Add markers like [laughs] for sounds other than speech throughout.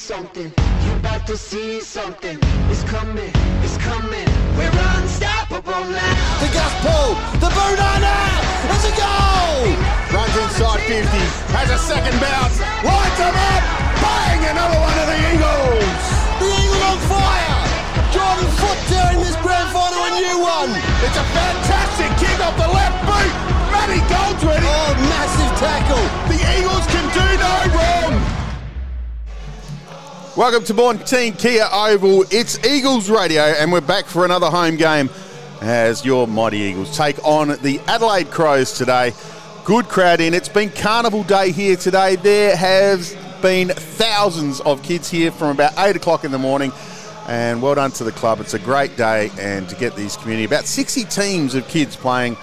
something. You about to see something. It's coming, it's coming. We're unstoppable now. The gas pull, the boot under, there's a goal! Runs inside 50, has a second bounce, lights them up, bang, another one of the Eagles! The Eagle on fire! Jordan Foot tearing this grand final a new one! It's a fantastic kick off the left boot! Matty Goldsworthy! Oh, massive tackle! The Eagles can do no wrong! Welcome to Maughan Thiem Kia Oval. It's Eagles Radio, and we're back for another home game as your Mighty Eagles take on the Adelaide Crows today. Good crowd in. It's been Carnival Day here today. There has been thousands of kids here from about 8 o'clock in the morning. And well done to the club. It's a great day, and to get these community, about 60 teams of kids playing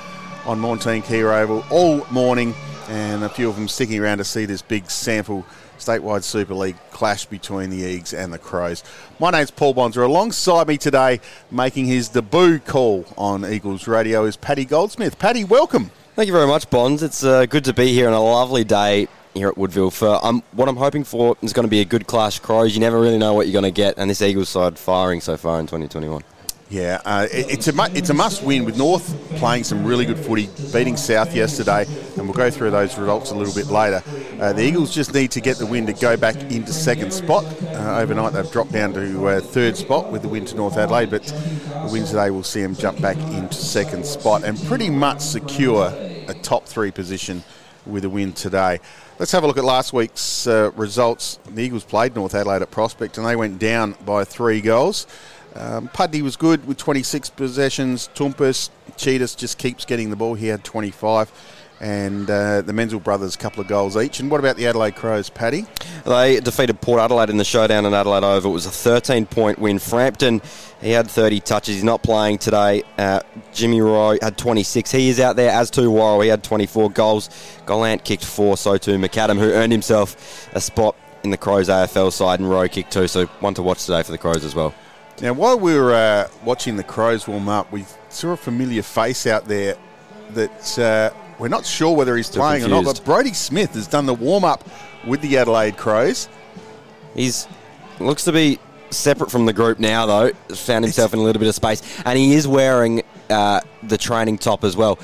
on Maughan Thiem Kia Oval all morning, and a few of them sticking around to see this big SANFL statewide Super League clash between the Eagles and the Crows. My name's Paul Bonser. Alongside me today, making his debut call on Eagles Radio, is Paddy Goldsmith. Paddy, welcome. Thank you very much, Bonds. It's uh, good to be here on a lovely day here at Woodville. For um, what I'm hoping for is going to be a good clash. Crows, you never really know what you're going to get, and this Eagles side firing so far in 2021. Yeah, uh, it, it's a it's a must win with North playing some really good footy, beating South yesterday, and we'll go through those results a little bit later. Uh, the Eagles just need to get the win to go back into second spot. Uh, overnight they've dropped down to uh, third spot with the win to North Adelaide, but the win today will see them jump back into second spot and pretty much secure a top three position with a win today. Let's have a look at last week's uh, results. The Eagles played North Adelaide at Prospect and they went down by three goals. Um, Pudney was good with 26 possessions. Tumpus, Cheetahs just keeps getting the ball. He had 25. And uh, the Menzel brothers, a couple of goals each. And what about the Adelaide Crows, Paddy? They defeated Port Adelaide in the showdown in Adelaide Oval. It was a 13 point win. Frampton, he had 30 touches. He's not playing today. Uh, Jimmy Rowe had 26. He is out there, as to Worrell. He had 24 goals. Gallant kicked four, so too McAdam, who earned himself a spot in the Crows AFL side, and Rowe kicked two. So one to watch today for the Crows as well. Now, while we were uh, watching the Crows warm up, we saw a familiar face out there that uh, we're not sure whether he's Still playing or not. But Brodie Smith has done the warm up with the Adelaide Crows. He's looks to be separate from the group now, though. Found himself in a little bit of space, and he is wearing uh, the training top as well.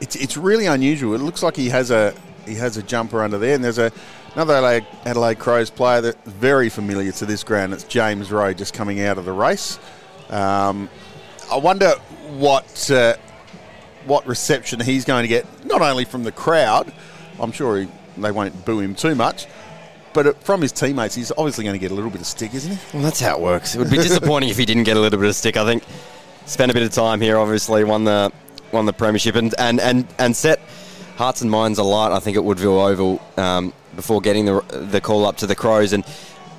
It's, it's really unusual. It looks like he has a he has a jumper under there, and there's a another Adelaide, Adelaide Crows player that's very familiar to this ground. It's James Rowe just coming out of the race. Um, I wonder what uh, what reception he's going to get, not only from the crowd. I'm sure he, they won't boo him too much, but from his teammates, he's obviously going to get a little bit of stick, isn't he? Well, that's how it works. It would be [laughs] disappointing if he didn't get a little bit of stick. I think spent a bit of time here. Obviously, won the won the premiership and and and, and set hearts and minds alight. I think at Woodville Oval um, before getting the the call up to the Crows, and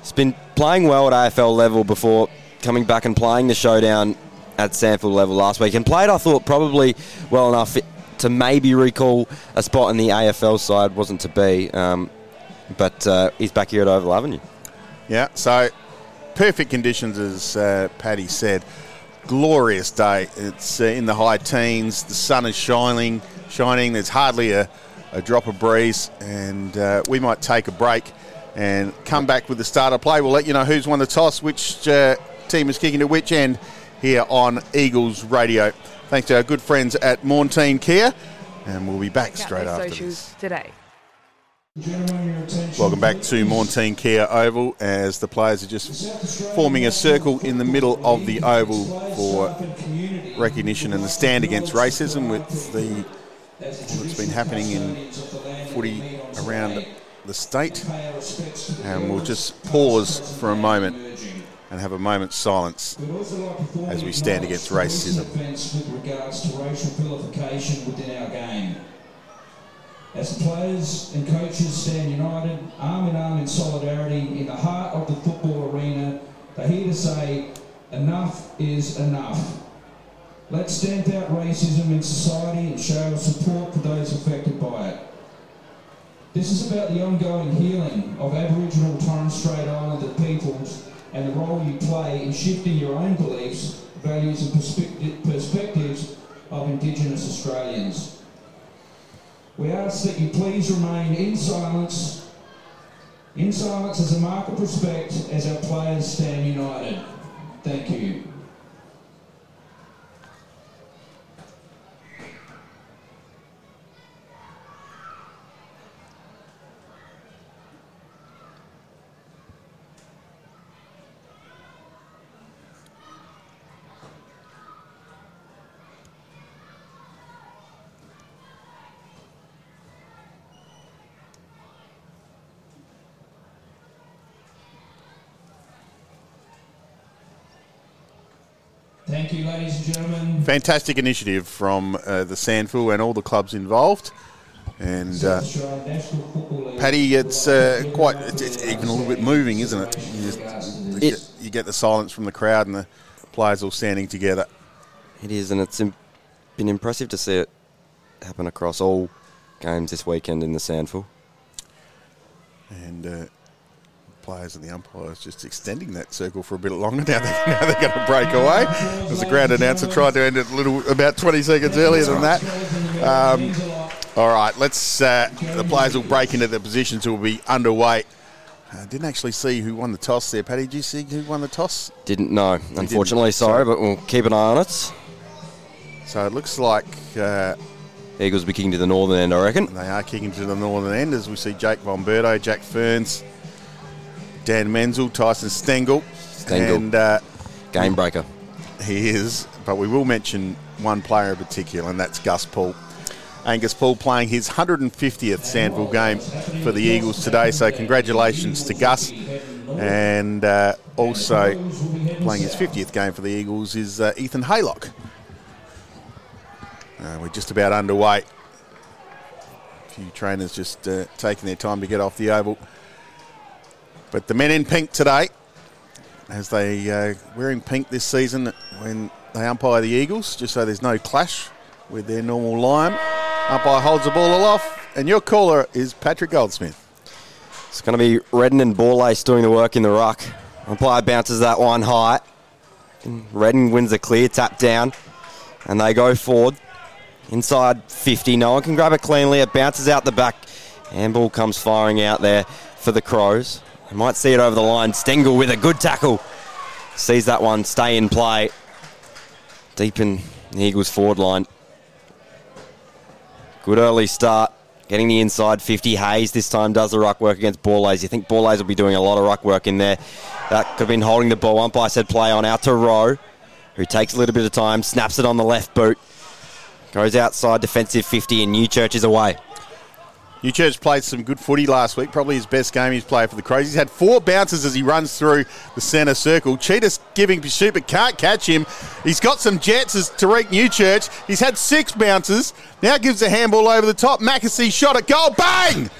he's been playing well at AFL level before coming back and playing the showdown at SANFL level last week, and played I thought probably well enough to maybe recall a spot in the AFL side. Wasn't to be. Um, but uh, he's back here at Oval Avenue. Yeah, so perfect conditions, as uh, Paddy said. Glorious day. It's uh, in the high teens. The sun is shining. Shining. There's hardly a, a drop of breeze, and uh, we might take a break and come back with the starter play. We'll let you know who's won the toss, which uh, team is kicking to which end here on Eagles Radio. Thanks to our good friends at Maughan Thiem Kia, and we'll be back straight after this. today. Welcome back to Maughan Thiem Kia Oval as the players are just forming a circle in the middle of the oval for recognition and the stand against racism with the what's been happening in footy around the state. And we'll just pause for a moment and have a moment's silence as we stand against racism. With regards to racial vilification within our game. As the players and coaches stand united, arm in arm in solidarity in the heart of the football arena, they're here to say, enough is enough. Let's stamp out racism in society and show our support for those affected by it. This is about the ongoing healing of Aboriginal Torres Strait Islander peoples and the role you play in shifting your own beliefs, values and perspecti- perspectives of Indigenous Australians. We ask that you please remain in silence In silence as a mark of respect as our players stand united. Thank you. Thank you, ladies and gentlemen. Fantastic initiative from uh, the SANFL and all the clubs involved. And uh, Australian National Football League. Paddy, it's uh, quite, it's, it's even a little bit moving, isn't it? You, just, you, It- get, you get the silence from the crowd and the players all standing together. It is, and it's im- been impressive to see it happen across all games this weekend in the SANFL. And uh, players and the umpires just extending that circle for a bit longer. Now, they, [laughs] now they're going to break away. As the ground announcer tried to end it a little, about 20 seconds earlier than that. Um, all right, let's. Uh, the players will break into their positions. Who will be underway. I didn't actually see who won the toss there, Paddy. Did you see who won the toss? Didn't know, unfortunately. Sorry, but we'll keep an eye on it. So it looks like uh, Eagles will be kicking to the northern end, I reckon. they are kicking to the northern end as we see Jake von Bertouch, Jack Ferns, Dan Menzel, Tyson Stengel. Stengel. And uh, Game breaker. he is, but we will mention one player in particular, and that's Gus Poole. Angus Poole playing his 150th SANFL game for the Eagles today, so congratulations to Gus. And uh, also playing his 50th game for the Eagles is uh, Ethan Haylock. Uh, we're just about underway. A few trainers just uh, taking their time to get off the oval. But the men in pink today, as they uh, wearing pink this season when they umpire the Eagles, just so there's no clash with their normal line. Umpire holds the ball aloft, and your caller is Patrick Goldsmith. It's going to be Redden and Borlase doing the work in the ruck. Umpire bounces that one high. Redden wins the clear, tap down, and they go forward. Inside 50, no one can grab it cleanly. It bounces out the back. Handball comes firing out there for the Crows. They might see it over the line. Stengel with a good tackle. Sees that one stay in play. Deep in the Eagles forward line. Good early start. Getting the inside 50. Hayes this time does the ruck work against Borlase. You think Borlase will be doing a lot of ruck work in there. That could have been holding the ball. Umpire said play on out to Rowe, who takes a little bit of time, snaps it on the left boot. Goes outside defensive 50 and Newchurch is away. Newchurch played some good footy last week, probably his best game he's played for the Crows. He's had four bounces as he runs through the centre circle. Cheetah's giving pursuit but can't catch him. He's got some jets as Tariq Newchurch. He's had six bounces. Now gives a handball over the top. McAsey shot at goal. Bang!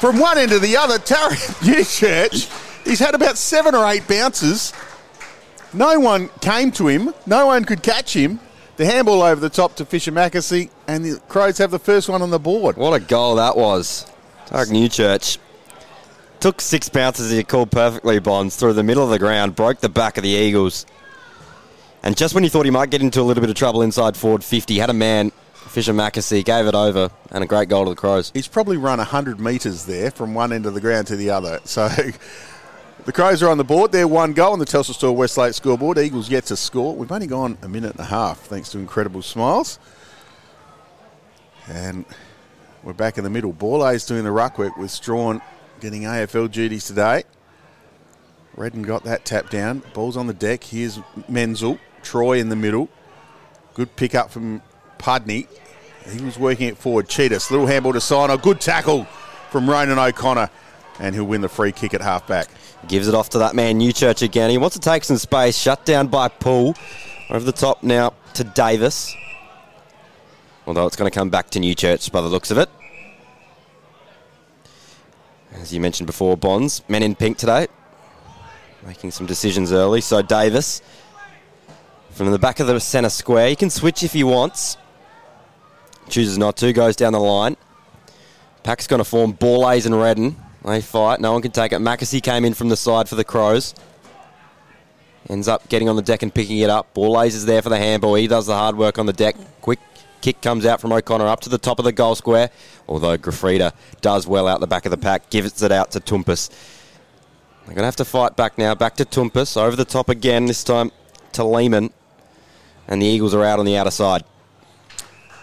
From one end to the other, Tariq [laughs] Newchurch. He's had about seven or eight bounces. No one came to him. No one could catch him. The handball over the top to Fischer McAsey, and the Crows have the first one on the board. What a goal that was. Tariq Newchurch took six bounces he called perfectly bonds through the middle of the ground, broke the back of the Eagles. And just when you thought he might get into a little bit of trouble inside forward 50, had a man, Fischer McAsey, gave it over, and a great goal to the Crows. He's probably run 100 metres there from one end of the ground to the other. So [laughs] the Crows are on the board. They're one goal on the Telstra Store Westlake scoreboard. Eagles yet to score. We've only gone a minute and a half thanks to incredible smiles. And we're back in the middle. Borlase's doing the ruck work with Strachan getting AFL duties today. Redden got that tap down. Ball's on the deck. Here's Menzel. Troy in the middle. Good pick up from Pudney. He was working it forward. Cheetahs, little handball to Sino. Good tackle from Ronan O'Connor. And he'll win the free kick at half back. Gives it off to that man, Newchurch again. He wants to take some space. Shut down by Poole. Over the top now to Davis. Although it's going to come back to Newchurch by the looks of it. As you mentioned before, Bonds, men in pink today. Making some decisions early. So Davis from the back of the centre square. He can switch if he wants. Chooses not to. Goes down the line. Pack's going to form Borlase and Redden. They fight. No one can take it. McAsey came in from the side for the Crows. Ends up getting on the deck and picking it up. Borlase is there for the handball. He does the hard work on the deck. Quick Kick comes out from O'Connor up to the top of the goal square, although Grafrida does well out the back of the pack, gives it out to Tumpus. They're going to have to fight back now. Back to Tumpus, over the top again, this time to Lehman. And the Eagles are out on the outer side.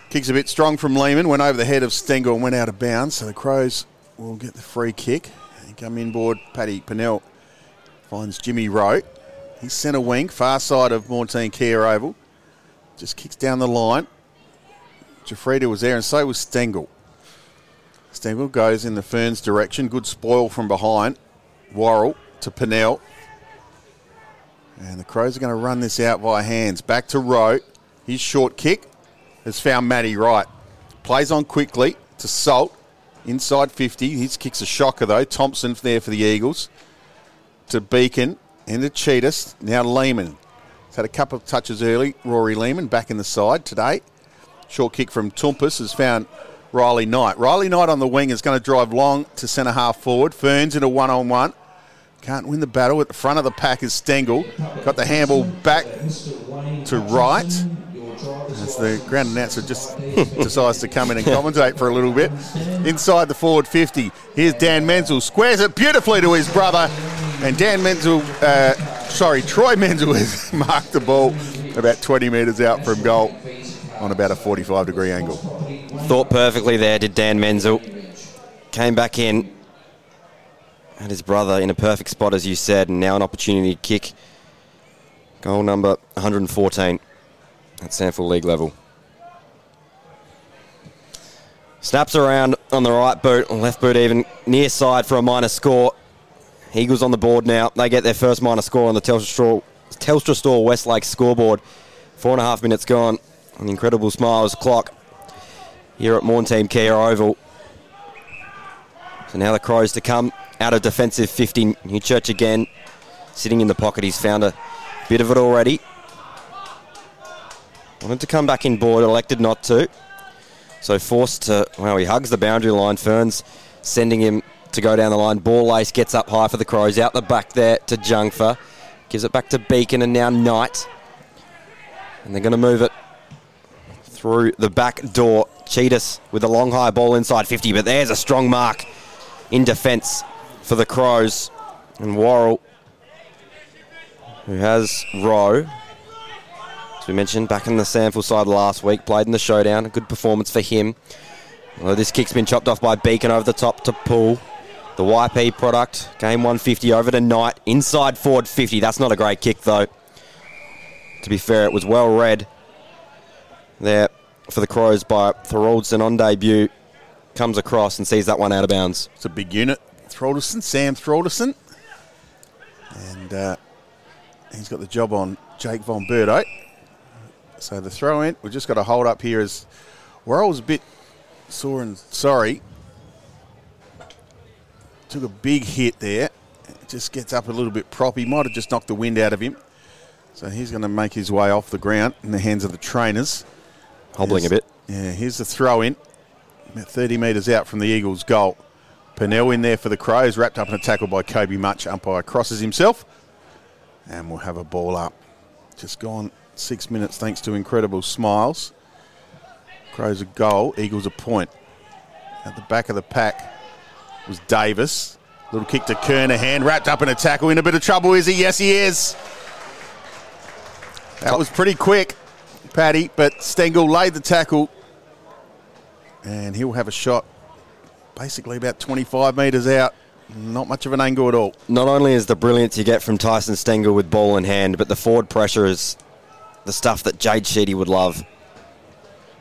Kicks a bit strong from Lehman, went over the head of Stengel and went out of bounds. So the Crows will get the free kick. And come inboard, Paddy Pennell finds Jimmy Rowe. He's centre wing, far side of Maughan Thiem Kia Oval. Just kicks down the line. Jafrida was there, and so was Stengel. Stengel goes in the Ferns direction. Good spoil from behind. Worrell to Pennell. And the Crows are going to run this out via hands. Back to Rowe. His short kick has found Matty Wright. Plays on quickly to Salt. Inside 50. His kick's a shocker, though. Thompson there for the Eagles. To Beacon. and the Cheetahs. Now Lehman. He's had a couple of touches early. Rory Lehman back in the side today. Short kick from Tumpus has found Riley Knight. Riley Knight on the wing is going to drive long to centre half forward. Ferns in a one on one. Can't win the battle. At the front of the pack is Stengel. Got the handball back to right. As the ground announcer just [laughs] decides to come in and commentate for a little bit. Inside the forward 50. Here's Dan Menzel. Squares it beautifully to his brother. And Dan Menzel, uh, sorry, Troy [laughs] Menzel has [laughs] marked the ball about 20 metres out from goal on about a 45 degree angle. Thought perfectly there, did Dan Menzel. Came back in. Had his brother in a perfect spot, as you said, and now an opportunity to kick. Goal number 114 at SANFL League level. Snaps around on the right boot, left boot even, near side for a minor score. Eagles on the board now. They get their first minor score on the Telstra Store, Telstra Store Westlake scoreboard. Four and a half minutes gone. An incredible smiles clock here at Maughan Thiem Kia Oval. So now the Crows to come out of defensive 50. Newchurch again sitting in the pocket. He's found a bit of it already. Wanted to come back in board, elected not to. So forced to, well, he hugs the boundary line. Ferns sending him to go down the line. Borlase gets up high for the Crows. Out the back there to Jungfer. Gives it back to Beacon and now Knight. And they're going to move it through the back door. Cheetahs with a long high ball inside 50, but there's a strong mark in defence for the Crows. And Worrell, who has Rowe, as we mentioned, back in the SANFL side last week, played in the showdown. A good performance for him. Well, this kick's been chopped off by Beacon over the top to Poole. The YP product, game 150 over to Knight. Inside forward 50. That's not a great kick, though. To be fair, it was well read there for the Crows by Thoroldson on debut. Comes across and sees that one out of bounds. It's a big unit. Thralderson, Sam Thralderson. And uh, he's got the job on Jake Von Bertouch. So the throw in, we've just got to hold up here as Worrell's a bit sore and sorry. Took a big hit there. Just gets up a little bit prop. He might have just knocked the wind out of him. So he's going to make his way off the ground in the hands of the trainers. Hobbling a bit. Yeah, here's the throw in. About 30 metres out from the Eagles' goal. Pennell in there for the Crows, wrapped up in a tackle by Kobe Mutch. Umpire crosses himself. And we'll have a ball up. Just gone six minutes thanks to incredible smiles. Crows a goal, Eagles a point. At the back of the pack was Davis. Little kick to Kernahan, wrapped up in a tackle. In a bit of trouble, is he? Yes, he is. That was pretty quick, Paddy, but Stengel laid the tackle and he'll have a shot basically about 25 metres out. Not much of an angle at all. Not only is the brilliance you get from Tyson Stengel with ball in hand, but the forward pressure is the stuff that Jade Sheedy would love.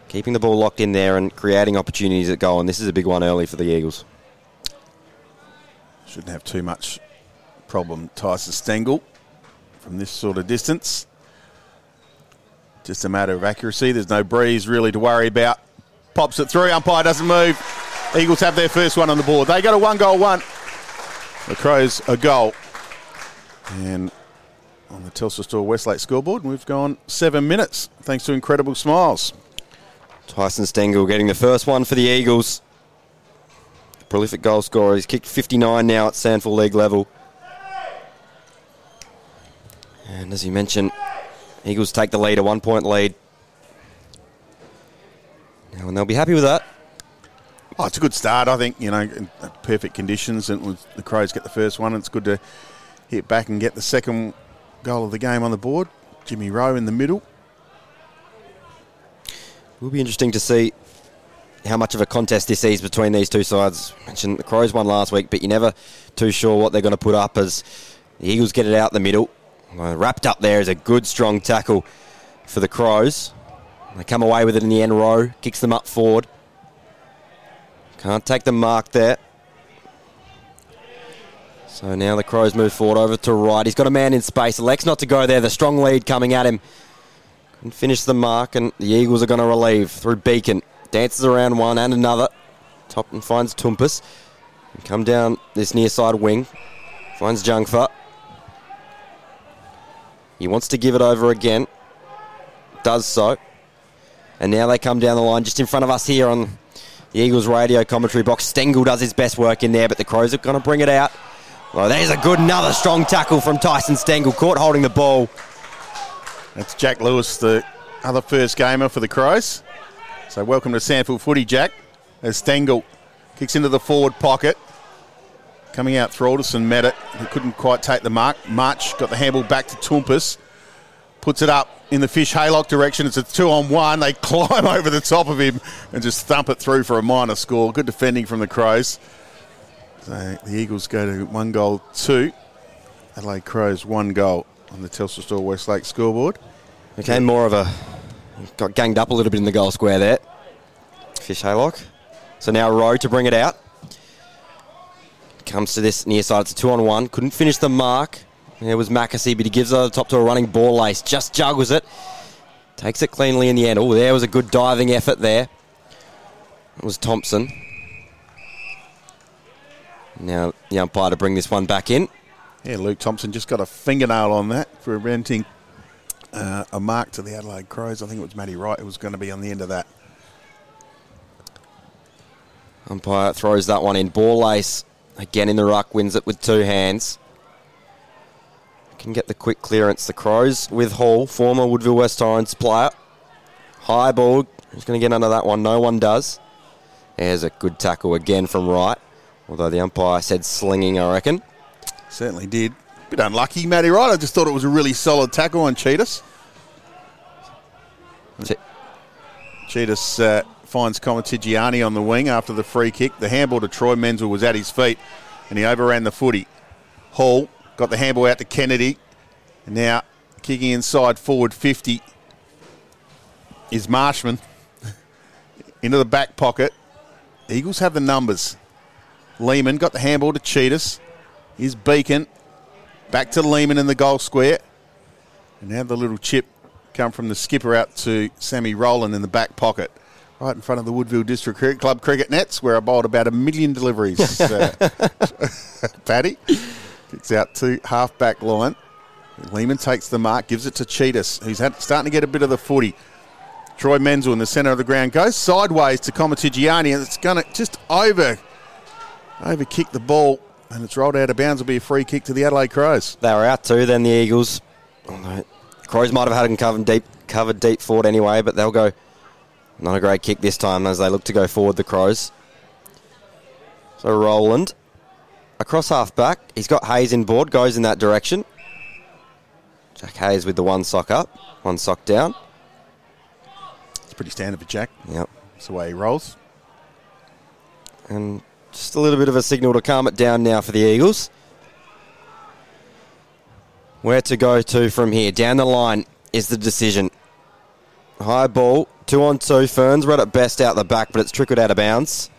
Keeping the ball locked in there and creating opportunities at goal, and this is a big one early for the Eagles. Shouldn't have too much problem. Tyson Stengel from this sort of distance. Just a matter of accuracy. There's no breeze really to worry about. Pops it through. Umpire doesn't move. Eagles have their first one on the board. They got a one goal one. The Crows a goal. And on the Telstra Store Westlake scoreboard, and we've gone seven minutes thanks to incredible smiles. Tyson Stengel getting the first one for the Eagles. Prolific goal scorer. He's kicked 59 now at SANFL League level. And as you mentioned, Eagles take the lead, a one point lead. Now, and they'll be happy with that. Oh, it's a good start, I think. You know, in perfect conditions, and the Crows get the first one. It's good to hit back and get the second goal of the game on the board. Jimmy Rowe in the middle. Will be interesting to see how much of a contest this is between these two sides. I mentioned the Crows won last week, but you're never too sure what they're going to put up as the Eagles get it out the middle. Wrapped up there is a good, strong tackle for the Crows. They come away with it in the end row, kicks them up forward. Can't take the mark there. So now the Crows move forward over to right. He's got a man in space. Elects not to go there. The strong lead coming at him. Couldn't finish the mark, and the Eagles are going to relieve through Beacon. Dances around one and another. Top and finds Tumpus. Come down this near side wing. Finds Jungfer. He wants to give it over again. Does so. And now they come down the line just in front of us here on the Eagles radio commentary box. Stengel does his best work in there, but the Crows are going to bring it out. Well, there's a good, another strong tackle from Tyson Stengel. Caught holding the ball. That's Jack Lewis, the other first gamer for the Crows. So welcome to SANFL Footy, Jack. As Stengel kicks into the forward pocket. Coming out through Alderson met it. He couldn't quite take the mark. March got the handball back to Tumpus. Puts it up in the fish haylock direction. It's a two on one. They [laughs] climb over the top of him and just thump it through for a minor score. Good defending from the Crows. So the Eagles go to one goal, two. Adelaide Crows, one goal on the Telstra Store Westlake scoreboard. Became more of a. Got ganged up a little bit in the goal square there. Fish Haylock. So now Rowe to bring it out. Comes to this near side. It's a two on one. Couldn't finish the mark. There was McAsey, but he gives it the top to a running Borlase. Just juggles it. Takes it cleanly in the end. Oh, there was a good diving effort there. It was Thompson. Now the umpire to bring this one back in. Yeah, Luke Thompson just got a fingernail on that for renting uh, a mark to the Adelaide Crows. I think it was Matty Wright who was going to be on the end of that. Umpire throws that one in. Borlase again in the ruck, wins it with two hands. Can get the quick clearance. The Crows with Hall, former Woodville West Torrens player. High ball. Who's going to get under that one? No one does. There's a good tackle again from Wright. Although the umpire said slinging, I reckon. Certainly did. Bit unlucky, Matty Wright. I just thought it was a really solid tackle on Cheetahs. T- Cheetahs uh, finds Comatigiani on the wing after the free kick. The handball to Troy Menzel was at his feet, and he overran the footy. Hall got the handball out to Kennedy, and now kicking inside forward 50 is Marshman [laughs] into the back pocket. Eagles have the numbers. Lehman got the handball to Cheetahs. Here's Beacon. Back to Lehman in the goal square. And now the little chip come from the skipper out to Sammy Rowland in the back pocket. Right in front of the Woodville District Cricket Club cricket nets, where I bowled about a million deliveries. [laughs] uh, [laughs] Paddy kicks out to half back line. Lehman takes the mark, gives it to Cheetahs, who's had, starting to get a bit of the footy. Troy Menzel in the centre of the ground goes sideways to Comatigiani, and it's going to just over over kick the ball, and it's rolled out of bounds. It'll be a free kick to the Adelaide Crows. They were out too. Then the Eagles. Although Crows might have had them covered deep, covered deep forward anyway, but they'll go. Not a great kick this time as they look to go forward. The Crows. So Roland across half back. He's got Hayes in board. Goes in that direction. Jack Hayes with the one sock up, one sock down. It's pretty standard for Jack. Yep. That's the way he rolls. And just a little bit of a signal to calm it down now for the Eagles. Where to go to from here? Down the line is the decision. High ball, two on two. Ferns read it best out the back, but it's trickled out of bounds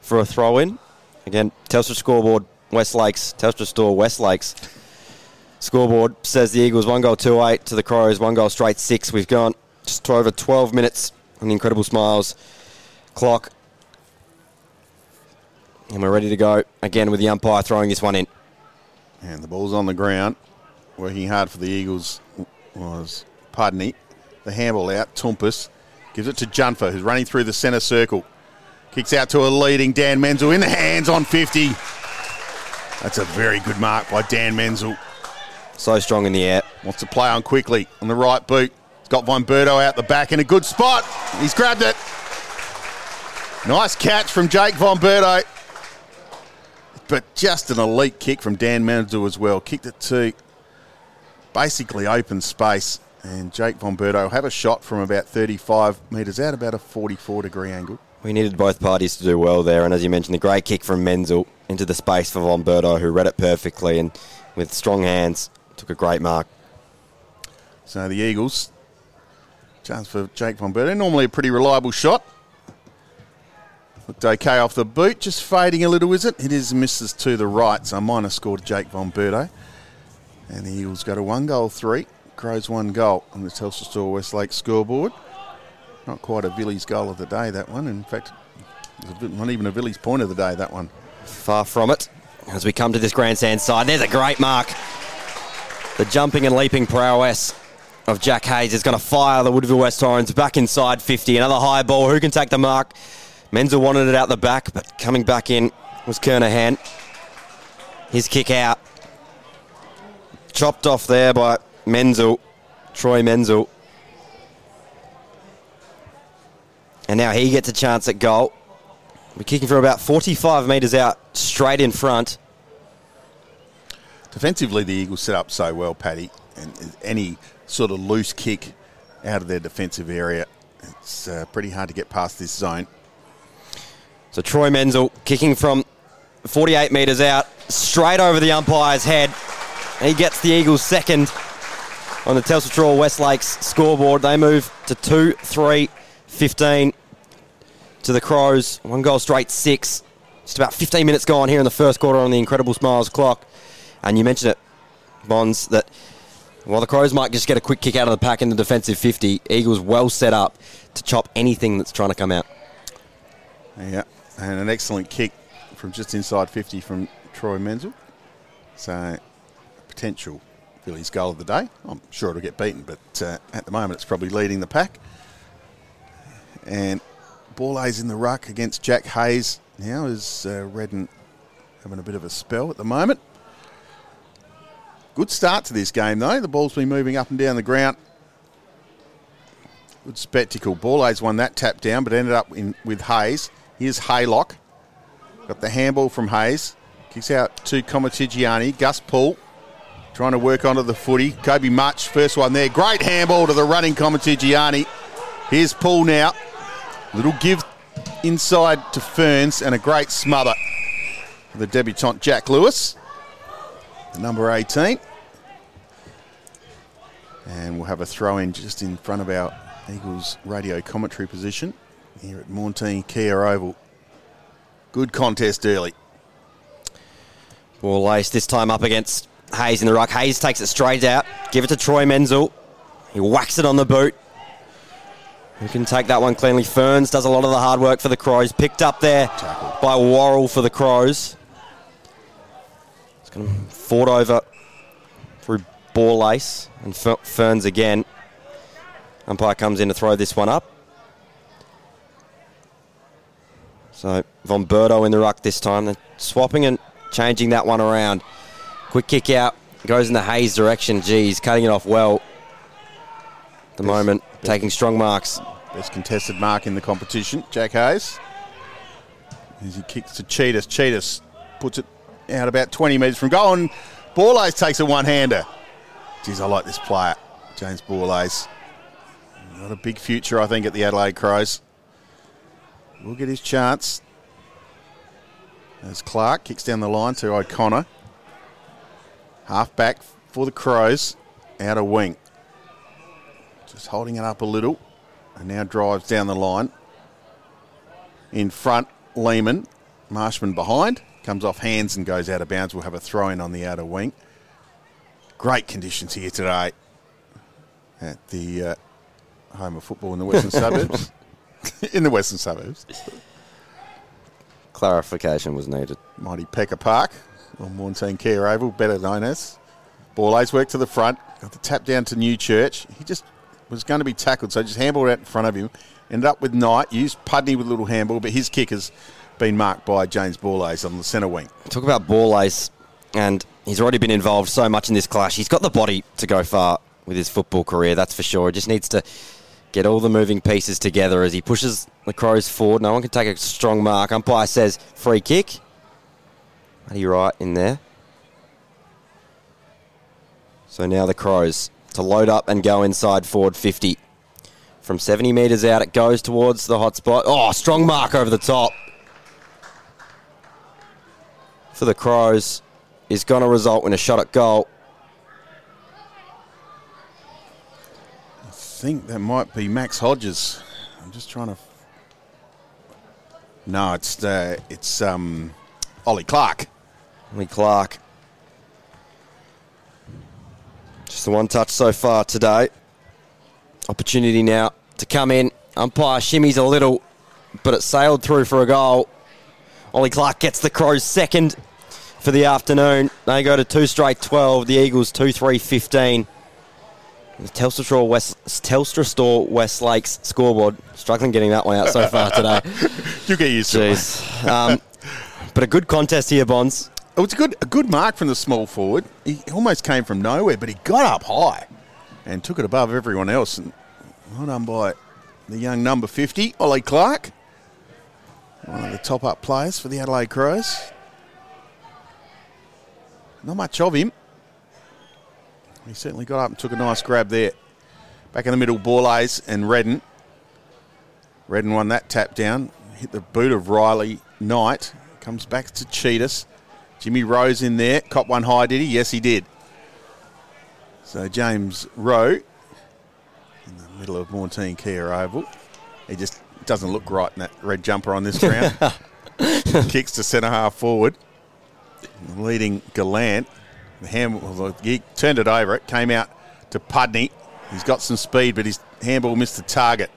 for a throw in. Again, Telstra scoreboard, West Lakes, Telstra store, West Lakes. Scoreboard says the Eagles one goal two eight to the Crows, one goal straight six. We've gone just over 12 minutes on the Incredible Smiles clock. And we're ready to go again with the umpire throwing this one in. And the ball's on the ground. Working hard for the Eagles was Pudney. The handball out. Tumpus gives it to Jungfer, who's running through the centre circle. Kicks out to a leading Dan Menzel in the hands on 50. That's a very good mark by Dan Menzel. So strong in the air. Wants to play on quickly on the right boot. He's got Von Bertouch out the back in a good spot. He's grabbed it. Nice catch from Jake Von Bertouch. But just an elite kick from Dan Menzel as well. Kicked it to basically open space. And Jake Von Bertouch have a shot from about 35 metres out, about a 44 degree angle. We needed both parties to do well there, and as you mentioned, the great kick from Menzel into the space for Von Bertouch, who read it perfectly and with strong hands took a great mark. So the Eagles, chance for Jake Von Bertouch. Normally a pretty reliable shot. Okay off the boot, just fading a little, is it? It is misses to the right, so minus score to Jake Von Bertouch. And the Eagles go to one goal, three. Crows one goal on the Telstra Store Westlake scoreboard. Not quite a Villies goal of the day, that one. In fact, not even a Villies point of the day, that one. Far from it. As we come to this grandstand side, there's a great mark. The jumping and leaping prowess of Jack Hayes is going to fire the Woodville West Torrens back inside 50. Another high ball. Who can take the mark? Menzel wanted it out the back, but coming back in was Kernahan. His kick out. Chopped off there by Menzel, Troy Menzel. And now he gets a chance at goal. We're kicking from about 45 metres out, straight in front. Defensively, the Eagles set up so well, Paddy, and any sort of loose kick out of their defensive area, it's uh, pretty hard to get past this zone. So Troy Menzel kicking from 48 metres out, straight over the umpire's head. He gets the Eagles second on the Telstra Trawl Westlakes scoreboard. They move to 2 3 15 to the Crows. One goal straight, six. Just about 15 minutes gone here in the first quarter on the Incredible Smiles clock. And you mentioned it, Bonds, that while the Crows might just get a quick kick out of the pack in the defensive 50, Eagles well set up to chop anything that's trying to come out. Yeah, and an excellent kick from just inside 50 from Troy Menzel. So, potential Villies goal of the day. I'm sure it'll get beaten, but uh, at the moment it's probably leading the pack. And Borlase's in the ruck against Jack Hayes now is uh, Redden having a bit of a spell at the moment. Good start to this game though. The ball's been moving up and down the ground. Good spectacle. Borlase's won that tap down, but ended up in with Hayes. Here's Haylock. Got the handball from Hayes. Kicks out to Comatigiani. Gus Poole trying to work onto the footy. Kobe Mutch, first one there. Great handball to the running Comatigiani. Here's Poole now. Little give inside to Ferns and a great smother the debutant Jack Lewis, number 18. And we'll have a throw in just in front of our Eagles radio commentary position here at Maughan Thiem Kia Oval. Good contest early. Borlase this time up against Hayes in the ruck. Hayes takes it straight out. Give it to Troy Menzel. He whacks it on the boot. Who can take that one cleanly? Ferns does a lot of the hard work for the Crows. Picked up there by Worrell for the Crows. It's going to fought over through Borlase and Ferns again. Umpire comes in to throw this one up. So Von Bertouch in the ruck this time. They're swapping and changing that one around. Quick kick out. Goes in the Hayes direction. Geez, cutting it off well. At the moment, taking strong marks. Best contested mark in the competition, Jack Hayes. As he kicks to Cheetahs. Cheetahs puts it out about 20 metres from goal, and Borlase takes a one-hander. Geez, I like this player, James Borlase. Got a big future, I think, at the Adelaide Crows. We'll get his chance. As Clark kicks down the line to O'Connor. Half back for the Crows, out of wing. Just holding it up a little. And now drives down the line. In front, Lehman. Marshman behind. Comes off hands and goes out of bounds. We'll have a throw in on the outer wing. Great conditions here today at the uh, home of football in the western [laughs] suburbs. [laughs] in the western suburbs. Clarification was needed. Mighty Pekka Park on Maughan Thiem Kia Oval, better known as. Borlase work to the front, got the tap down to Newchurch. He just was going to be tackled, so just handballed out in front of him. Ended up with Knight, used Pudney with a little handball, but his kick has been marked by James Borlase on the centre wing. Talk about Borlase, and he's already been involved so much in this clash. He's got the body to go far with his football career, that's for sure. He just needs to get all the moving pieces together as he pushes the Crows forward. No one can take a strong mark. Umpire says free kick. Are you right in there? So now the Crows to load up and go inside forward 50. From 70 metres out, it goes towards the hot spot. Oh, strong mark over the top. For the Crows is going to result in a shot at goal. I think that might be Max Hodges. I'm just trying to. No, it's uh, it's um, Ollie Clark. Ollie Clark. Just the one touch so far today. Opportunity now to come in. Umpire shimmies a little, but it sailed through for a goal. Ollie Clark gets the Crows second for the afternoon. They go to two straight 12. The Eagles 2 3 15. The Telstra Store West, Telstra Store West Lakes scoreboard. Struggling getting that one out so far today. [laughs] You get used to it. Um, but a good contest here, Bonds. It was a good a good mark from the small forward. He almost came from nowhere, but he got up high and took it above everyone else. And well done by the young number 50, Ollie Clark. One of the top up players for the Adelaide Crows. Not much of him. He certainly got up and took a nice grab there. Back in the middle, Borlase and Redden. Redden won that tap down. Hit the boot of Riley Knight. Comes back to Cheetahs. Jimmy Rose in there. Cop one high, did he? Yes, he did. So James Rowe in the middle of Maughan Thiem Kia Oval. He just doesn't look right in that red jumper on this ground. [laughs] Kicks to centre half forward. Leading Gallant. The handball, he turned it over. It came out to Pudney. He's got some speed, but his handball missed the target.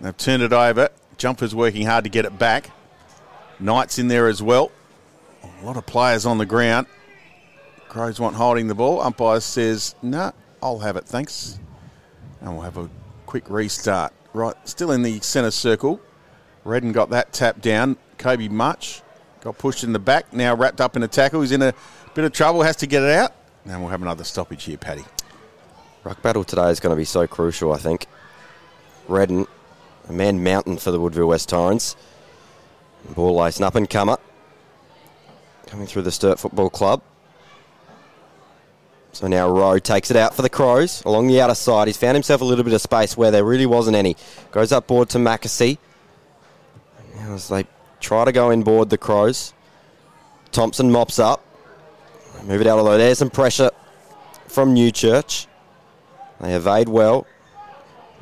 They've turned it over. Jumper's working hard to get it back. Knight's in there as well. A lot of players on the ground. Crows want holding the ball. Umpire says, no, nah, I'll have it, thanks. And we'll have a quick restart. Right, still in the centre circle. Redden got that tap down. Kobe Mutch got pushed in the back. Now wrapped up in a tackle. He's in a bit of trouble, has to get it out. And we'll have another stoppage here, Paddy. Ruck battle today is going to be so crucial, I think. Redden, a man mountain for the Woodville West Torrens. Borlase, an up and comer. Coming through the Sturt Football Club. So now Rowe takes it out for the Crows along the outer side. He's found himself a little bit of space where there really wasn't any. Goes up board to McAsey. Now as they try to go in board the Crows. Thompson mops up. Move it out way. There's some pressure from Newchurch. They evade well.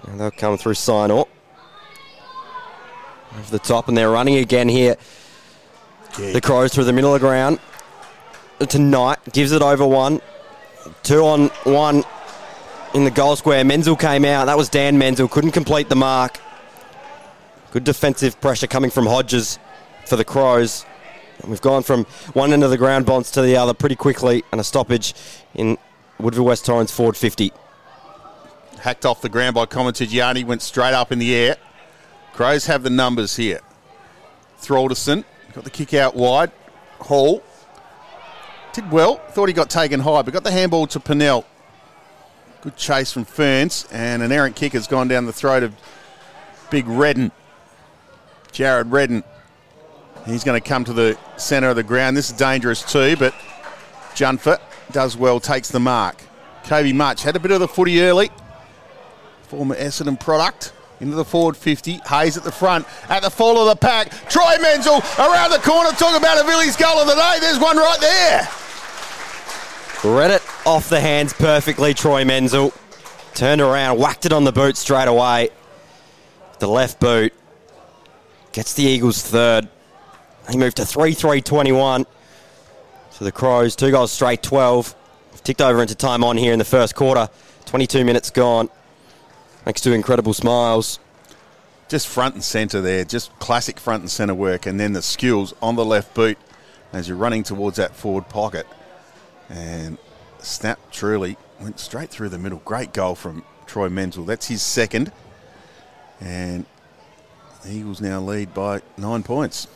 Now they'll come through Signor. Over the top, and they're running again here. Yeah. The Crows through the middle of the ground. Tonight gives it over one. Two on one in the goal square. Menzel came out. That was Dan Menzel. Couldn't complete the mark. Good defensive pressure coming from Hodges for the Crows. We've gone from one end of the ground bonds to the other pretty quickly, and a stoppage in Woodville West Torrens Ford 50. Hacked off the ground by Comitigiani, went straight up in the air. Crows have the numbers here. Thralderson got the kick out wide. Hall did well. Thought he got taken high, but got the handball to Pennell. Good chase from Ferns, and an errant kick has gone down the throat of Big Redden. Jared Redden. He's going to come to the centre of the ground. This is dangerous too, but Jungfer does well, takes the mark. Kobe Mutch had a bit of the footy early. Former Essendon product. Into the forward 50. Hayes at the front. At the fall of the pack. Troy Menzel around the corner. Talk about a Villie's goal of the day. There's one right there. Read it off the hands perfectly, Troy Menzel. Turned around, whacked it on the boot straight away. The left boot. Gets the Eagles third. He moved to 3 3 21. So the Crows, two goals straight, 12. Ticked over into time on here in the first quarter. 22 minutes gone. Thanks to incredible smiles. Just front and centre there. Just classic front and centre work. And then the skills on the left boot as you're running towards that forward pocket. And snap truly went straight through the middle. Great goal from Troy Menzel. That's his second. And the Eagles now lead by nine points.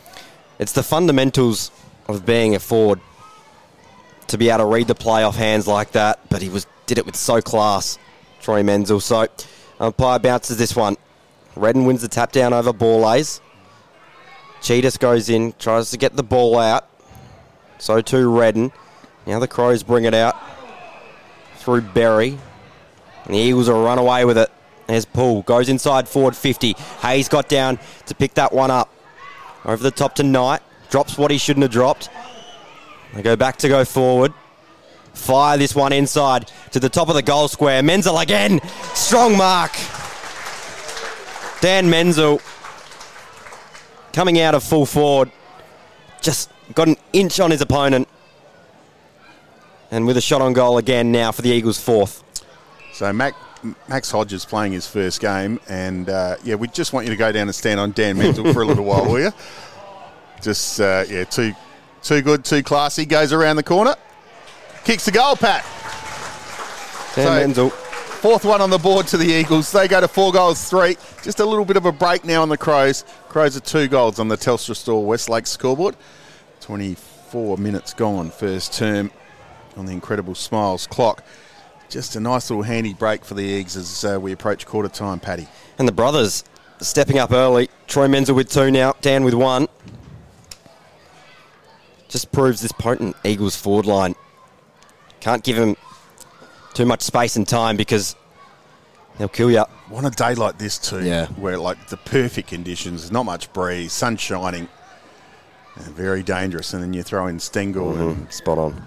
It's the fundamentals of being a forward to be able to read the play off hands like that, but he was did it with so class, Troy Menzel. So Umpire bounces this one. Redden wins the tap down over Borlase. Cheetahs goes in, tries to get the ball out. So too Redden. Now the Crows bring it out through Berry. And the Eagles will run away with it. There's Poole. Goes inside forward 50. Hayes got down to pick that one up. Over the top to Knight. Drops what he shouldn't have dropped. They go back to go forward. Fire this one inside to the top of the goal square. Menzel again. Strong mark. Dan Menzel coming out of full forward. Just got an inch on his opponent. And with a shot on goal again now for the Eagles' fourth. So Mac, Max Hodges playing his first game, and uh, yeah, we just want you to go down and stand on Dan Menzel for a little while, will you? Just uh, yeah, too too good, too classy. Goes around the corner, kicks the goal, Pat. Dan So- Menzel. Fourth one on the board to the Eagles. They go to four goals, three. Just a little bit of a break now on the Crows. Crows are two goals on the Telstra Store Westlake scoreboard. 24 minutes gone, first term on the Incredible Smiles clock. Just a nice little handy break for the Eagles as uh, we approach quarter time, Paddy. And the brothers stepping up early. Troy Menzel with two now, Dan with one. Just proves this potent Eagles forward line. Can't give him too much space and time because they'll kill you. On a day like this too, Yeah. where like the perfect conditions, not much breeze, sun shining, and very dangerous. And then you throw in Stengel and Spot on.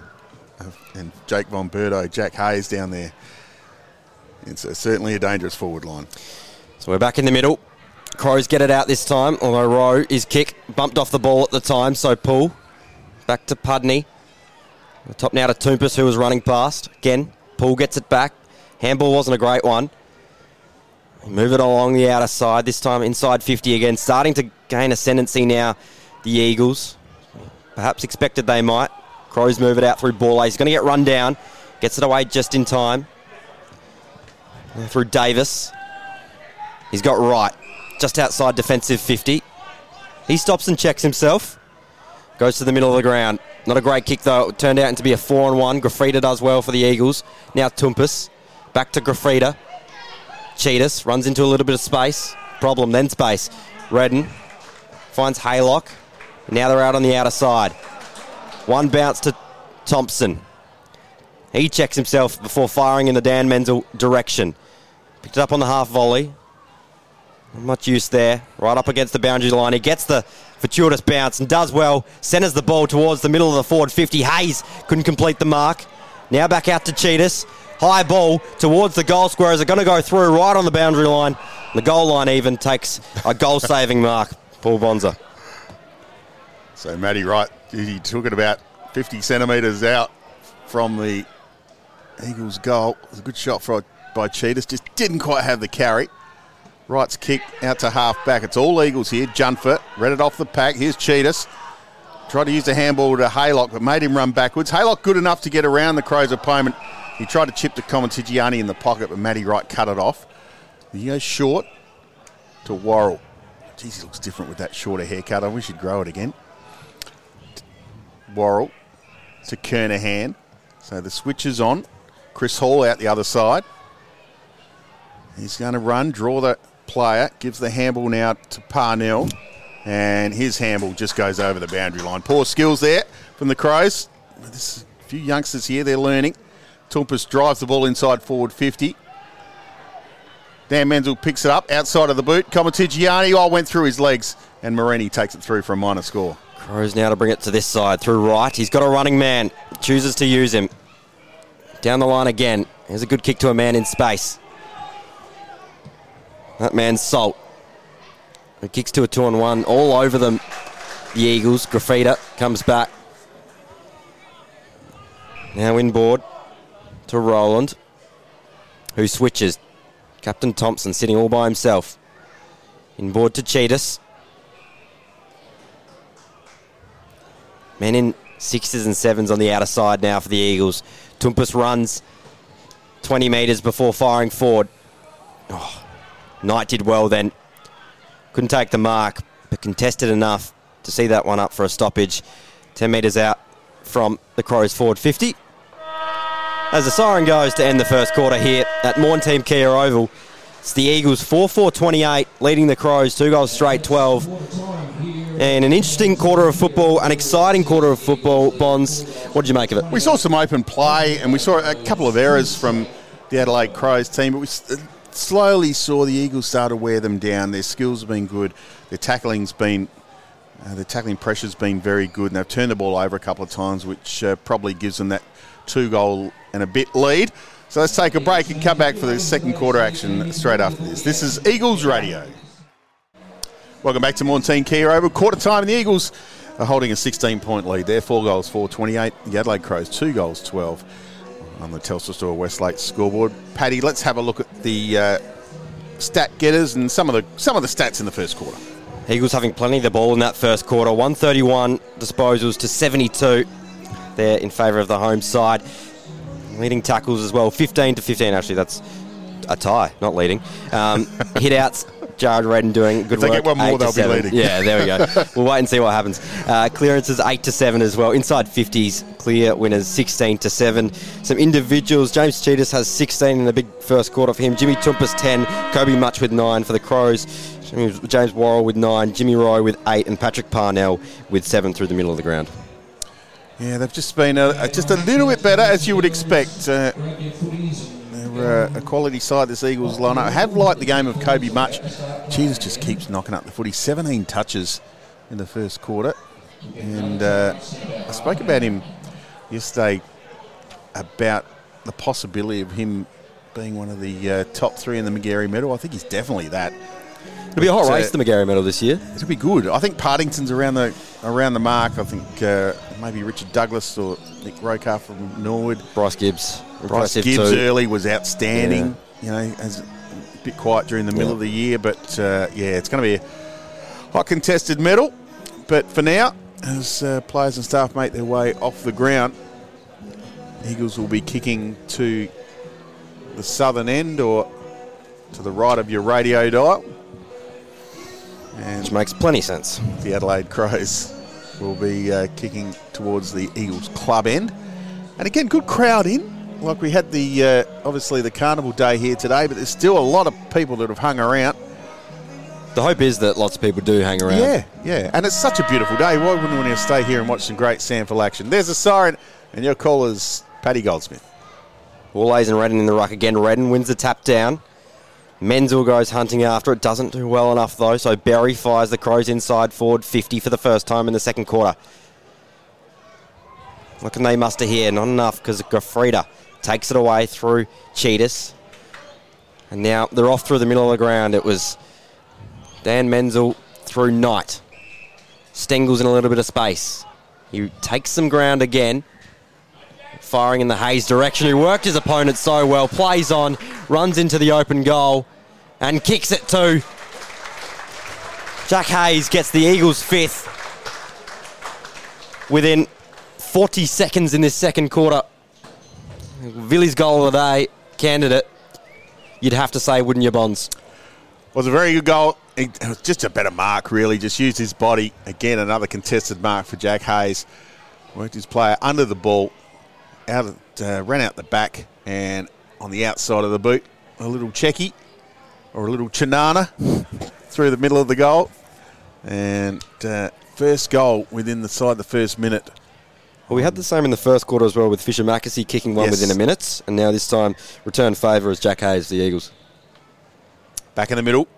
And Jake Von Bertouch, Jack Hayes down there. It's a, certainly a dangerous forward line. So we're back in the middle. Crows get it out this time, although Rowe is kick bumped off the ball at the time, so pull. Back to Pudney. The top now to Toumpas, who was running past. Again, Poole gets it back. Handball wasn't a great one. Move it along the outer side, this time inside 50 again. Starting to gain ascendancy now, the Eagles. Perhaps expected they might. Crows move it out through ball. He's going to get run down. Gets it away just in time. Through Davis. He's got right, just outside defensive 50. He stops and checks himself. Goes to the middle of the ground. Not a great kick though. It turned out to be a four on one. Grafita does well for the Eagles. Now Toumpas. Back to Grafita. Tsitas runs into a little bit of space. Problem then space. Redden finds Haylock. Now they're out on the outer side. One bounce to Thompson. He checks himself before firing in the Dan Menzel direction. Picked it up on the half volley. Not much use there. Right up against the boundary line. He gets the fortuitous bounce and does well. Centers the ball towards the middle of the forward 50. Hayes couldn't complete the mark. Now back out to Tsitas. High ball towards the goal square. Is it going to go through right on the boundary line? The goal line even takes a goal saving [laughs] mark. Paul Bonza. So Matty Wright, he took it about 50 centimetres out from the Eagles' goal. It was a good shot for, by Tsitas, just didn't quite have the carry. Wright's kick out to half back. It's all Eagles here. Jungfer read it off the pack. Here's Tsitas. Tried to use the handball to Haylock, but made him run backwards. Haylock good enough to get around the Crows' opponent. He tried to chip to Comentigiani in the pocket, but Matty Wright cut it off. He goes short to Worrell. Geez, he looks different with that shorter haircut. I wish he'd grow it again. Worrell to Kernahan. So the switch is on. Chris Hall out the other side. He's going to run, draw the player, gives the handball now to Parnell, and his handball just goes over the boundary line. Poor skills there from the Crows. There's a few youngsters here, they're learning. Toumpas drives the ball inside forward 50. Dan Menzel picks it up outside of the boot. Comitigiani, oh, went through his legs, and Morini takes it through for a minor score. Crows now to bring it to this side through right. He's got a running man. Chooses to use him. Down the line again. Here's a good kick to a man in space. That man's Salt. He kicks to a two on one. All over them. The Eagles. Grafita comes back. Now inboard to Roland, who switches. Captain Thompson sitting all by himself. Inboard to Tsitas. Men in sixes and sevens on the outer side now for the Eagles. Toumpas runs 20 metres before firing forward. Oh, Knight did well then. Couldn't take the mark, but contested enough to see that one up for a stoppage. 10 metres out from the Crows forward 50. As the siren goes to end the first quarter here at Maughan Thiem Kia Oval, It's the Eagles 4 4 28, leading the Crows, two goals straight, 12. And an interesting quarter of football, an exciting quarter of football. Bonds, what did you make of it? We saw some open play and we saw a couple of errors from the Adelaide Crows team, but we slowly saw the Eagles start to wear them down. Their skills have been good, their tackling's been. Uh, their tackling pressure's been very good, and they've turned the ball over a couple of times, which uh, probably gives them that two goal and a bit lead. So let's take a break and come back for the second quarter action straight after this. This is Eagles Radio. Welcome back to Maughan Thiem Kia Oval. Quarter time, the Eagles are holding a 16 point lead. They're four goals, 4 28. The Adelaide Crows, two goals, 12 on the Telstra Store Westlake scoreboard. Paddy, let's have a look at the uh, stat getters and some of the some of the stats in the first quarter. Eagles having plenty of the ball in that first quarter. 131 disposals to 72. They're in favour of the home side. Leading tackles as well. 15 to 15, actually. That's a tie, not leading. Um, [laughs] hit outs. Jared Redden doing good If they work. get one more, they'll be leading. Yeah, there we go. [laughs] we'll wait and see what happens. Uh, clearances 8 to 7 as well. Inside 50s, clear winners 16 to 7. Some individuals. James Tsitas has 16 in the big first quarter for him. Jimmy Toumpas 10. Kobe Mutch with 9 for the Crows. James Worrell with 9. Jimmy Rowe with 8. And Patrick Parnell with 7 through the middle of the ground. Yeah, they've just been a, just a little bit better, as you would expect. Uh, they're uh, a quality side, this Eagles lineup. I have liked the game of Kobe Mutch. Jesus just keeps knocking up the footy. 17 touches in the first quarter. And uh, I spoke about him yesterday about the possibility of him being one of the uh, top three in the Magarey medal. I think he's definitely that. It'll be a hot uh, race, the Magarey medal this year. It'll be good. I think Partington's around the around the mark. I think uh, maybe Richard Douglas or Nick Rokar from Norwood. Bryce Gibbs. Bryce impressive Gibbs too. early was outstanding. You know, as a bit quiet during the middle Yeah. of the year, but uh, yeah, it's going to be a hot contested medal. But for now, as uh, players and staff make their way off the ground, Eagles will be kicking to the southern end or to the right of your radio dial. And Which makes plenty sense. the Adelaide Crows will be uh, kicking towards the Eagles club end. And again, good crowd in. Like we had the uh, obviously the carnival day here today, but there's still a lot of people that have hung around. The hope is that lots of people do hang around. Yeah, yeah. And it's such a beautiful day. Why wouldn't we want to stay here and watch some great SANFL action? There's a siren, and your caller's Paddy Goldsmith. Borlase and Redden in the ruck again. Redden wins the tap down. Menzel goes hunting after it. Doesn't do well enough though. So Berry fires the Crows inside forward 50 for the first time in the second quarter. What can they muster here? Not enough because Goffrida takes it away through Tsitas. And now they're off through the middle of the ground. It was Dan Menzel through Knight. Stengel's in a little bit of space. He takes some ground again firing in the Hayes direction, who worked his opponent so well, plays on, runs into the open goal, and kicks it to Jack Hayes gets the Eagles' fifth within 40 seconds in this second quarter. Villies goal of the day, candidate, you'd have to say, wouldn't you, Bonds? was a very good goal. It was just a better mark, really. Just used his body. Again, another contested mark for Jack Hayes. Worked his player under the ball, out of, uh, ran out the back, and on the outside of the boot, a little checky or a little chinana through the middle of the goal. And uh, first goal within the side the first minute. Well, we had the same in the first quarter as well with Fischer McAsey kicking one Yes. within a minute, and now this time return favour as Jack Hayes, the Eagles. Back in the middle,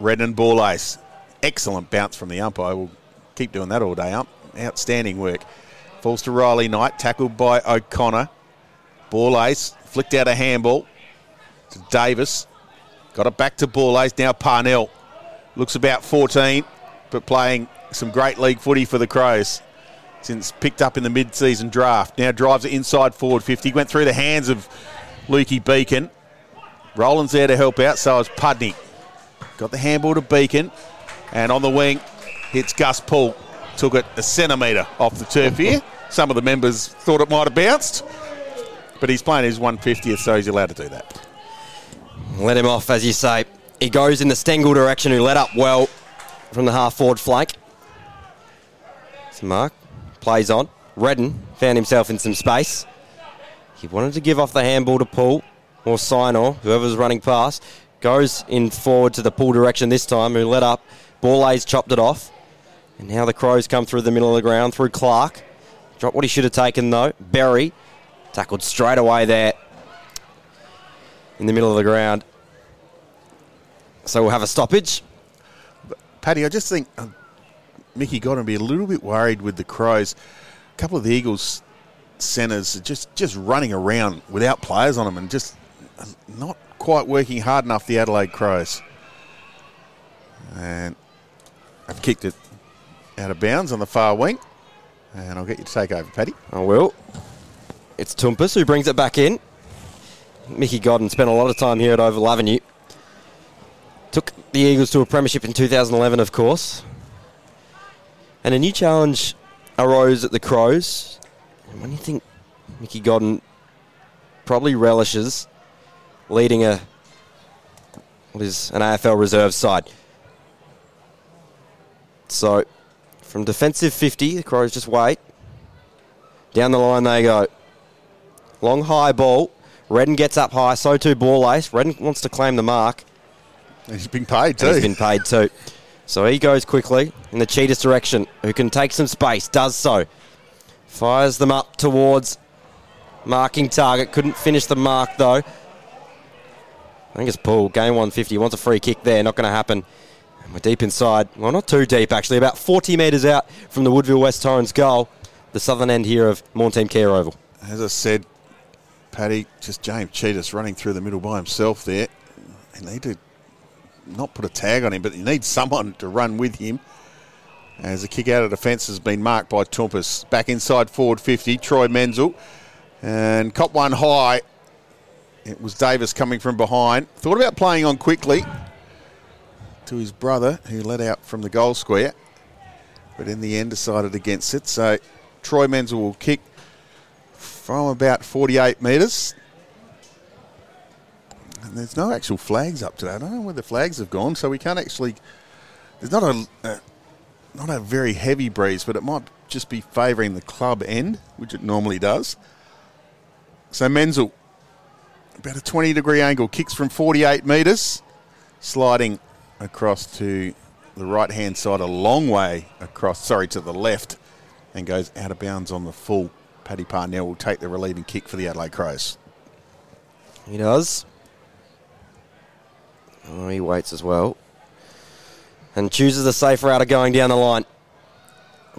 Redden and Borlase. Excellent bounce from the umpire. We'll keep doing that all day, ump. Outstanding work. Falls to Riley Knight, tackled by O'Connor. Borlase, flicked out a handball to Davis. Got it back to Borlase. Now Parnell. Looks about 14, but playing some great league footy for the Crows since picked up in the mid season draft. Now drives it inside forward 50. Went through the hands of Lukey Beacon. Roland's there to help out, so is Pudney. Got the handball to Beacon, and on the wing hits Gus Poole. Took it a centimetre off the turf here. Some of the members thought it might have bounced, but he's playing his 150th, so he's allowed to do that. Let him off, as you say. He goes in the Stengel direction, who let up well from the half forward flank. So Mark plays on. Redden found himself in some space. He wanted to give off the handball to Poole or Sinor, whoever's running past. goes in forward to the Poole direction this time, who let up. Borlase chopped it off. And now the Crows come through the middle of the ground through Clark. Drop what he should have taken though. Berry tackled straight away there in the middle of the ground. So we'll have a stoppage. Paddy, I just think um, Mickey got to be a little bit worried with the Crows. A couple of the Eagles centres are just, just running around without players on them and just um, not quite working hard enough, the Adelaide Crows. And I've kicked it out of bounds on the far wing. And I'll get you to take over, Paddy. I will. It's Toumpas who brings it back in. Mickey Godden spent a lot of time here at Oval Avenue. Took the Eagles to a premiership in 2011, of course. And a new challenge arose at the Crows. And when you think Mickey Godden probably relishes leading a what is an AFL reserve side. So from defensive 50, the Crows just wait. Down the line they go. Long high ball. Redden gets up high, so too Borlase. Redden wants to claim the mark. He's been paid too. And he's been paid too. So he goes quickly in the Tsitas direction, who can take some space, does so. Fires them up towards marking target. Couldn't finish the mark though. I think it's Poole. Game 150. Wants a free kick there. Not going to happen. We're deep inside. Well, not too deep actually. About 40 metres out from the Woodville West Torrens goal. The southern end here of Maughan Thiem Kia Oval. As I said, Paddy, just James Tsitas running through the middle by himself there. They need to not put a tag on him, but he needs someone to run with him. As the kick out of defence has been marked by Toumpas. Back inside forward 50, Troy Menzel. And cop one high. It was Davis coming from behind. Thought about playing on quickly to his brother, who let out from the goal square. But in the end, decided against it. So Troy Menzel will kick from about 48 metres. And there's no actual flags up today. I don't know where the flags have gone, so we can't actually. There's not a, a not a very heavy breeze, but it might just be favouring the club end, which it normally does. So Menzel, about a 20 degree angle, kicks from 48 metres, sliding across to the right hand side, a long way across, sorry, to the left, and goes out of bounds on the full. Paddy Parnell will take the relieving kick for the Adelaide Crows. He does. Oh, he waits as well. And chooses the safer out of going down the line.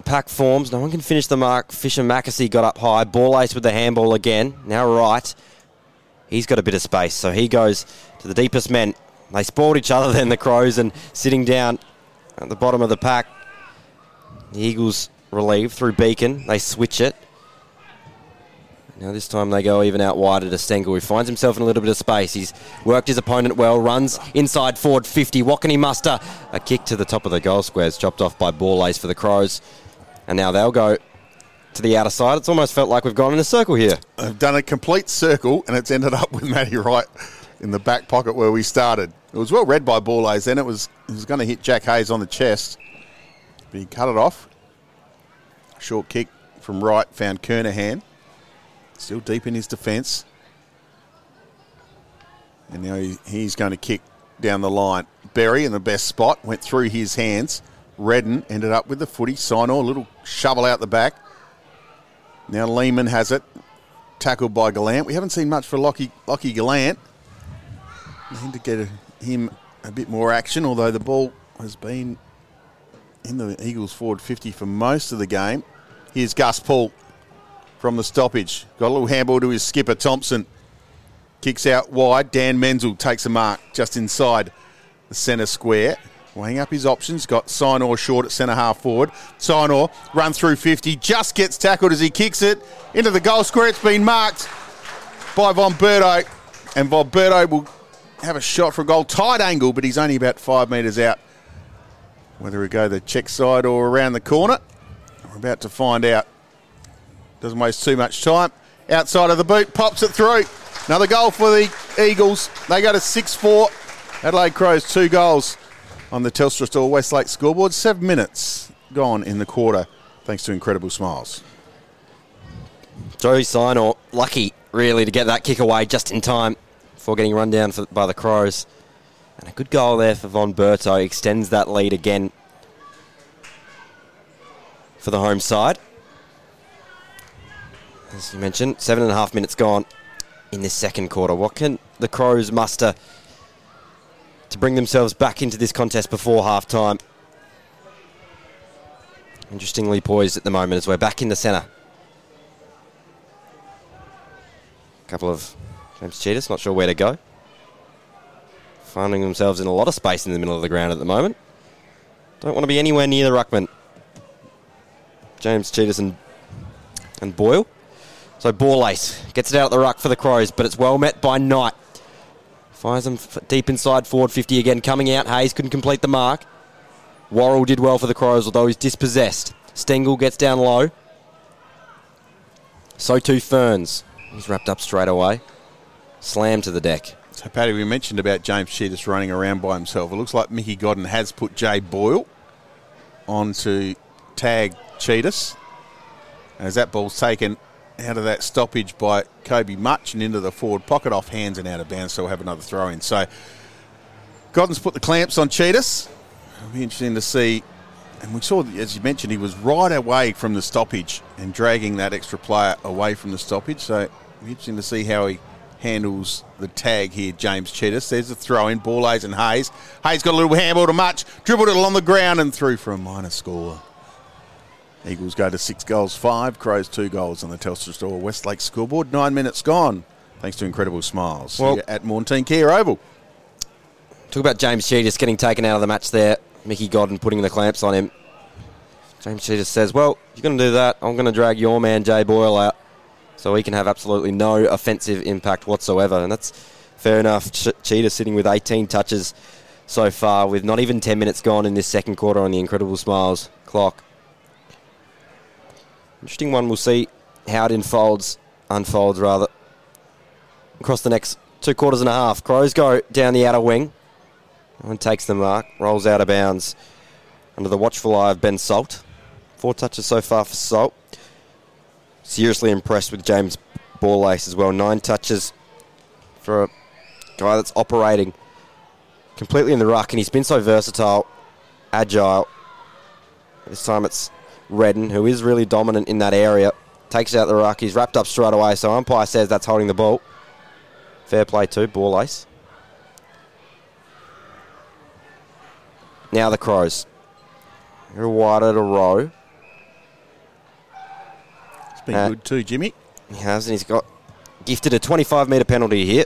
Pack forms. No one can finish the mark. Fischer McAsey got up high. Borlase with the handball again. Now right. He's got a bit of space, so he goes to the deepest men. They spoiled each other then, the Crows, and sitting down at the bottom of the pack. The Eagles relieved through Beacon. They switch it. Now this time they go even out wider to Stengel, who finds himself in a little bit of space. He's worked his opponent well, runs inside forward 50. What can he muster? A kick to the top of the goal squares, chopped off by Borlase for the Crows. And now they'll go to the outer side. It's almost felt like we've gone in a circle here. I've done a complete circle, and it's ended up with Matty Wright in the back pocket where we started. It was well read by Borlase. Then it was it was going to hit Jack Hayes on the chest, but he cut it off. Short kick from right found Kernahan. Still deep in his defence. And now he, he's going to kick down the line. Berry in the best spot, went through his hands. Redden ended up with the footy. Sinor, a little shovel out the back. Now Lehman has it. Tackled by Gallant. We haven't seen much for Lockie, Lockie Gallant. Need to get a, him a bit more action, although the ball has been in the Eagles forward 50 for most of the game. Here's Gus Poole from the stoppage. Got a little handball to his skipper, Thompson. Kicks out wide. Dan Menzel takes a mark just inside the centre square. Weighing up his options. Got Sinor short at centre half forward. Sinor run through 50. Just gets tackled as he kicks it into the goal square. It's been marked by Von Bertouch. And Von Bertouch will have a shot for a goal. Tight angle, but he's only about five metres out. Whether he go the check side or around the corner, we're about to find out. Doesn't waste too much time. Outside of the boot, pops it through. Another goal for the Eagles. They go to 6 4. Adelaide Crows, two goals on the Telstra Store Westlake scoreboard. Seven minutes gone in the quarter, thanks to Incredible Smiles. Joey Sinor, lucky really to get that kick away just in time before getting run down for, by the Crows. And a good goal there for Von Bertouch extends that lead again for the home side. As you mentioned, seven and a half minutes gone in this second quarter. What can the Crows muster to bring themselves back into this contest before half time? Interestingly poised at the moment as we're back in the centre. A couple of James Tsitas, not sure where to go. Finding themselves in a lot of space in the middle of the ground at the moment. Don't want to be anywhere near the ruckman. James Tsitas and, and Boyle. So Borlase gets it out of the ruck for the Crows, but it's well met by Knight. Fires them f- deep inside forward 50 again. Coming out, Hayes couldn't complete the mark. Worrell did well for the Crows, although he's dispossessed. Stengel gets down low. So too Ferns. He's wrapped up straight away. Slam to the deck. So, Paddy, we mentioned about James Tsitas running around by himself. It looks like Mickey Godden has put Jay Boyle on to tag Tsitas. As that ball's taken out of that stoppage by Kobe Mutch and into the forward pocket, off hands and out of bounds, so we'll have another throw in. So, Godden's put the clamps on Tsitas. It'll be interesting to see. And we saw, as you mentioned, he was right away from the stoppage and dragging that extra player away from the stoppage. So, it'll be interesting to see how he handles the tag here, James Tsitas. There's a throw in, Borlase and Hayes. Hayes got a little handball to Mutch, dribbled it along the ground and through for a minor score. Eagles go to six goals, five. Crows two goals on the Telstra Store Westlake scoreboard. Nine minutes gone, thanks to incredible smiles Well- here at Maughan Thiem Kia Oval. Talk about James Tsitas getting taken out of the match there. Mickey Godden putting the clamps on him. James Tsitas says, Well, if you're going to do that, I'm going to drag your man Jay Boyle out so he can have absolutely no offensive impact whatsoever. And that's fair enough. Ch- Cheetah sitting with 18 touches so far, with not even 10 minutes gone in this second quarter on the Incredible Smiles clock. Interesting one. We'll see how it unfolds, unfolds rather, across the next two quarters and a half. Crows go down the outer wing. One takes the mark, rolls out of bounds under the watchful eye of Ben Salt. Four touches so far for Salt. Seriously impressed with James Borlase as well. Nine touches for a guy that's operating completely in the ruck, and he's been so versatile, agile. This time it's Redden, who is really dominant in that area. Takes out the ruck. He's wrapped up straight away, so umpire says that's holding the ball. Fair play too, Borlase. Now the Crows. They're wider to row. Been Uh, good too, Jimmy. He has, and he's got gifted a 25 metre penalty here.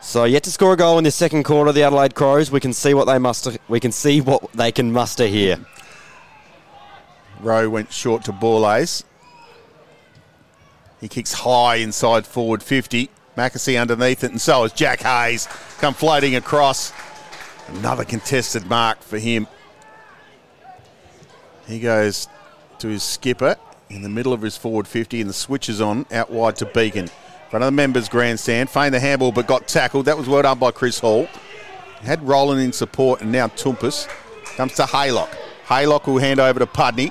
So yet to score a goal in this second quarter, the Adelaide Crows. We can see what they muster. We can see what they can muster here. Rowe went short to Borlase. He kicks high inside forward 50. McAsey underneath it, and so is Jack Hayes. Come floating across. Another contested mark for him. He goes to his skipper in the middle of his forward 50, and the switch is on out wide to Beacon. Front of the members' grandstand. Feigned the handball, but got tackled. That was well done by Chris Hall. Had Roland in support, and now Toumpas comes to Haylock. Haylock will hand over to Pudney,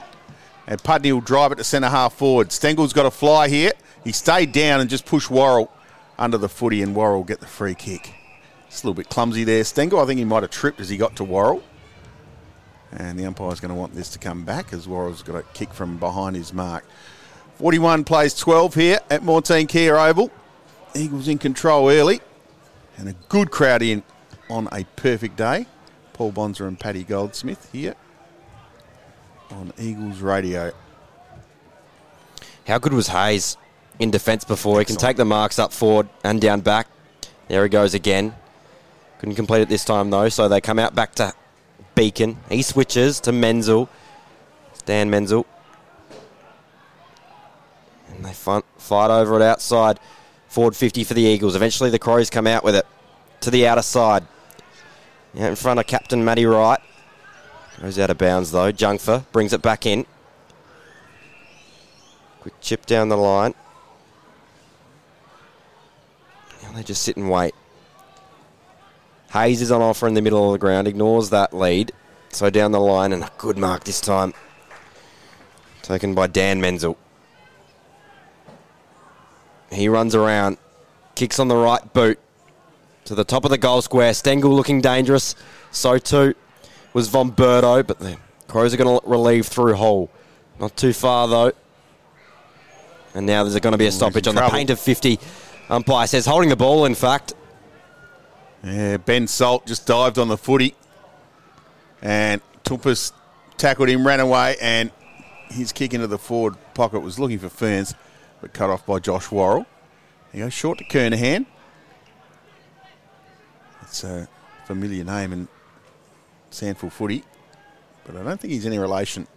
and Pudney will drive it to centre half forward. Stengel's got a fly here. He stayed down and just pushed Worrell under the footy, and Worrell get the free kick. It's a little bit clumsy there, Stengel. I think he might have tripped as he got to Worrell. And the umpire's going to want this to come back as Worrell's got a kick from behind his mark. 41 plays 12 here at Maughan Thiem Kia Oval. Eagles in control early. And a good crowd in on a perfect day. Paul Bonser and Paddy Goldsmith here on Eagles Radio. How good was Hayes in defence before? He can take the marks up forward and down back. There he goes again. Couldn't complete it this time though, so they come out back to Beacon. He switches to Menzel. Dan Menzel. And they fight, over it outside. Forward 50 for the Eagles. Eventually the Crows come out with it to the outer side. In front of Captain Matty Wright. Goes out of bounds though. Jungfer brings it back in. Quick chip down the line. And they just sit and wait. Hayes is on offer in the middle of the ground, ignores that lead. So down the line, and a good mark this time. Taken by Dan Menzel. He runs around, kicks on the right boot. to the top of the goal square. Stengel looking dangerous. So too was Von Bertouch, but the Crows are going to relieve through Hall. Not too far though. And now there's going to be a stoppage on the paint of 50. Umpire says holding the ball, in fact. Yeah, Ben Salt just dived on the footy. And Toumpas tackled him, ran away, and his kick into the forward pocket was looking for Ferns, but cut off by Josh Worrell. He goes short to Kernahan. It's a familiar name in SANFL footy, but I don't think he's any relation,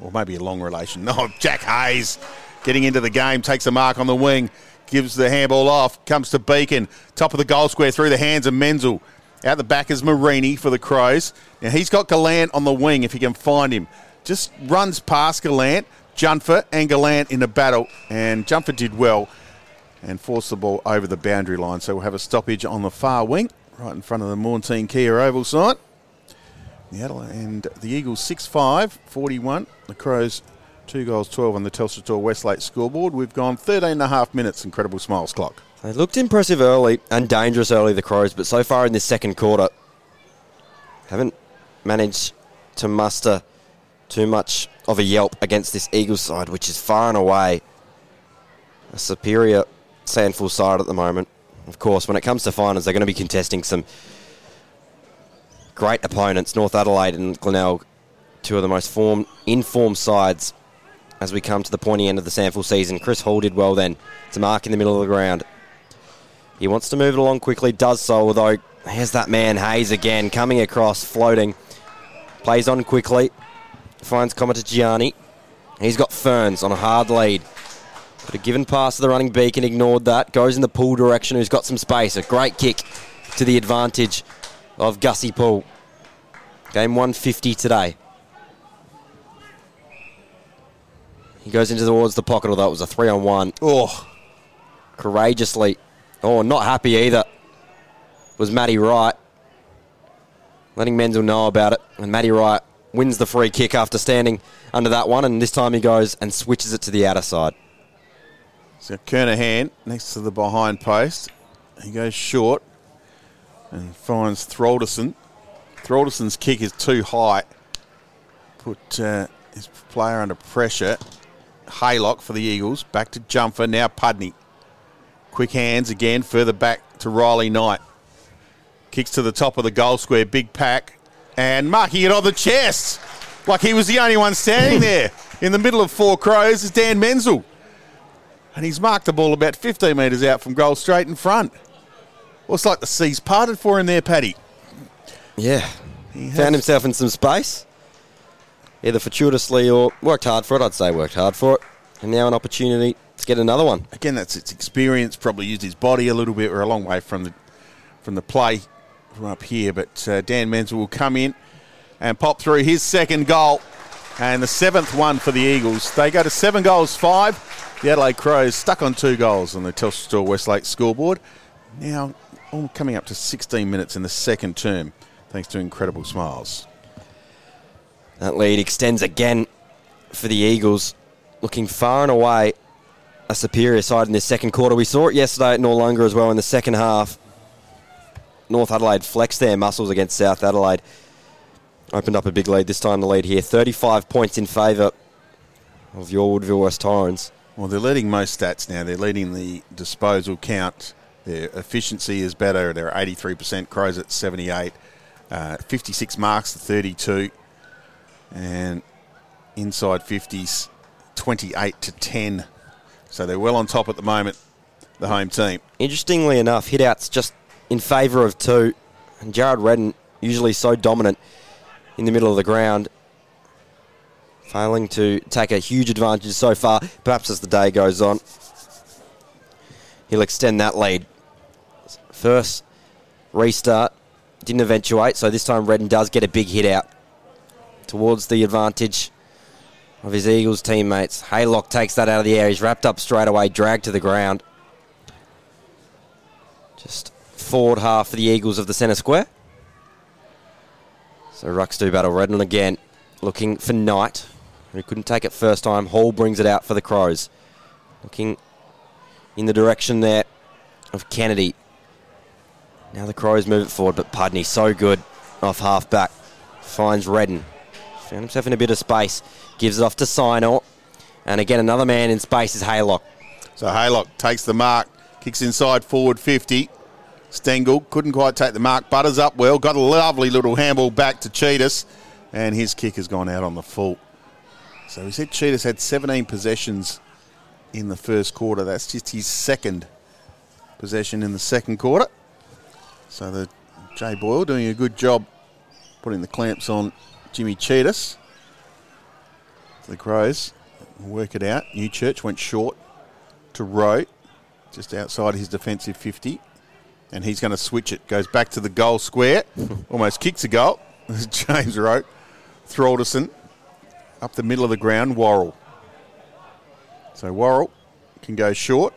or maybe a long relation. [laughs] No, Jack Hayes getting into the game, takes a mark on the wing, gives the handball off, comes to Beacon, top of the goal square through the hands of Menzel. Out the back is Marini for the Crows. Now he's got Gallant on the wing if he can find him. Just runs past Gallant, Jungfer and Gallant in a battle, and Jungfer did well and forced the ball over the boundary line. So we'll have a stoppage on the far wing, right in front of the Maughan Thiem Kia Oval site. The Adelaide and the Eagles 6 5, 41. The Crows 2 goals 12 on the Telstra Tour Westlake scoreboard. We've gone 13 and a half minutes, incredible smiles clock. They looked impressive early and dangerous early, the Crows, but so far in this second quarter, haven't managed to muster too much of a yelp against this Eagles side, which is far and away a superior SANFL side at the moment. Of course, when it comes to finals, they're going to be contesting some great opponents, North Adelaide and Glenelg, two of the most form, informed sides as we come to the pointy end of the SANFL season. Chris Hall did well then to mark in the middle of the ground. He wants to move it along quickly, does so, although here's that man Hayes again coming across, floating. Plays on quickly, finds Gianni. He's got Ferns on a hard lead. But a given pass to the running Beacon, ignored that. Goes in the Poole direction, who's got some space. A great kick to the advantage of Gussie Poole. Game 150 today. He goes into towards the pocket, although it was a three on one. Oh, Courageously. Oh, not happy either. Was Matty Wright. Letting Menzel know about it. And Matty Wright wins the free kick after standing under that one. And this time he goes and switches it to the outer side. so Kernahan next to the behind post. He goes short and finds Thralderson. Thralderson's kick is too high. Put uh, his player under pressure. Haylock for the Eagles. Back to Jumper. Now Pudney. Quick hands again. Further back to Riley Knight. Kicks to the top of the goal square. Big pack. And marking it on the chest. Like he was the only one standing there. In the middle of four crows is Dan Menzel. And he's marked the ball about 15 metres out from goal straight in front. Well, it's like the seas parted for him there, Paddy. Yeah. He Found himself in some space. Either fortuitously or worked hard for it. I'd say worked hard for it. And now an opportunity to get another one. Again, that's its experience. Probably used his body a little bit. We're a long way from the from the play from up here, but uh, Dan Menzel will come in and pop through his second goal, and the seventh one for the Eagles. They go to seven goals, five. The Adelaide Crows stuck on two goals on the Telstra Westlake scoreboard. Now, coming up to 16 minutes in the second term, thanks to incredible smiles. That lead extends again for the Eagles, looking far and away a superior side in this second quarter. We saw it yesterday at Noarlunga as well in the second half. North Adelaide flexed their muscles against South Adelaide. Opened up a big lead this time. The lead here, 35 points in favour of your Woodville West Torrens. Well, they're leading most stats now. They're leading the disposal count. Their efficiency is better. They're 83%. Crows at 78. Uh, 56 marks to 32. And inside 50s, 28 to 10. So they're well on top at the moment, the home team. Interestingly enough, hitouts just in favour of two. And Jared Redden, usually so dominant in the middle of the ground, failing to take a huge advantage so far. Perhaps as the day goes on, he'll extend that lead. First restart didn't eventuate, so this time Redden does get a big hit out towards the advantage of his Eagles teammates. Haylock takes that out of the air. He's wrapped up straight away, dragged to the ground. Just forward half for the Eagles of the centre square. So Rucks do battle Redden again, looking for Knight, who couldn't take it first time. Hall brings it out for the Crows. Looking in the direction there of Kennedy. Now the Crows move it forward, but Pudney so good off half back. Finds Redden. Found himself in a bit of space. Gives it off to Sinor. And again, another man in space is Haylock. So Haylock takes the mark, kicks inside forward 50. Stengel couldn't quite take the mark, butters up well, got a lovely little handball back to Tsitas, and his kick has gone out on the full. So we said Tsitas had 17 possessions in the first quarter. That's just his second possession in the second quarter. So the Jay Boyle doing a good job putting the clamps on Jimmy Tsitas. For the Crows work it out. Newchurch went short to Rowe, just outside his defensive 50. And he's going to switch it. Goes back to the goal square. [laughs] Almost kicks a goal. [laughs] James Rowe. Thralderson up the middle of the ground. Worrell. So Worrell can go short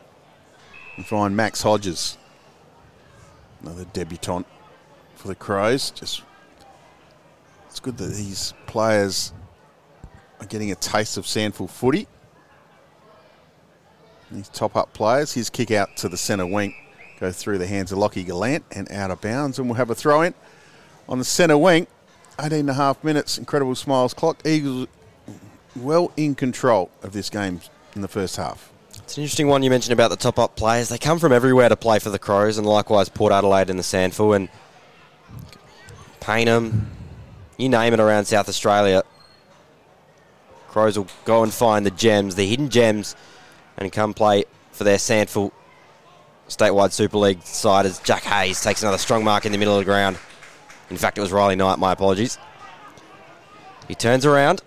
and find Max Hodges. Another debutant for the Crows. Just it's good that these players are getting a taste of SANFL footy. These top up players. His kick out to the centre wing Go through the hands of Lockie Gallant and out of bounds, and we'll have a throw in on the centre wing. 18 and a half minutes, incredible smiles clock. Eagles well in control of this game in the first half. It's an interesting one you mentioned about the top up players. They come from everywhere to play for the Crows, and likewise Port Adelaide and the SANFL and Payneham, you name it around South Australia. Crows will go and find the gems, the hidden gems, and come play for their SANFL statewide Super League side as Jack Hayes takes another strong mark in the middle of the ground. In fact, it was Riley Knight, my apologies. He turns around,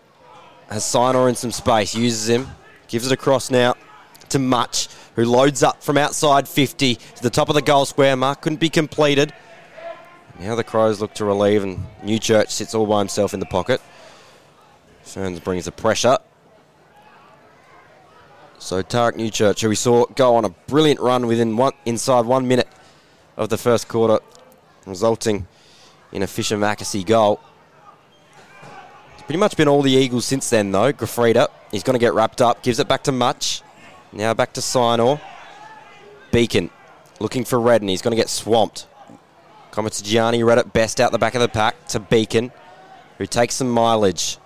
has Sinor in some space, uses him, gives it across now to Mutch, who loads up from outside 50 to the top of the goal square. Mark couldn't be completed. Now the Crows look to relieve, and Newchurch sits all by himself in the pocket. Ferns brings the pressure. So Tariq Newchurch, who we saw go on a brilliant run within one inside one minute of the first quarter, resulting in a Fischer McAsey goal. It's pretty much been all the Eagles since then, though. Grafrida, he's going to get wrapped up, gives it back to Mutch. Now back to Sinor. Beacon looking for Redden. He's going to get swamped. Comment to Gianni, read it best out the back of the pack to Beacon, who takes some mileage.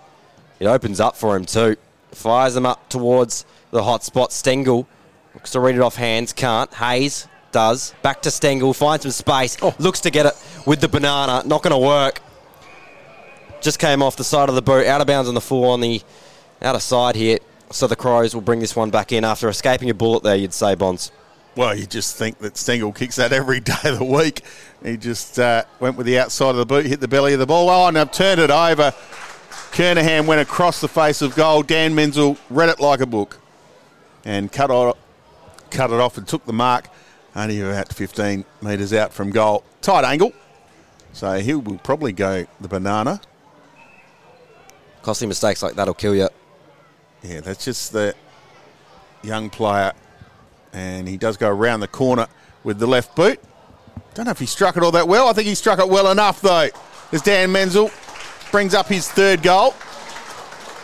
It opens up for him too. Fires them up towards the hot spot. Stengel looks to read it off hands, can't. Hayes does. Back to Stengel, finds some space, oh. looks to get it with the banana. Not going to work. Just came off the side of the boot, out of bounds on the full on the outer side here. So the Crows will bring this one back in after escaping a bullet there, you'd say, Bonds. Well, you just think that Stengel kicks that every [laughs] day of the week. He just uh, went with the outside of the boot, hit the belly of the ball. Oh, and I've turned it over. Kernahan went across the face of goal. Dan Menzel read it like a book and cut it, cut it off and took the mark. Only about 15 metres out from goal. Tight angle. So he will probably go the banana. Costly mistakes like that'll kill you. Yeah, that's just the young player. And he does go around the corner with the left boot. Don't know if he struck it all that well. I think he struck it well enough, though. As Dan Menzel brings up his third goal.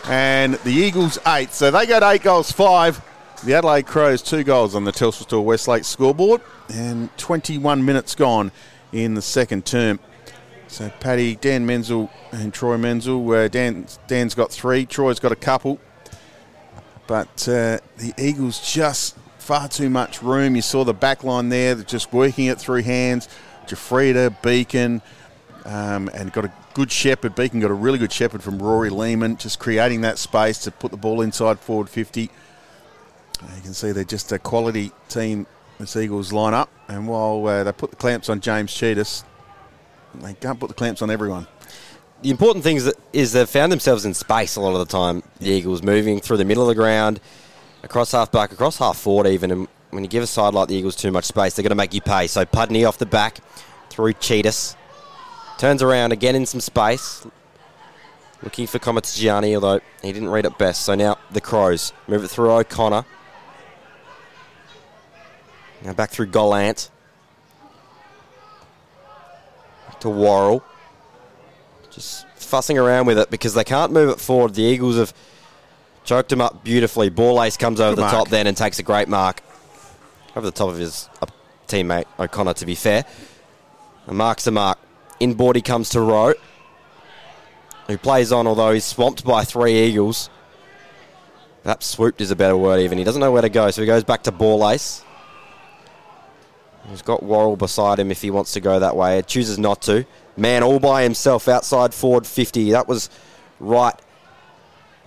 And the Eagles eight. So they got eight goals, five. The Adelaide Crows two goals on the Telstra Store Westlake scoreboard. And 21 minutes gone in the second term. So Paddy, Dan Menzel, and Troy Menzel. Uh, Dan, Dan's got three. Troy's got a couple. But uh, the Eagles just far too much room. You saw the back line there, just working it through hands. Jafrida, Beacon, um, and got a good shepherd. Beacon got a really good shepherd from Rory Lehman, just creating that space to put the ball inside forward 50. Uh, you can see they're just a quality team, this Eagles line up. And while uh, they put the clamps on James Tsitas, they can't put the clamps on everyone. the important thing is that is they've found themselves in space a lot of the time. The Eagles moving through the middle of the ground, across half back, across half forward even. And when you give a side like the Eagles too much space, they're going to make you pay. So Pudney off the back through Tsitas. Turns around again in some space. Looking for Gianni, although he didn't read it best. So now the Crows move it through O'Connor. Now back through Gallant. To Worrell just fussing around with it because they can't move it forward. The Eagles have choked him up beautifully. Borlase comes over Good the mark. top then and takes a great mark over the top of his uh, teammate O'Connor. To be fair, A mark's a mark. Inboard he comes to Rowe, who plays on, although he's swamped by three Eagles. Perhaps swooped is a better word, even. He doesn't know where to go, so he goes back to Borlase. He's got Worrell beside him if he wants to go that way. He chooses not to. Man all by himself outside forward 50. That was right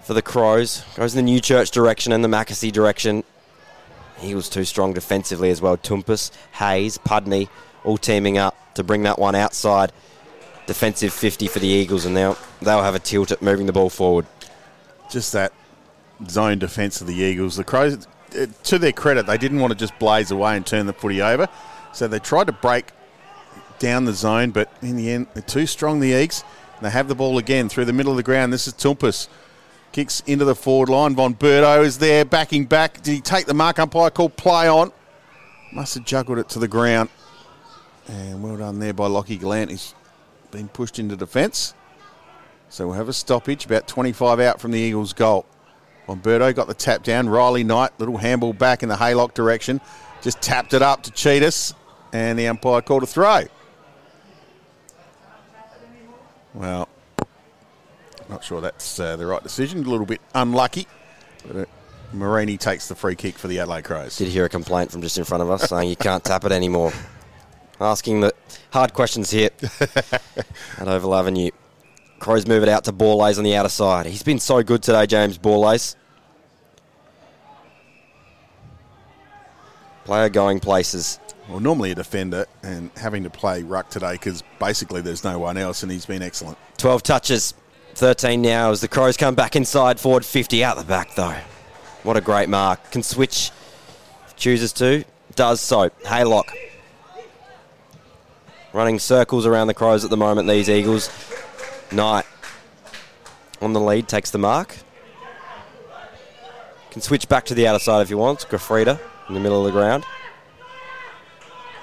for the Crows. Goes in the Newchurch direction and the McAsey direction. He was too strong defensively as well. Toumpas, Hayes, Pudney all teaming up to bring that one outside. Defensive 50 for the Eagles, and now they'll have a tilt at moving the ball forward. Just that zone defence of the Eagles. The Crows, uh, to their credit, they didn't want to just blaze away and turn the footy over. So they tried to break down the zone, but in the end, they're too strong, the Eagles. They have the ball again through the middle of the ground. This is Toumpas. Kicks into the forward line. Von Bertouch is there, backing back. Did he take the mark? Umpire called play on. Must have juggled it to the ground. And well done there by Lockie Gallant. He's been pushed into defence. So we'll have a stoppage, about 25 out from the Eagles' goal. Von Bertouch got the tap down. Riley Knight, little handball back in the Haylock direction. Just tapped it up to Tsitas, and the umpire called a throw. Well, not sure that's uh, the right decision. A little bit unlucky, but uh, Marini takes the free kick for the Adelaide Crows. Did hear a complaint from just in front of us saying you can't tap it anymore. Asking the hard questions here [laughs] at Oval Avenue. Crows move it out to Borlase on the outer side. He's been so good today, James Borlase. Player going places. Well, normally a defender and having to play ruck today because basically there's no one else, and he's been excellent. 12 touches, 13 now as the Crows come back inside, forward 50 out the back though. What a great mark. Can switch, chooses to, does so. Haylock running circles around the Crows at the moment, these Eagles. Knight on the lead, takes the mark. Can switch back to the outer side if he wants. Grafrida in the middle of the ground.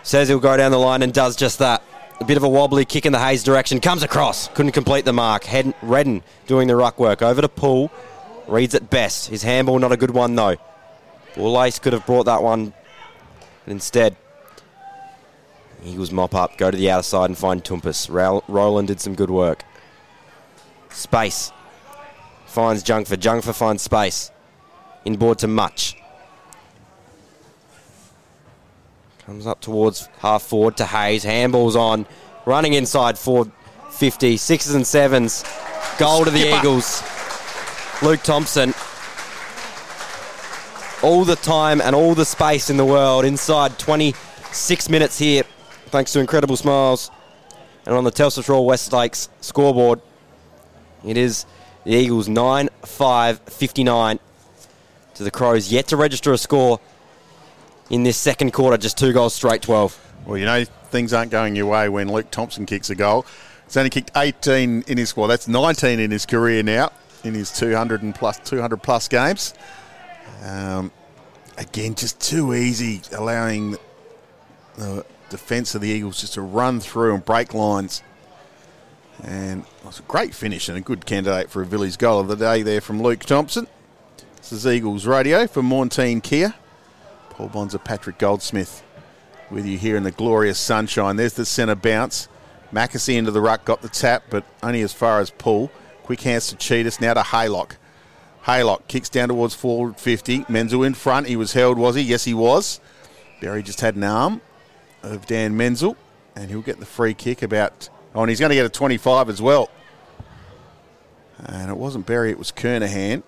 Says he'll go down the line and does just that. A bit of a wobbly kick in the Hayes direction. Comes across. Couldn't complete the mark. Head, Redden doing the ruck work. Over to Poole. Reads it best. His handball not a good one though. Lace could have brought that one. But instead, Eagles mop up. Go to the outer side and find Tumpus. Roland did some good work. Space. Finds Jungfer. Jungfer finds space. Inboard to Mutch. Comes up towards half forward to Hayes. Handballs on. Running inside forward 50. Sixes and sevens. Goal to the Eagles. Luke Thompson. All the time and all the space in the world inside 26 minutes here, thanks to incredible smiles. And on the Telstra Royal West Lakes scoreboard, it is the Eagles 9 5 59 to the Crows, yet to register a score in this second quarter, just two goals straight 12. Well, you know, things aren't going your way when Luke Thompson kicks a goal. He's only kicked 18 in his squad. That's 19 in his career now, in his 200 and plus 200 plus games. Um, again, just too easy, allowing the defence of the Eagles just to run through and break lines. And it was a great finish and a good candidate for a Villies goal of the day there from Luke Thompson. This is Eagles Radio for Maughan Thiem Kia. Paul Bonza, Patrick Goldsmith with you here in the glorious sunshine. There's the centre bounce. McAsey into the ruck, got the tap, but only as far as Paul. Quick hands to Tsitas, now to Haylock. Haylock kicks down towards forward 50. Menzel in front. He was held, was he? Yes, he was. Barry just had an arm of Dan Menzel, and he'll get the free kick about Oh, and he's going to get a 25 as well. And it wasn't Barry, it was Kernahan.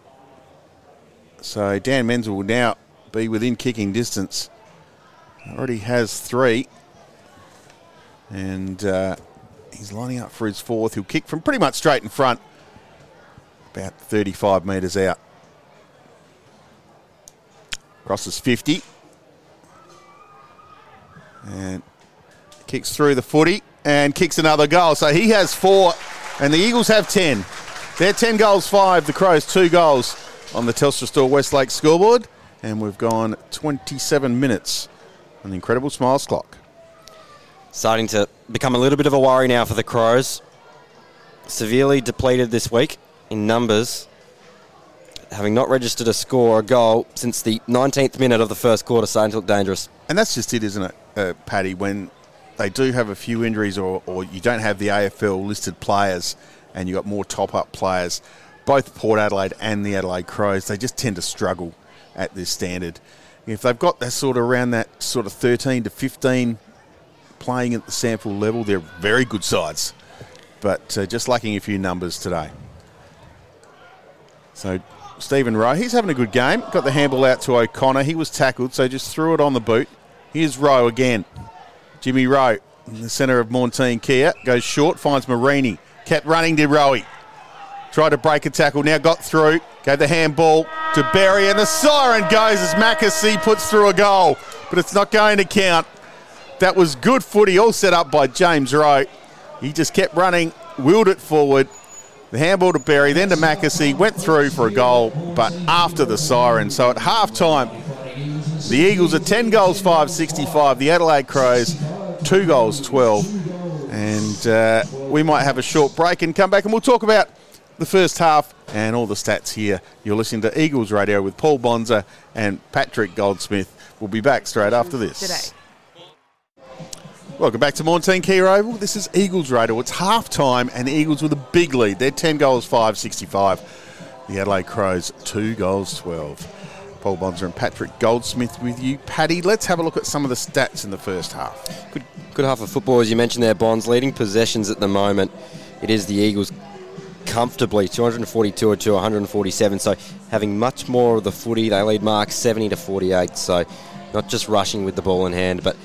So Dan Menzel will now be within kicking distance. Already has three. And uh, he's lining up for his fourth. He'll kick from pretty much straight in front, about 35 metres out. Crosses 50. And kicks through the footy and kicks another goal. So he has four, and the Eagles have 10. They're 10 goals, five. The Crows, two goals on the Telstra Store Westlake scoreboard. And we've gone 27 minutes on the incredible smiles clock. Starting to become a little bit of a worry now for the Crows. Severely depleted this week in numbers, having not registered a score or a goal since the 19th minute of the first quarter, starting to look dangerous. And that's just it, isn't it, uh, Paddy? When they do have a few injuries, or, or you don't have the AFL listed players, and you've got more top up players, both Port Adelaide and the Adelaide Crows, they just tend to struggle at this standard. If they've got that sort of around that sort of 13 to 15 playing at the SANFL level, they're very good sides. But uh, just lacking a few numbers today. So Stephen Rowe, he's having a good game. Got the handball out to O'Connor. He was tackled, so just threw it on the boot. Here's Rowe again. Jimmy Rowe, in the centre of Maughan Thiem Kia, goes short, finds Marini. Kept running to Rowe. Tried to break a tackle, now got through. Gave the handball to Berry, and the siren goes as McAsey puts through a goal. But it's not going to count. That was good footy, all set up by James Rowe. He just kept running, wheeled it forward. The handball to Berry, then to McAsey, went through for a goal, but after the siren. So at half time, the Eagles are 10 goals, 5 65. The Adelaide Crows, 2 goals, 12. And uh, we might have a short break and come back and we'll talk about the first half and all the stats here. You're listening to Eagles Radio with Paul Bonza and Patrick Goldsmith. We'll be back straight after this. Today. Welcome back to Maughan Thiem Kia Oval. This is Eagles Radio. It's half time and Eagles with a big lead. They're 10 goals, 5 65. The Adelaide Crows, 2 goals, 12. Paul Bonzer and Patrick Goldsmith with you. Paddy, let's have a look at some of the stats in the first half. Good, good half of football, as you mentioned there, Bonds. Leading possessions at the moment, it is the Eagles comfortably 242 to 147. So having much more of the footy, they lead marks 70 to 48. So not just rushing with the ball in hand, but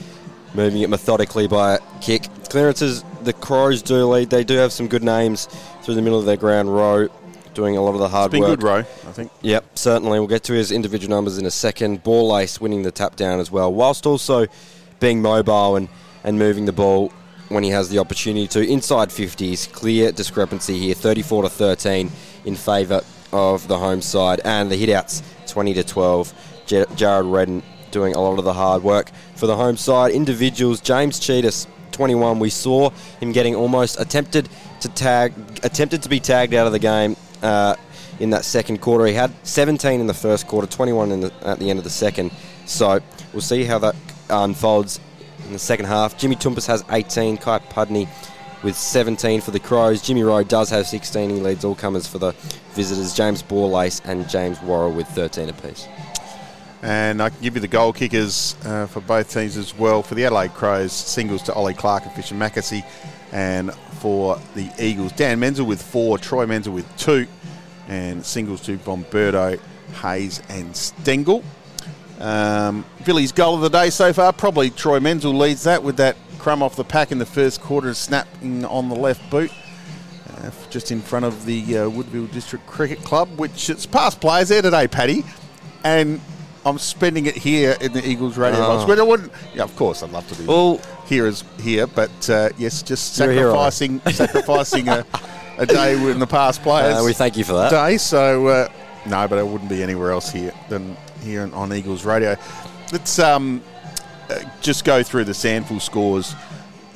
moving it methodically by a kick. Clearances, the Crows do lead. They do have some good names through the middle of their ground Rowe, doing a lot of the hard Been work. good, Rowe, I think. Yep, certainly. We'll get to his individual numbers in a second. Borlase winning the tap down as well, whilst also being mobile and, and moving the ball when he has the opportunity to. Inside 50s, clear discrepancy here, 34 to 13 in favour of the home side, and the hitouts 20 to 12. J- Jared Redden doing a lot of the hard work for the home side. Individuals, James Tsitas, 21. We saw him getting almost attempted to tag, attempted to be tagged out of the game. Uh, in that second quarter, he had 17 in the first quarter, 21 in the, at the end of the second. So we'll see how that unfolds in the second half. Jimmy Toumpas has 18. Kai Pudney with 17 for the Crows. Jimmy Rowe does have 16. He leads all comers for the visitors. James Borlase and James Worrell with 13 apiece. And I can give you the goal kickers uh, for both teams as well. For the Adelaide Crows, singles to Ollie Clark and Fischer McAsey. And for the Eagles, Dan Menzel with four, Troy Menzel with two. And singles to Von Bertouch, Hayes and Stengel. Um, Villies goal of the day so far, probably Troy Menzel leads that with that crumb off the pack in the first quarter, snapping on the left boot. Uh, just in front of the uh, Woodville District Cricket Club, which it's past players there today, Paddy. And I'm spending it here in the Eagles radio Oh. box. But I wouldn't, yeah, of course, I'd love to be Well- here as here, but uh, yes, just You're a hero. sacrificing [laughs] sacrificing a, a day in the past [laughs] players. We thank you for that. day. So uh, no, but I wouldn't be anywhere else here than here on- on Eagles Radio. Let's um, uh, just go through the SANFL scores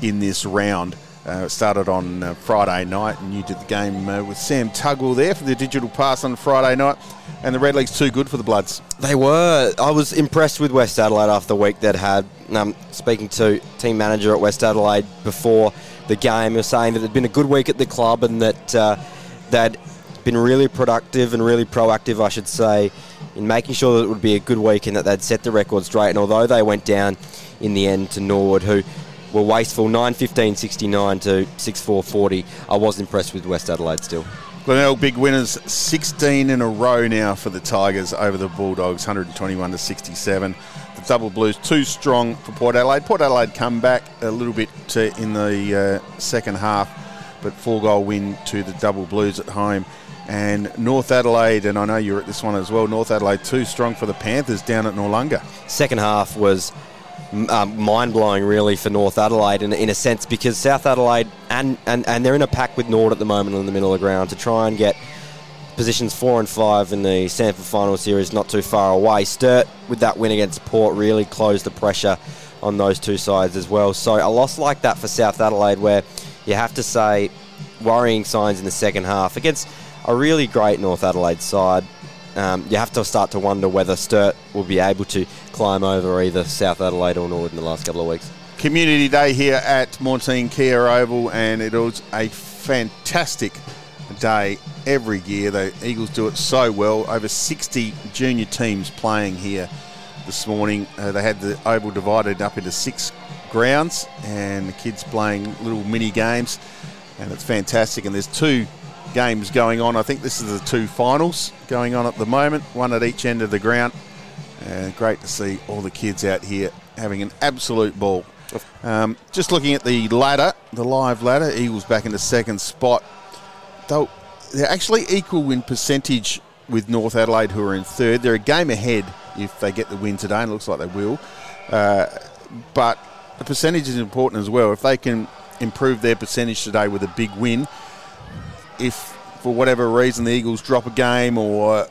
in this round. Uh, it started on uh, Friday night, and you did the game uh, with Sam Tugwell there for the digital pass on Friday night. And the Red League's too good for the Bloods. They were. I was impressed with West Adelaide after the week they'd had. Um, speaking to team manager at West Adelaide before the game, he was saying that it'd been a good week at the club and that uh, they'd been really productive and really proactive, I should say, in making sure that it would be a good week and that they'd set the record straight. And although they went down in the end to Norwood, who were wasteful 9 15 69 to 6 4 40, I was impressed with West Adelaide still. Glenelg big winners, 16 in a row now for the Tigers over the Bulldogs, 121 to 67. The Double Blues too strong for Port Adelaide. Port Adelaide come back a little bit in the uh, second half, but four goal win to the Double Blues at home. And North Adelaide, and I know you're at this one as well. North Adelaide too strong for the Panthers down at Noarlunga. second half was um, mind blowing, really, for North Adelaide in, in a sense because South Adelaide and, and, and they're in a pack with Nord at the moment in the middle of the ground to try and get positions four and five in the SANFL final series not too far away. Sturt, with that win against Port, really closed the pressure on those two sides as well. So a loss like that for South Adelaide, where you have to say worrying signs in the second half against a really great North Adelaide side. Um, you have to start to wonder whether Sturt will be able to climb over either South Adelaide or Nord in the last couple of weeks. Community Day here at Maughan Thiem Kia Oval, and it was a fantastic day every year. The Eagles do it so well. Over 60 junior teams playing here this morning. Uh, they had the oval divided up into six grounds, and the kids playing little mini games, and it's fantastic. And there's two games going on. I think this is the two finals going on at the moment, one at each end of the ground. And great to see all the kids out here having an absolute ball. Um, just looking at the ladder, the live ladder, Eagles back in the second spot. Though they're actually equal in percentage with North Adelaide, who are in third. They're a game ahead if they get the win today, and it looks like they will. Uh, but the percentage is important as well. If they can improve their percentage today with a big win, if for whatever reason the Eagles drop a game or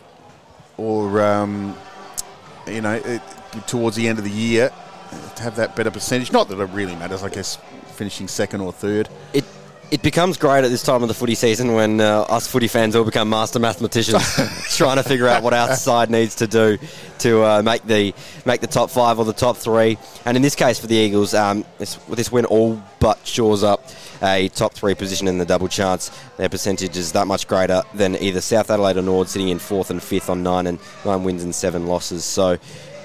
or um, you know it, towards the end of the year to have that better percentage. Not that it really matters, I guess, finishing second or third. It it becomes great at this time of the footy season when uh, us footy fans all become master mathematicians, [laughs] trying to figure out what our side needs to do to uh, make the make the top five or the top three. And in this case, for the Eagles, um, this, this win all but shores up a top three position in the double chance. Their percentage is that much greater than either South Adelaide or Nord, sitting in fourth and fifth on nine and nine wins and seven losses. So.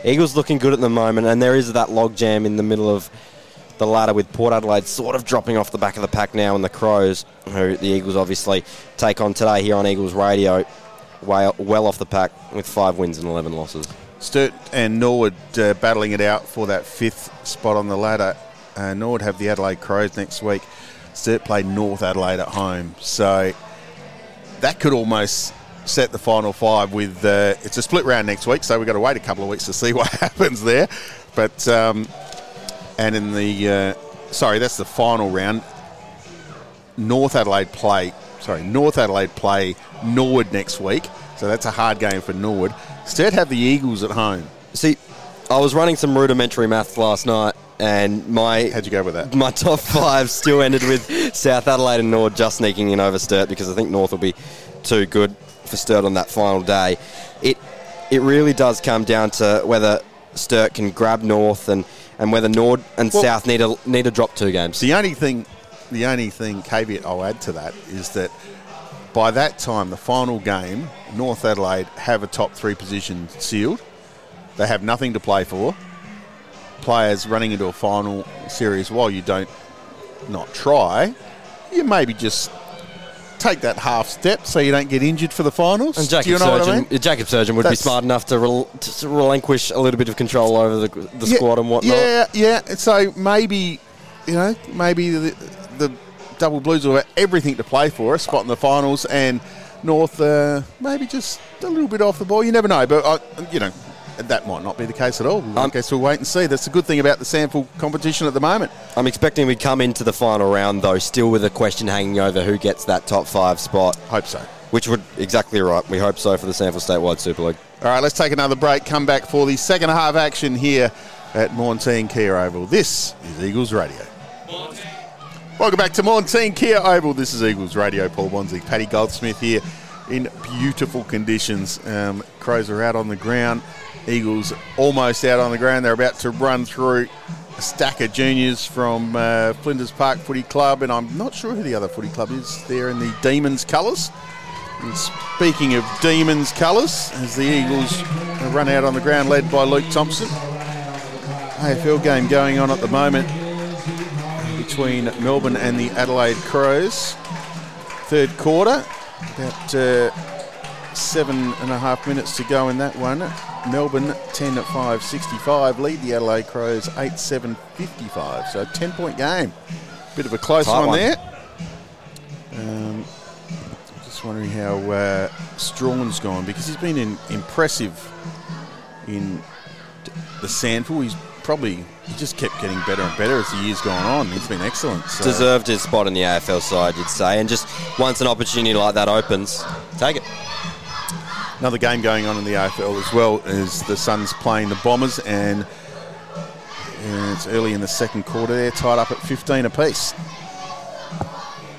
Eagles looking good at the moment, and there is that logjam in the middle of the ladder with Port Adelaide sort of dropping off the back of the pack now, and the Crows, who the Eagles obviously take on today here on Eagles Radio, well, well off the pack with five wins and 11 losses. Sturt and Norwood uh, battling it out for that fifth spot on the ladder. Uh, Norwood have the Adelaide Crows next week. Sturt play North Adelaide at home, so that could almost set the final five with uh, it's a split round next week, so we've got to wait a couple of weeks to see [laughs] what happens there. But um, and in the uh, sorry, that's the final round. North Adelaide play sorry North Adelaide play Norwood next week, so that's a hard game for Norwood. Sturt have the Eagles at home. See, I was running some rudimentary maths last night, and my How'd you go with that? [laughs] my top five still ended with South Adelaide and Nord just sneaking in over Sturt because I think North will be too good for Sturt on that final day. It it really does come down to whether Sturt can grab North and, and whether Nord and Well- South need to need to drop two games. The only thing, the only thing caveat I'll add to that is that by that time, the final game, North Adelaide have a top three position sealed. They have nothing to play for. Players running into a final series while you don't not try, you maybe just take that half step so you don't get injured for the finals. And Do you know what I Surgeon, mean? Jacob Surgeon would be smart enough to, rel- to relinquish a little bit of control over the, the Yeah, squad and whatnot. Yeah, yeah. So maybe, you know, maybe the, the Double Blues will have everything to play for, a spot in the finals, and North uh, maybe just a little bit off the ball. You never know, but uh, you know. That might not be the case at all. I Um, guess we'll wait and see. That's the good thing about the SANFL competition at the moment. I'm expecting we come into the final round though, still with a question hanging over who gets that top five spot, Hope so. which would exactly right. We hope so for the SANFL Statewide Super League. All right, let's take another break. Come back for the second half action here at Maughan Thiem Kia Oval. This is Eagles Radio. Welcome back to Maughan Thiem Kia Oval. This is Eagles Radio. Paul Bonzi, Paddy Goldsmith here in beautiful conditions. Um, Crows are out on the ground. Eagles almost out on the ground. They're about to run through a stack of juniors from uh, Flinders Park Footy Club, and I'm not sure who the other footy club is. They're in the Demons colours. And speaking of Demons colours, as the Eagles run out on the ground, led by Luke Thompson. AFL game going on at the moment between Melbourne and the Adelaide Crows. Third quarter, about uh, seven and a half minutes to go in that one. Melbourne 10 at 5 65, lead the Adelaide Crows 8 7 55. So 10 point game. Bit of a close one, one. there. Um, just wondering how uh, Strachan's gone because he's been in, impressive in the SANFL. He's probably he just kept getting better and better as the years gone on. He's been excellent. So. Deserved his spot in the AFL side, you'd say, and just once an opportunity like that opens, take it. Another game going on in the AFL as well is the Suns playing the Bombers, and, and it's early in the second quarter. They're tied up at 15 apiece.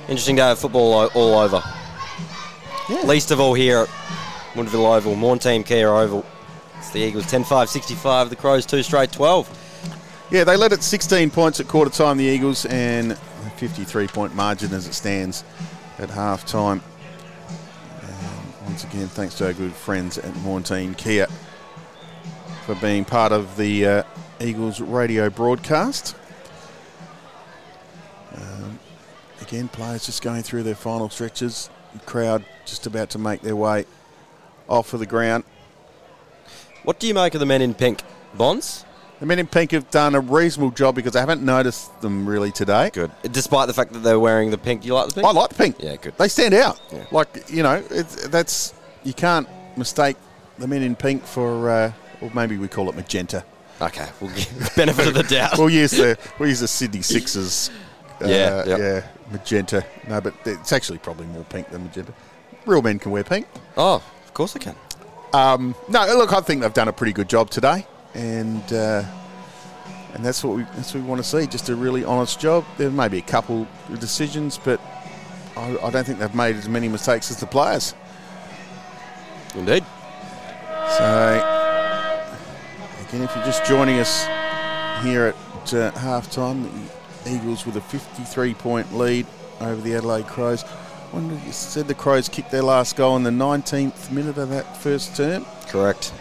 Interesting day of football all over. Least of all here at Woodville Oval, Maughan Thiem Kia Oval. It's the Eagles 10 5 65, the Crows 2 straight 12. Yeah, they led at 16 points at quarter time, the Eagles, and a 53 point margin as it stands at half time. Once again, thanks to our good friends at Maughan Thiem Kia for being part of the uh, Eagles radio broadcast. Um, again, players just going through their final stretches. Crowd just about to make their way off of the ground. What do you make of the men in pink? Bonds? The men in pink have done a reasonable job because I haven't noticed them really today. Good. Despite the fact that they're wearing the pink. Do you like the pink? I like the pink. Yeah, good. They stand out. Yeah. Like you know, it's, that's you can't mistake the men in pink for, uh, or maybe we call it magenta. Okay, we'll give [laughs] benefit of the doubt. We'll use the we'll use the Sydney Sixers. [laughs] Uh, Yeah, yep. yeah, magenta. No, but it's actually probably more pink than magenta. Real men can wear pink. oh, of course they can. Um, no, look, I think they've done a pretty good job today, and uh, and that's what we that's what we want to see. Just a really honest job. There may be a couple of decisions, but I, I don't think they've made as many mistakes as the players. Indeed. So again, if you're just joining us here at uh, half time, the Eagles with a 53 point lead over the Adelaide Crows. When you said the Crows kicked their last goal in the 19th minute of that first term. Correct.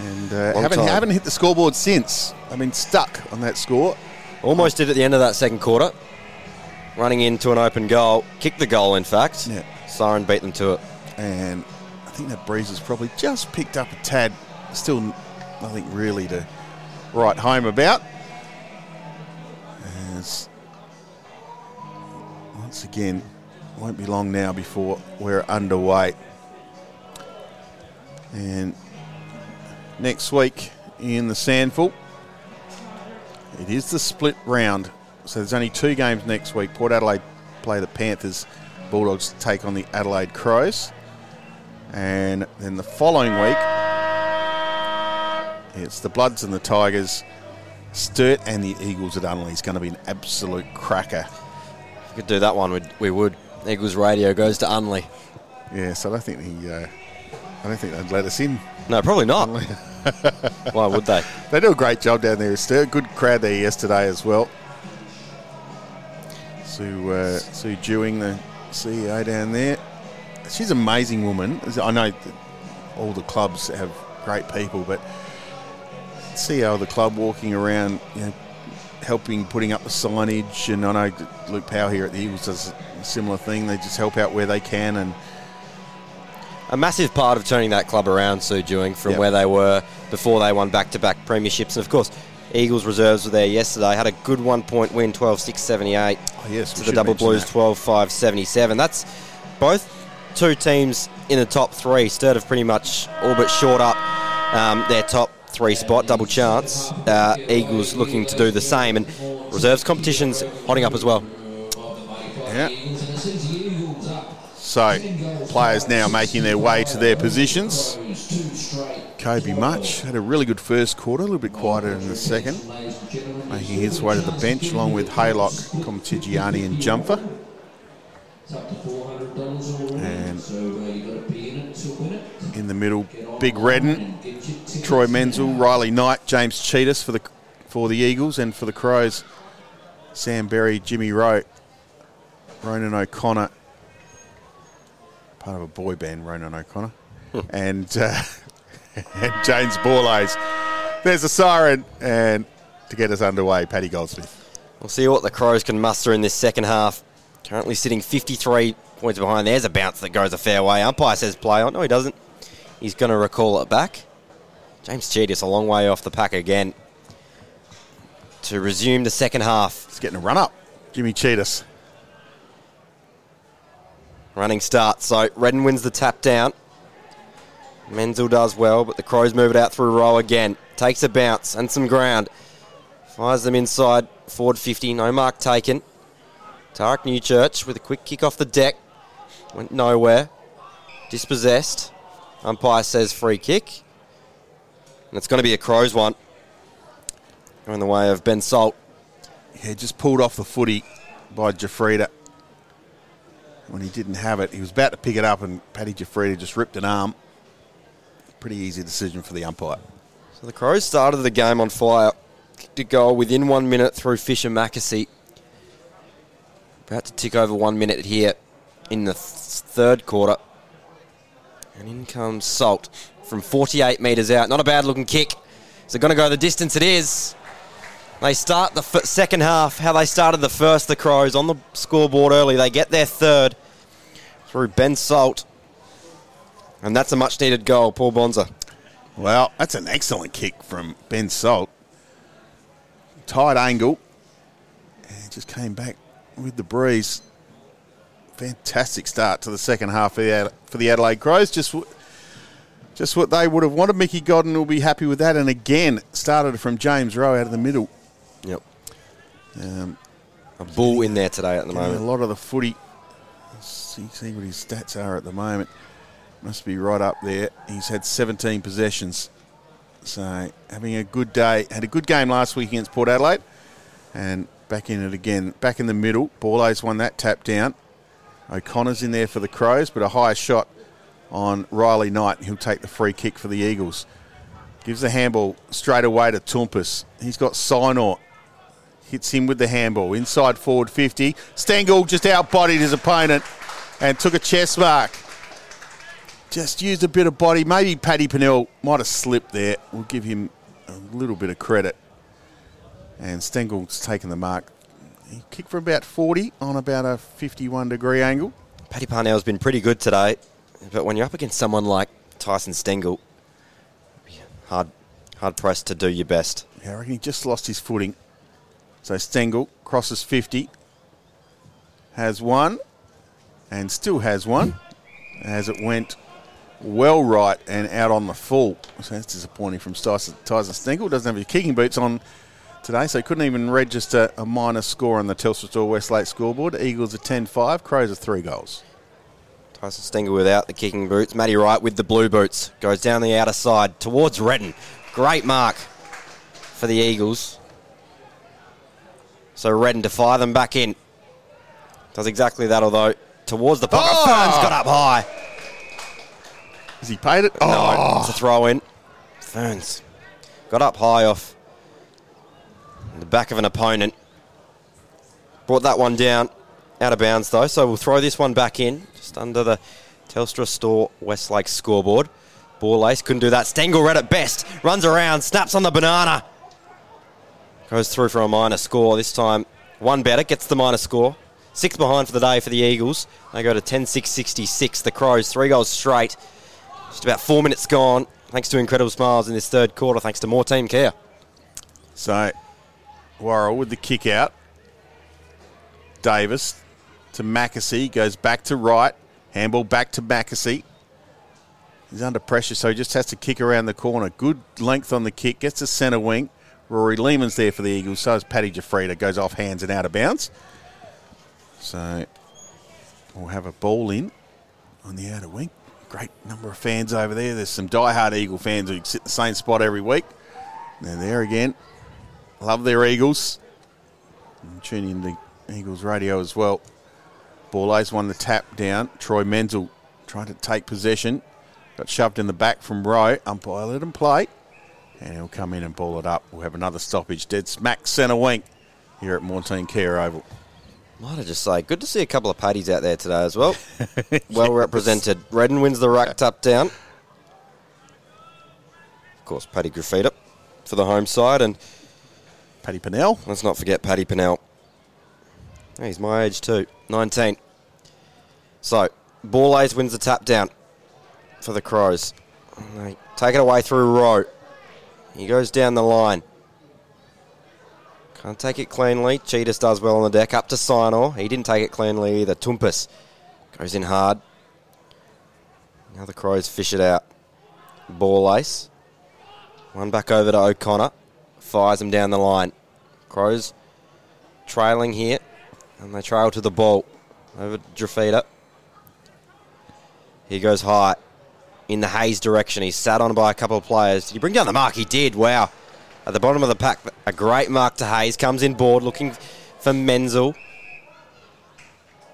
And uh, haven't, time. haven't hit the scoreboard since. I've been stuck on that score. Almost did at the end of that second quarter. Running into an open goal. Kicked the goal, in fact. Yeah. Siren beat them to it. And I think that breeze has probably just picked up a tad. Still nothing really to write home about. As once again, won't be long now before we're underway. And next week in the SANFL, it is the split round. So there's only two games next week. Port Adelaide play the Panthers. Bulldogs take on the Adelaide Crows. And then the following week, it's the Bloods and the Tigers. Sturt and the Eagles at Unley is going to be an absolute cracker. If we could do that one, we'd, we would. Eagles radio goes to Unley. Yeah, so I don't think the, uh, I don't think they'd let us in. No, probably not. [laughs] [laughs] Why would they? They do a great job down there. Sturt, good crowd there yesterday as well. Sue uh, Sue Dewing, the CEO down there. She's an amazing woman. I know all the clubs have great people, but CEO of the club walking around, you know, helping putting up the signage, and I know Luke Powell here at the Eagles does a similar thing. They just help out where they can, and A massive part of turning that club around, Sue Dewing, from Yep. where they were before they won back to back premierships. And of course, Eagles reserves were there yesterday. Had a good one point win, 12 6 78 oh yes, to the Double Blues, that. 12 5 77. That's both two teams in the top three. Sturt have pretty much all but short up um, their top three spot, double chance. Uh, Eagles looking to do the same. And reserves competition's hotting up as well. Yeah. So, players now making their way to their positions. Kobe Mutch had a really good first quarter, a little bit quieter in the second, making his way to the bench along with Haylock, Comtigiani, and Jumper. And in the middle, Big Redden, Troy Menzel, Riley Knight, James Tsitas for the for the Eagles, and for the Crows, Sam Berry, Jimmy Rowe, Ronan O'Connor, part of a boy band, Ronan O'Connor, and, uh, [laughs] and James Borlase. There's a siren, and to get us underway, Paddy Goldsmith. We'll see what the Crows can muster in this second half. Currently sitting 53 points behind. There's a bounce that goes a fair way. Umpire says play on. No, he doesn't. He's going to recall it back. James Tsitas a long way off the pack again to resume the second half. He's getting a run up. Jimmy Tsitas. Running start. So Redden wins the tap down. Menzel does well, but the Crows move it out through Rowe again. Takes a bounce and some ground. Fires them inside. Forward 50. No mark taken. Tariq Newchurch with a quick kick off the deck. Went nowhere. Dispossessed. Umpire says free kick. And it's going to be a Crows one. Going the way of Ben Salt. Yeah, just pulled off the footy by Jafrida when he didn't have it. He was about to pick it up, and Paddy Jafrida just ripped an arm. Pretty easy decision for the umpire. So the Crows started the game on fire. kicked a goal within one minute through Fischer McAsey. About to tick over one minute here in the th- third quarter. And in comes Salt from 48 metres out. Not a bad looking kick. Is it going to go the distance? It is. They start the f- second half how they started the first, the Crows, on the scoreboard early. They get their third through Ben Salt. And that's a much needed goal, Paul Bonza. Well, that's an excellent kick from Ben Salt. Tight angle. And just came back with the breeze. Fantastic start to the second half for the, Ad- for the Adelaide Crows. Just, w- just what they would have wanted. Mickey Godden will be happy with that. And again, started from James Rowe out of the middle. Yep. Um, A bull in there today at the moment. a lot of the footy. See, see what his stats are at the moment. Must be right up there. He's had 17 possessions. So having a good day. Had a good game last week against Port Adelaide. And back in it again. Back in the middle. Borlase won that tap down. O'Connor's in there for the Crows, but a higher shot on Riley Knight. He'll take the free kick for the Eagles. Gives the handball straight away to Toumpas. He's got Sinor hits him with the handball. Inside forward 50. Stengel just outbodied his opponent and took a chest mark. Just used a bit of body. Maybe Paddy Pennell might have slipped there. We'll give him a little bit of credit. And Stengel's taken the mark. He kicked for about 40 on about a 51 degree angle. Paddy Parnell's been pretty good today, but when you're up against someone like Tyson Stengel, hard, hard pressed to do your best. Yeah, I reckon he just lost his footing. So Stengel crosses 50, has one, and still has one, as it went well right and out on the full. So that's disappointing from Tyson, Tyson Stengel. Doesn't have his kicking boots on today, so couldn't even register a minus score on the Telstra Store Westlake scoreboard. Eagles are 10-5, Crows are three goals. Tyson Stengel without the kicking boots. Matty Wright with the blue boots. Goes down the outer side towards Redden. Great mark for the Eagles. So Redden to fire them back in. Does exactly that, although towards the pocket. Oh! Ferns got up high. Has he paid it? No, Oh, it's a throw in. Ferns got up high off the back of an opponent. Brought that one down. Out of bounds though, so we'll throw this one back in, just under the Telstra Store Westlake scoreboard. Ball ace couldn't do that. Stengel read it best. Runs around, snaps on the banana. Goes through for a minor score. This time, one better, gets the minor score. Six behind for the day for the Eagles. They go to 10 6 66. The Crows, three goals straight. Just about four minutes gone. Thanks to incredible smiles in this third quarter, thanks to Maughan Thiem Kia. So, Worrell with the kick out. Davis to McAsey. Goes back to right. Handball back to McAsey. He's under pressure, so he just has to kick around the corner. Good length on the kick. Gets to centre wing. Rory Lehman's there for the Eagles. So is Paddy Jafrida. Goes off hands and out of bounds. So, we'll have a ball in on the outer wing. Great number of fans over there. There's some die-hard Eagle fans who sit the same spot every week. They're there again. Love their Eagles. And tune in the Eagles radio as well. Ball Borlase won the tap down. Troy Menzel trying to take possession. Got shoved in the back from Rowe. Umpire let him play. And he'll come in and ball it up. We'll have another stoppage. Dead smack centre wing here at Maughan Thiem Kia Oval. Might I just say, good to see a couple of paddies out there today as well. [laughs] well represented. Redden wins the ruck tap down. Of course, Paddy Graffita for the home side, and Paddy Pennell. let's not forget Paddy Pennell. Hey, he's my age too, 19. So, Borlase wins the tap down for the Crows. They take it away through Rowe. He goes down the line. Can't take it cleanly. Tsitas does well on the deck. Up to Sinor. He didn't take it cleanly either. Toumpas goes in hard. Now the Crows fish it out. Borlase. One back over to O'Connor. Fires him down the line. Crows trailing here. And they trail to the ball. Over to Drafita. He goes high. In the Hayes direction. He's sat on by a couple of players. Did he bring down the mark? He did. Wow. At the bottom of the pack, a great mark to Hayes. Comes in board looking for Menzel.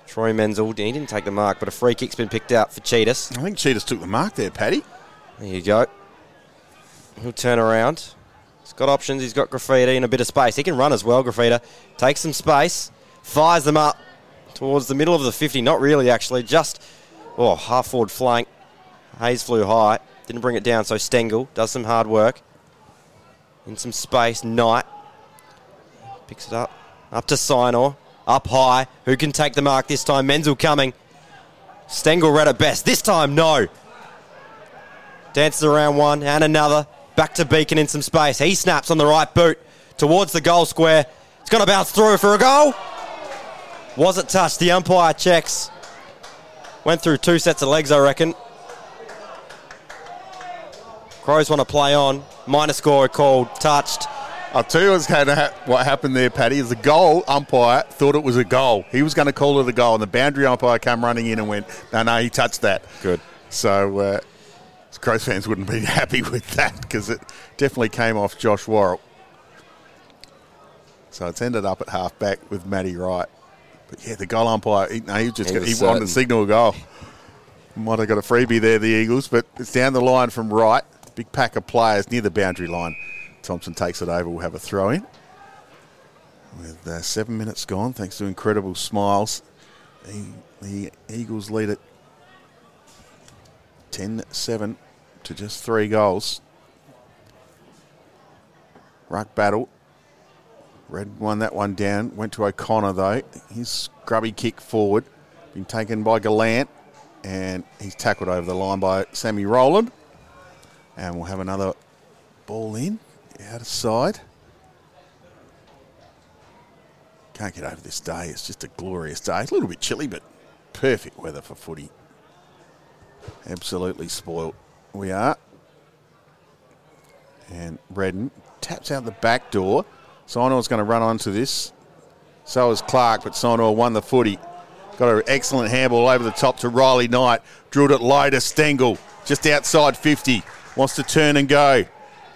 Troy Menzel. He didn't take the mark, but a free kick's been picked out for Tsitas. I think Tsitas took the mark there, Paddy. There you go. He'll turn around. He's got options. He's got Graffiti and a bit of space. He can run as well, Graffiti. Takes some space, fires them up towards the middle of the 50. Not really, actually. Just, oh, half forward flank. Hayes flew high. Didn't bring it down, so Stengel does some hard work. In some space, Knight picks it up. Up to Sinor. Up high. Who can take the mark this time? Menzel coming. Stengel read it best. This time, no. Dances around one and another. Back to Beacon in some space. He snaps on the right boot towards the goal square. It's going to bounce through for a goal. Was it touched? The umpire checks. Went through two sets of legs, I reckon. Crows want to play on. Minor score called. Touched. I'll tell you what's going to ha- what happened there, Paddy, is the goal umpire thought it was a goal. He was going to call it a goal, and the boundary umpire came running in and went, no, no, he touched that. Good. So uh, Crows fans wouldn't be [laughs] happy with that because it definitely came off Josh Worrell. So it's ended up at half back with Matty Wright. But yeah, the goal umpire, he, no, he just He got, was he wanted to signal a goal. Might have got a freebie there, the Eagles, but it's down the line from right. Big pack of players near the boundary line. Thompson takes it over. We'll have a throw in. With uh, seven minutes gone, thanks to incredible smiles, the, the Eagles lead it 10 7 to just three goals. Ruck battle. Red won that one down. Went to O'Connor though. His scrubby kick forward. Been taken by Gallant. And he's tackled over the line by Sammy Rowland. And we'll have another ball in. Out of side. Can't get over this day. It's just a glorious day. It's a little bit chilly, but perfect weather for footy. Absolutely spoilt. We are. And Redden taps out the back door. Sinor's going to run onto this. So is Clark, but Sinor won the footy. Got an excellent handball over the top to Riley Knight. Drilled it low to Stengel, just outside 50. Wants to turn and go.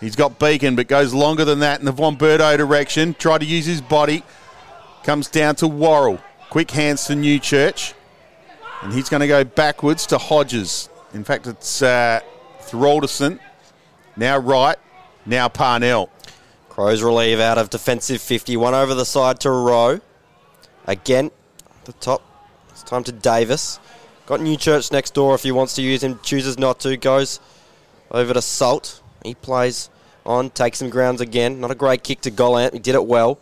He's got Beacon, but goes longer than that in the Von direction. Tried to use his body. Comes down to Worrell. Quick hands to Newchurch. And he's going to go backwards to Hodges. In fact, it's uh, Thralderson. Now Wright. Now Parnell. Crows relieve out of defensive 51 over the side to Rowe. Again, the top. It's time to Davis. Got Newchurch next door if he wants to use him. Chooses not to. Goes over to Salt. He plays on. Takes some grounds again. Not a great kick to Gallant. He did it well.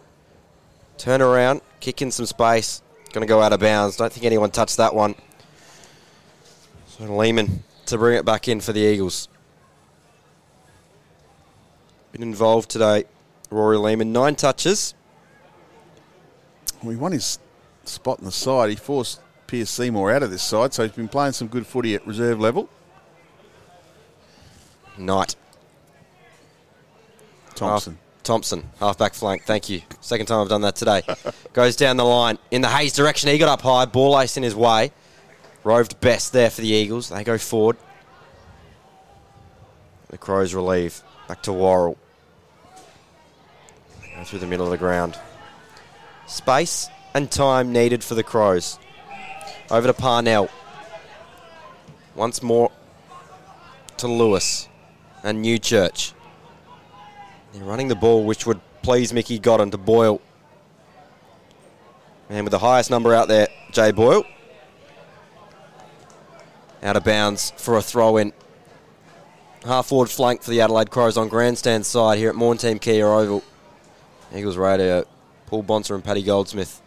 Turn around. Kick in some space. Going to go out of bounds. Don't think anyone touched that one. So Lehman to bring it back in for the Eagles. Been involved today. Rory Lehman, nine touches. Well, he won his spot in the side. He forced Pierce Seymour out of this side, so he's been playing some good footy at reserve level. Knight. Thompson. Half- Thompson, halfback flank. Thank you. Second time I've done that today. [laughs] Goes down the line in the Hayes direction. He got up high. Borlase in his way. Roved best there for the Eagles. They go forward. The Crows relieve. Back to Worrell. Go through the middle of the ground. Space and time needed for the Crows. Over to Parnell. Once more to Lewis and Newchurch. They're running the ball, which would please Mickey Godden to Boyle. Man with the highest number out there, Jay Boyle. Out of bounds for a throw in. Half forward flank for the Adelaide Crows on grandstand side here at Maughan Thiem Kia Oval. Eagles Radio, Paul Bonser and Paddy Goldsmith.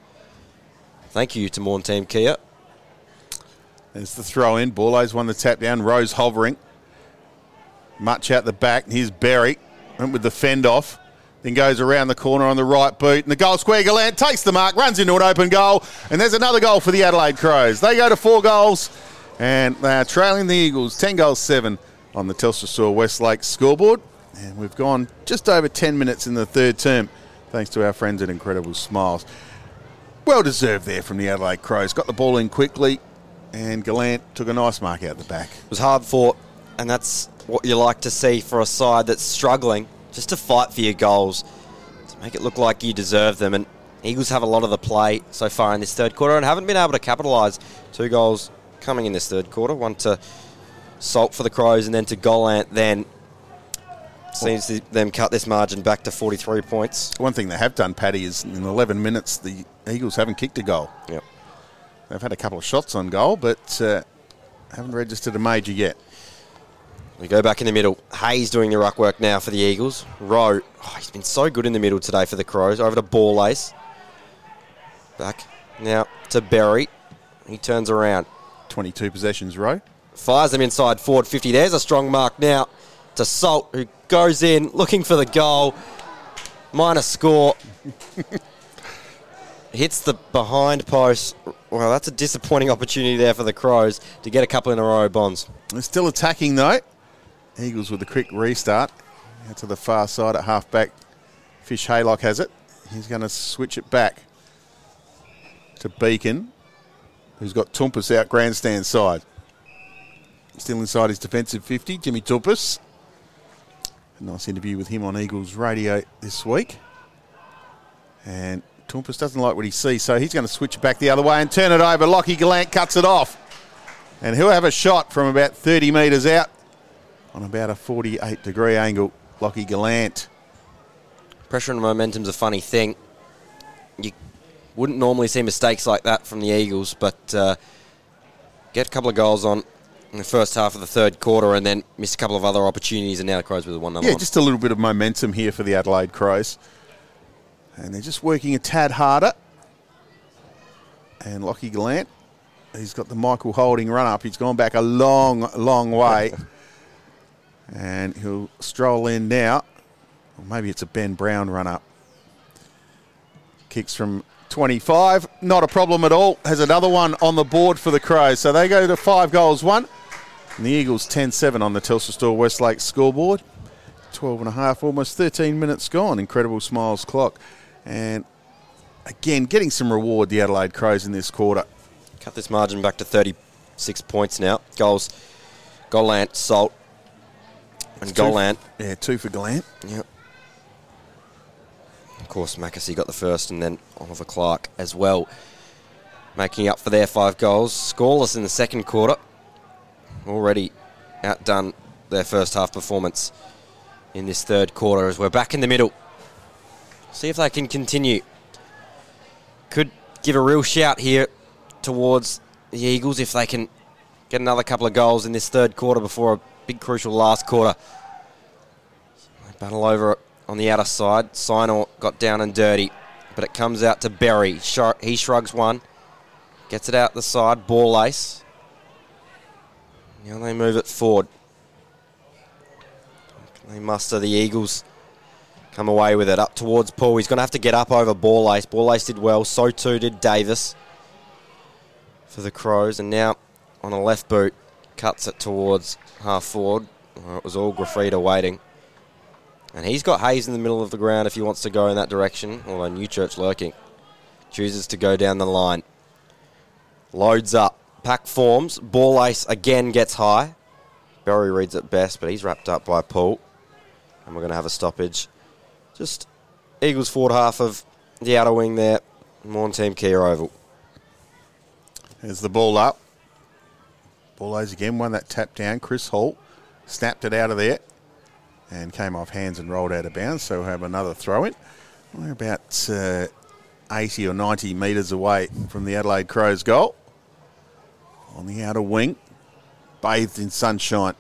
Thank you to Maughan Thiem Kia. There's the throw in. Borlase won the tap down. Rose hovering. Mutch out the back. And here's Berry. Went with the fend off. Then goes around the corner on the right boot. And the goal square Gallant takes the mark, runs into an open goal. And there's another goal for the Adelaide Crows. They go to four goals. And they are trailing the Eagles 10 goals 7 on the Telstra Store Westlake scoreboard. And we've gone just over 10 minutes in the third term, thanks to our friends at Incredible Smiles. Well deserved there from the Adelaide Crows. Got the ball in quickly, and Gallant took a nice mark out the back. It was hard fought, and that's what you like to see for a side that's struggling just to fight for your goals, to make it look like you deserve them. And Eagles have a lot of the play so far in this third quarter and haven't been able to capitalise. Two goals coming in this third quarter, one to Salt for the Crows and then to Gallant then. seems to them cut this margin back to 43 points. One thing they have done, Paddy, is in 11 minutes, the Eagles haven't kicked a goal. Yep. They've had a couple of shots on goal, but uh, haven't registered a major yet. We go back in the middle. Hayes doing the ruck work now for the Eagles. Rowe, oh, he's been so good in the middle today for the Crows. Over to Borlase. Back now to Berry. He turns around. 22 possessions Rowe. Fires them inside forward 50. There's a strong mark now to Salt, who goes in looking for the goal. Minor score. [laughs] Hits the behind post. Well, that's a disappointing opportunity there for the Crows to get a couple in a row, Bonds. They're still attacking though. Eagles with a quick restart. Out to the far side at half back. Fish Haylock has it. He's going to switch it back to Beacon, who's got Toumpas out grandstand side. Still inside his defensive 50, Jimmy Toumpas. A nice interview with him on Eagles radio this week. And Toumpas doesn't like what he sees, so he's going to switch it back the other way and turn it over. Lockie Gallant cuts it off. And he'll have a shot from about 30 metres out on about a 48 degree angle. Lockie Gallant. Pressure and momentum's a funny thing. You wouldn't normally see mistakes like that from the Eagles, but uh, get a couple of goals on in the first half of the third quarter and then miss a couple of other opportunities, and now the Crows with a 1 0 Yeah, just a little bit of momentum here for the Adelaide Crows. And they're just working a tad harder. And Lockie Gallant, he's got the Michael Holding run up. He's gone back a long, long way. [laughs] and he'll stroll in now. Or maybe it's a Ben Brown run up. Kicks from 25. Not a problem at all. Has another one on the board for the Crows. So they go to five goals, one. And the Eagles 10 7 on the Telstra Store Westlake scoreboard. 12 and a half, almost 13 minutes gone. Incredible smiles clock. And again, getting some reward, the Adelaide Crows in this quarter. Cut this margin back to 36 points now. Goals, Gallant, Salt, and Gallant. Yeah, two for Gallant. Yep. Of course, McAsey got the first, and then Oliver Clark as well, making up for their five goals. Scoreless in the second quarter. Already outdone their first half performance in this third quarter as we're back in the middle. See if they can continue. Could give a real shout here towards the Eagles if they can get another couple of goals in this third quarter before a big crucial last quarter. Battle over on the outer side. Sinor got down and dirty, but it comes out to Berry. He shrugs one, gets it out the side. Borlase. Now they move it forward. They muster the Eagles. Come away with it up towards Poole. He's going to have to get up over Borlase. Ball Ace did well. So too did Davis for the Crows. And now on a left boot, cuts it towards half forward. Well, it was all Graffita waiting. And he's got Hayes in the middle of the ground if he wants to go in that direction, although Newchurch lurking. Chooses to go down the line. Loads up. Pack forms. Borlase again gets high. Berry reads it best, but he's wrapped up by Poole. And we're going to have a stoppage. Just Eagles forward half of the outer wing there. Maughan Thiem Kia Oval. There's the ball up. A's again, won that tap down. Chris Hall snapped it out of there and came off hands and rolled out of bounds. So we'll have another throw in. We're about uh, 80 or 90 metres away from the Adelaide Crows goal. On the outer wing, bathed in sunshine.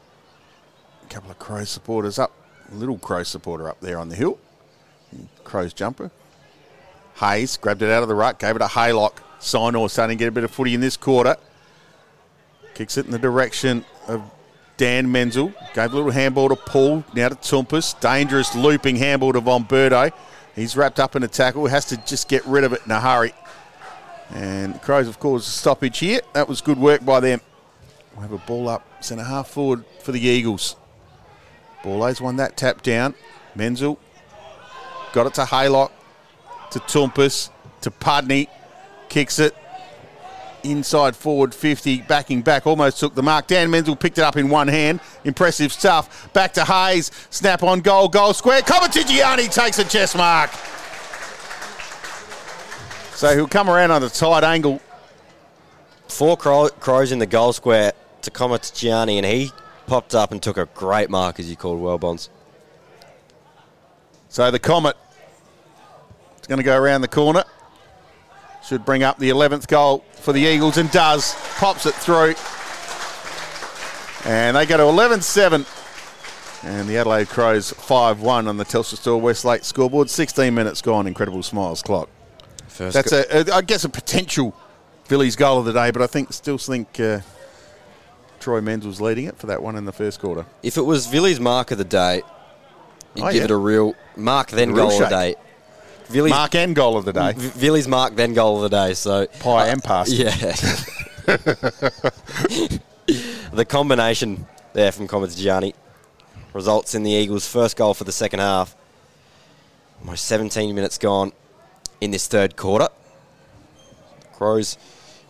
A couple of Crow supporters up. A little Crow supporter up there on the hill. Crows jumper. Hayes grabbed it out of the ruck, gave it a Haylock. Sinor starting to get a bit of footy in this quarter. Kicks it in the direction of Dan Menzel. Gave a little handball to Poole. Now to Toumpas. Dangerous looping handball to Von Bertouch. He's wrapped up in a tackle. Has to just get rid of it in a hurry. And Crows, of course, stoppage here. That was good work by them. We'll have a ball up centre half forward for the Eagles. Borlase's won that tap down. Menzel got it to Haylock, to Toumpas, to Pudney. Kicks it inside forward 50, backing back, almost took the mark. Dan Menzel picked it up in one hand. Impressive stuff. Back to Hayes. Snap on goal, goal square. Comatigiani takes a chest mark. So he'll come around on a tight angle. Four crow- crows in the goal square to Gianni, and he popped up and took a great mark, as you called well, Bonds. So the Comet is going to go around the corner. Should bring up the 11th goal for the Eagles and does. Pops it through. And they go to 11 7. And the Adelaide Crows 5 1 on the Telstra Store Westlake scoreboard. 16 minutes gone. Incredible smiles clock. First That's go- a, a, I guess, a potential Villies goal of the day, but I think still think uh, Troy Menzel's leading it for that one in the first quarter. if it was Villies mark of the day, you'd Oh, give yeah. it a real mark, then real goal of the day. Villies, Mark and goal of the day. Villies mark, then goal of the day. So Pie and pasta. Yeah. [laughs] the combination there from Gianni results in the Eagles' first goal for the second half. Almost 17 minutes gone in this third quarter. Crows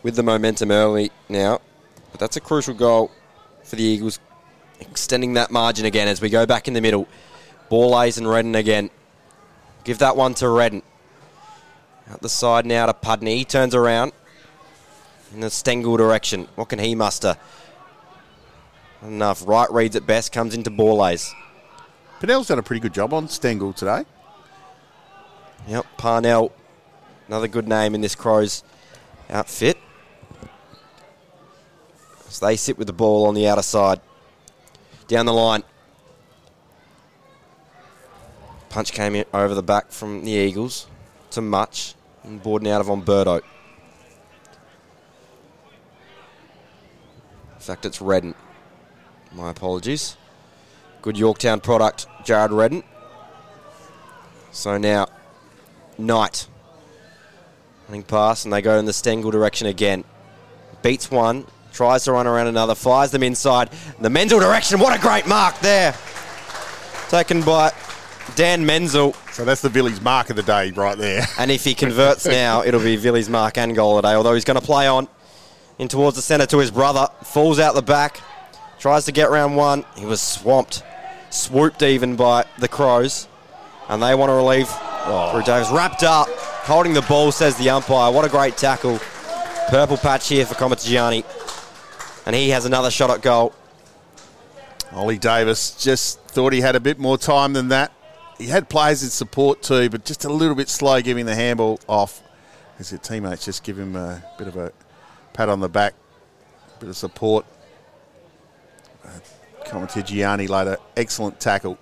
with the momentum early now, but that's a crucial goal for the Eagles, extending that margin again as we go back in the middle. Borlase and Redden again. Give that one to Redden. Out the side now to Pudney. He turns around in the Stengel direction. What can he muster? Not Enough. Wright reads at best. Comes into Borlase. Pinnell's done a pretty good job on Stengel today. Yep. Parnell. Another good name in this Crows outfit. So they sit with the ball on the outer side. Down the line. Punch came in over the back from the Eagles to Mutch. And boarding out of Umberto. In fact, it's Redden. My apologies. Good Yorktown product, Jared Redden. So now, Knight. Running past, and they go in the Stengel direction again. Beats one, tries to run around another, fires them inside. The Menzel direction, what a great mark there. Taken by Dan Menzel. So that's the Villies mark of the day right there. [laughs] And if he converts now, it'll be Villies mark and goal today. Although he's going to play on in towards the centre to his brother. Falls out the back. Tries to get round one. He was swamped. Swooped even by the Crows. And they want to relieve oh. through Davis. Wrapped up. Holding the ball, says the umpire. What a great tackle. Purple patch here for Comitigiani. And he has another shot at goal. Ollie Davis just thought he had a bit more time than that. He had players in support too, but just a little bit slow giving the handball off. His teammates just give him a bit of a pat on the back, a bit of support. Uh, Gianni later, excellent tackle.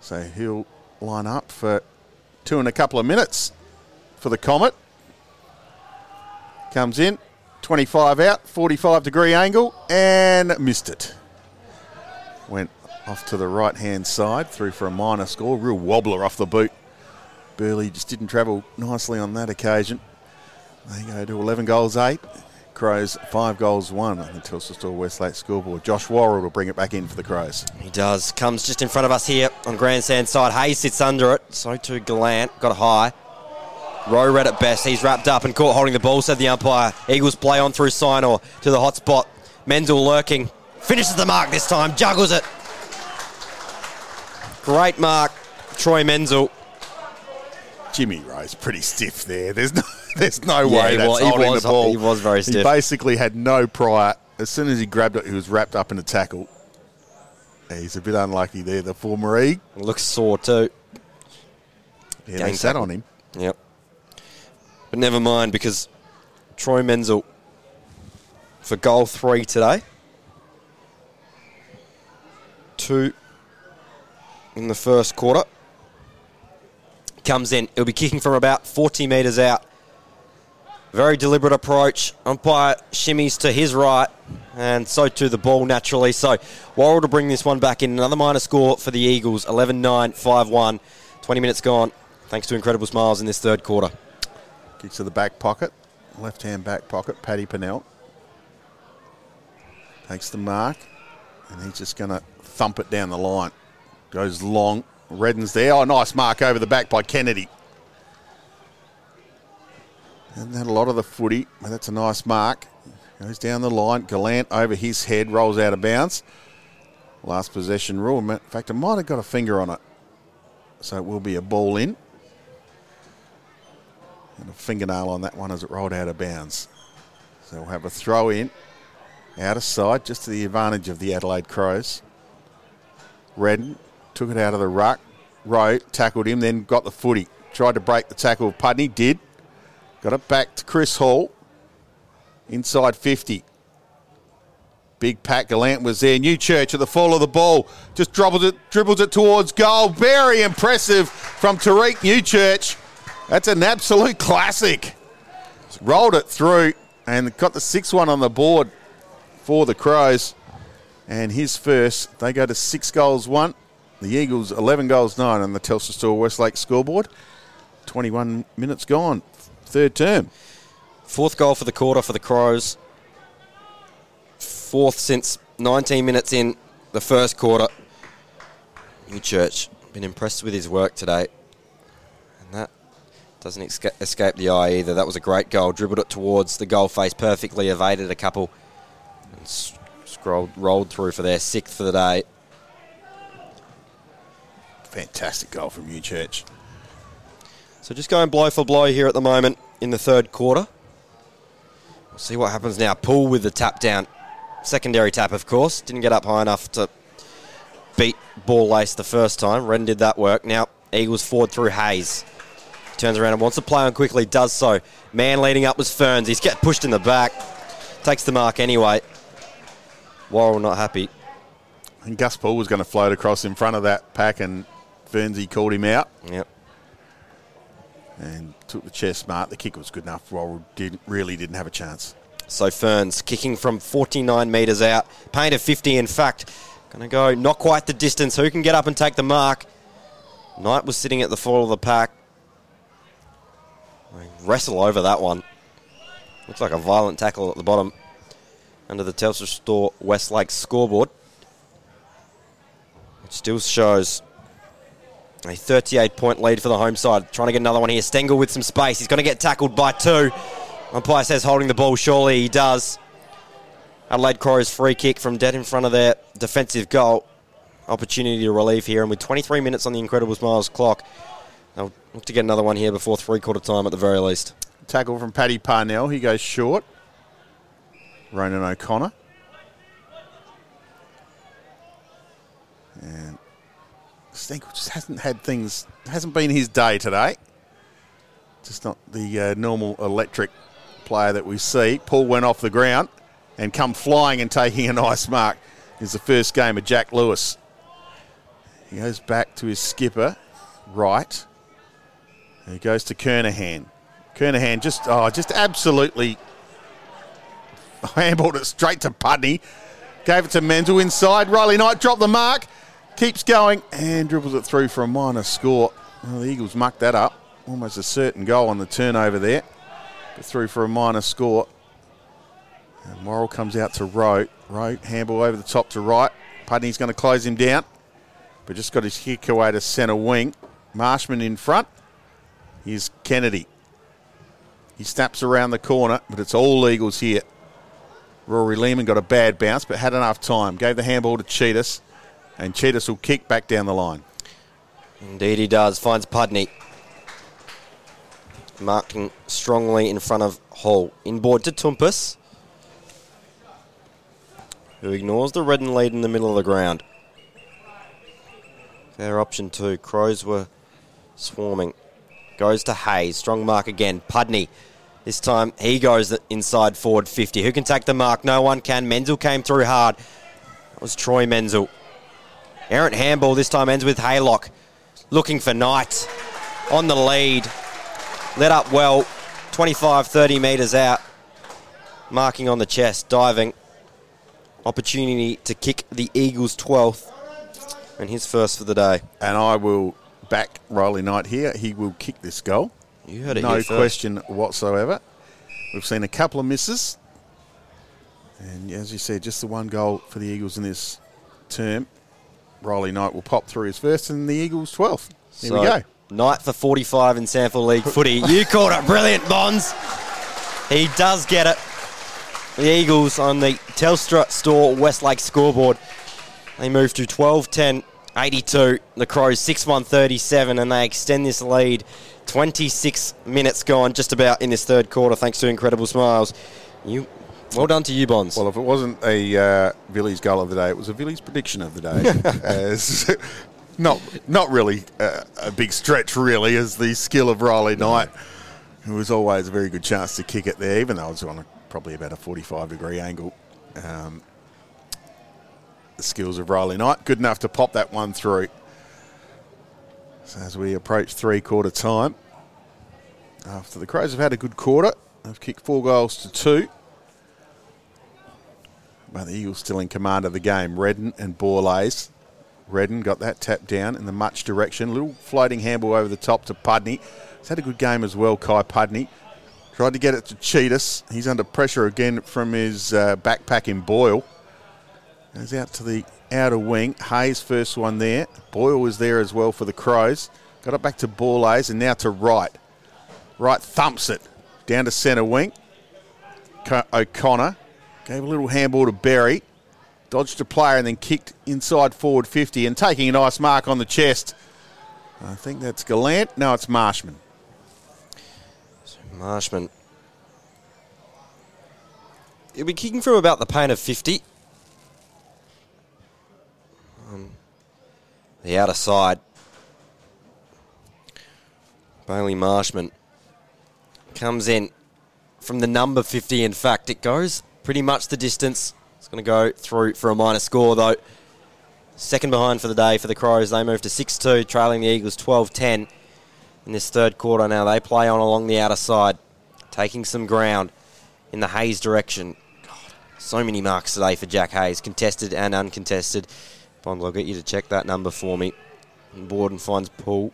So he'll line up for two and a couple of minutes for the Comet. Comes in, 25 out, 45 degree angle, and missed it. Went off to the right hand side, through for a minor score. Real wobbler off the boot. Burley just didn't travel nicely on that occasion. They go to 11 goals, 8. Crows, 5 goals, 1 on the Telstra Store Westlake scoreboard. Josh Worrell will bring it back in for the Crows. He does. Comes just in front of us here on grandstand side. Hayes sits under it. So too Gallant. Got a high. Rowe read at best. He's wrapped up and caught holding the ball, said the umpire. Eagles play on through Sinor to the hot spot. Menzel lurking. Finishes the mark this time. Juggles it. Great mark. Troy Menzel. Jimmy Rowe pretty stiff there. There's no, [laughs] there's no Yeah, way that's wa- he holding was- the ball. he was very stiff. He basically had no prior. As soon as he grabbed it, he was wrapped up in a tackle. He's a bit unlucky there, the former Eag. Looks sore too. Yeah, Gang they sat tackle. on him. Yep. But never mind because Troy Menzel for goal three today. Two in the first quarter. Comes in. He'll be kicking from about 40 metres out. Very deliberate approach. Umpire shimmies to his right, and so too the ball naturally. So, Worrell to bring this one back in. Another minor score for the Eagles 11 9, 5 1. 20 minutes gone, thanks to incredible smiles in this third quarter. Kicks to the back pocket, left hand back pocket. Paddy Pennell takes the mark, and he's just going to thump it down the line. Goes long. Redden's there. Oh, nice mark over the back by Kennedy. And had a lot of the footy. but That's a nice mark. Goes down the line. Gallant over his head, rolls out of bounds. Last possession rule. In fact, it might have got a finger on it. So it will be a ball in. And a fingernail on that one as it rolled out of bounds. So we'll have a throw in. Out of side, just to the advantage of the Adelaide Crows. Redden took it out of the ruck. Rowe tackled him, then got the footy. Tried to break the tackle of Pudney, did. Got it back to Chris Hall. Inside 50. Big Pat Gallant was there. Newchurch at the fall of the ball. Just dribbles it, dribbles it towards goal. Very impressive from Tariq Newchurch. That's an absolute [laughs] classic. Rolled it through and got the 6 1 on the board for the Crows. And his first, they go to six goals, one. The Eagles, 11 goals, nine on the Telstra Store Westlake scoreboard. 21 minutes gone. Third term. Fourth goal for the quarter for the Crows. Fourth since 19 minutes in the first quarter. Newchurch been impressed with his work today, and that doesn't esca- escape the eye either. That was a great goal. Dribbled it towards the goal face perfectly, evaded a couple, and s- scrolled rolled through for their sixth for the day. Fantastic goal from Newchurch. So just going blow for blow here at the moment in the third quarter. We'll see what happens now. Poole with the tap down. Secondary tap, of course. Didn't get up high enough to beat Borlase the first time. Redden did that work. Now Eagles forward through Hayes. Turns around and wants to play on quickly. Does so. Man leading up was Ferns. He's get pushed in the back. Takes the mark anyway. Worrell not happy. And Gus Poole was going to float across in front of that pack, and Fernsey called him out Yep. and took the chair smart. The kick was good enough. Worrell did, really didn't have a chance. So Ferns kicking from 49 metres out. Paint of 50, in fact. Going to go not quite the distance. Who can get up and take the mark? Knight was sitting at the fall of the pack. They Wrestle over that one. Looks like a violent tackle at the bottom under the Telstra Store Westlake scoreboard. It still shows a 38 point lead for the home side. Trying to get another one here. Stengel with some space. He's going to get tackled by two. Umpire says holding the ball. Surely he does. Adelaide Crows free kick from dead in front of their defensive goal. Opportunity to relieve here. And with 23 minutes on the Incredible Smiles clock, they'll look to get another one here before three quarter time at the very least. Tackle from Paddy Parnell. He goes short. Ronan O'Connor. And Stengel just hasn't had things, hasn't been his day today. Just not the uh, normal electric player that we see. Paul went off the ground and come flying and taking a nice mark. Is the first game of Jack Lewis. He goes back to his skipper, Wright. And he goes to Kernahan. Kernahan just oh just absolutely [laughs] handballed it straight to Pudney. Gave it to Menzel inside. Riley Knight dropped the mark. Keeps going and dribbles it through for a minor score. Well, the Eagles mucked that up. Almost a certain goal on the turnover there. But through for a minor score. And Worrell comes out to Rowe. Rowe handball over the top to Wright. Pudney's going to close him down. But just got his kick away to centre wing. Marshman in front. Here's Kennedy. He snaps around the corner, but it's all Eagles here. Rory Lehman got a bad bounce, but had enough time. Gave the handball to Tsitas, and Tsitas will kick back down the line. Indeed, he does. Finds Pudney. Marking strongly in front of Hall. Inboard to Toumpas, who ignores the red and lead in the middle of the ground. Fair option two. Crows were swarming. Goes to Hayes. Strong mark again. Pudney. This time he goes inside forward 50. Who can take the mark? No one can. Menzel came through hard. That was Troy Menzel. Errant handball this time ends with Haylock. Looking for Knight. On the lead. Let up well. 25, 30 metres out. Marking on the chest. Diving. Opportunity to kick the Eagles 12th. And his first for the day. And I will back Riley Knight here. He will kick this goal. You heard it no question whatsoever. We've seen a couple of misses. And as you said, just the one goal for the Eagles in this term. Riley Knight will pop through his first and the Eagles 12th. Here we go. Knight for 45 in SANFL League footy. You [laughs] called it brilliant, Bonds. He does get it. The Eagles on the Telstra Store Westlake scoreboard. They move to 12 10 82. The Crows 6 1 37, and they extend this lead. 26 minutes gone, just about in this third quarter, thanks to incredible smiles. You, well done to you, Bonds. Well, if it wasn't a uh, Villies goal of the day, it was a Villies prediction of the day. [laughs] As not not really a, a big stretch, really, as the skill of Riley Knight, who was always a very good chance to kick it there, even though it was on a, probably about a 45 degree angle. Um, the skills of Riley Knight, good enough to pop that one through. So as we approach three quarter time, after the Crows have had a good quarter, they've kicked four goals to two. But the Eagles still in command of the game. Redden and Borlase. Redden got that tap down in the Mutch direction. Little floating handball over the top to Pudney. He's had a good game as well, Kai Pudney. Tried to get it to Tsitas. He's under pressure again from his uh, backpack in Boyle. Goes out to the outer wing. Hayes first one there. Boyle was there as well for the Crows. Got it back to Borlase and now to Wright. Wright thumps it down to centre wing. O'Connor gave a little handball to Berry. Dodged a player and then kicked inside forward 50 and taking a nice mark on the chest. I think that's Gallant. No, it's Marshman. Marshman. He'll be kicking from about the paint of 50. Um, the outer side. Bailey Marshman comes in from the number 50. In fact, it goes pretty much the distance. It's going to go through for a minor score, though. Second behind for the day for the Crows. They move to 6 2, trailing the Eagles 12 10 in this third quarter now. They play on along the outer side, taking some ground in the Hayes direction. God, so many marks today for Jack Hayes, contested and uncontested. Bond, I'll get you to check that number for me. And Borden finds Paul.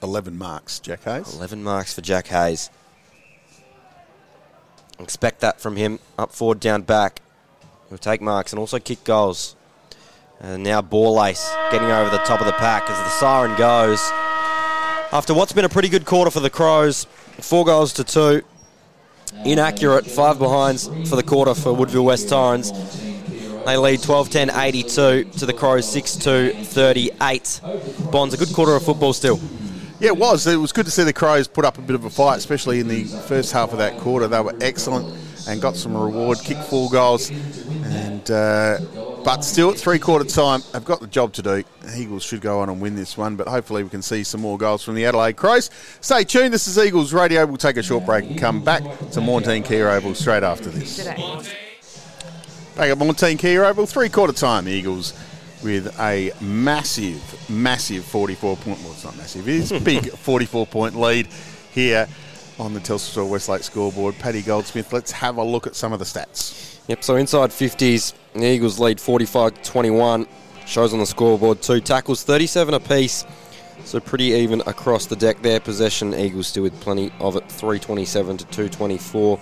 11 marks, Jack Hayes. 11 marks for Jack Hayes. Expect that from him. Up forward, down back. He'll take marks and also kick goals. And now Borlase getting over the top of the pack as the siren goes. After what's been a pretty good quarter for the Crows, four goals to two. Inaccurate, five behinds for the quarter for Woodville West Torrens. They lead 12 10 82 to the Crows 6 2 38. Bonds, a good quarter of football still. Yeah, it was. It was good to see the Crows put up a bit of a fight, especially in the first half of that quarter. They were excellent and got some reward, kicked four goals. And uh, But still, at three quarter time, they've got the job to do. Eagles should go on and win this one, but hopefully we can see some more goals from the Adelaide Crows. Stay tuned. This is Eagles Radio. We'll take a short break and come back to Maughan Thiem Kia Oval straight after this. Back at Maughan Thiem Kia Oval, three quarter time, Eagles with a massive, massive 44 point, well, it's not massive, it is a [laughs] big 44 point lead here on the Telstra Westlake scoreboard. Paddy Goldsmith, let's have a look at some of the stats. Yep, so inside 50s, the Eagles lead 45 21. Shows on the scoreboard two tackles, 37 apiece. So pretty even across the deck there. Possession, Eagles still with plenty of it, 327 to 224.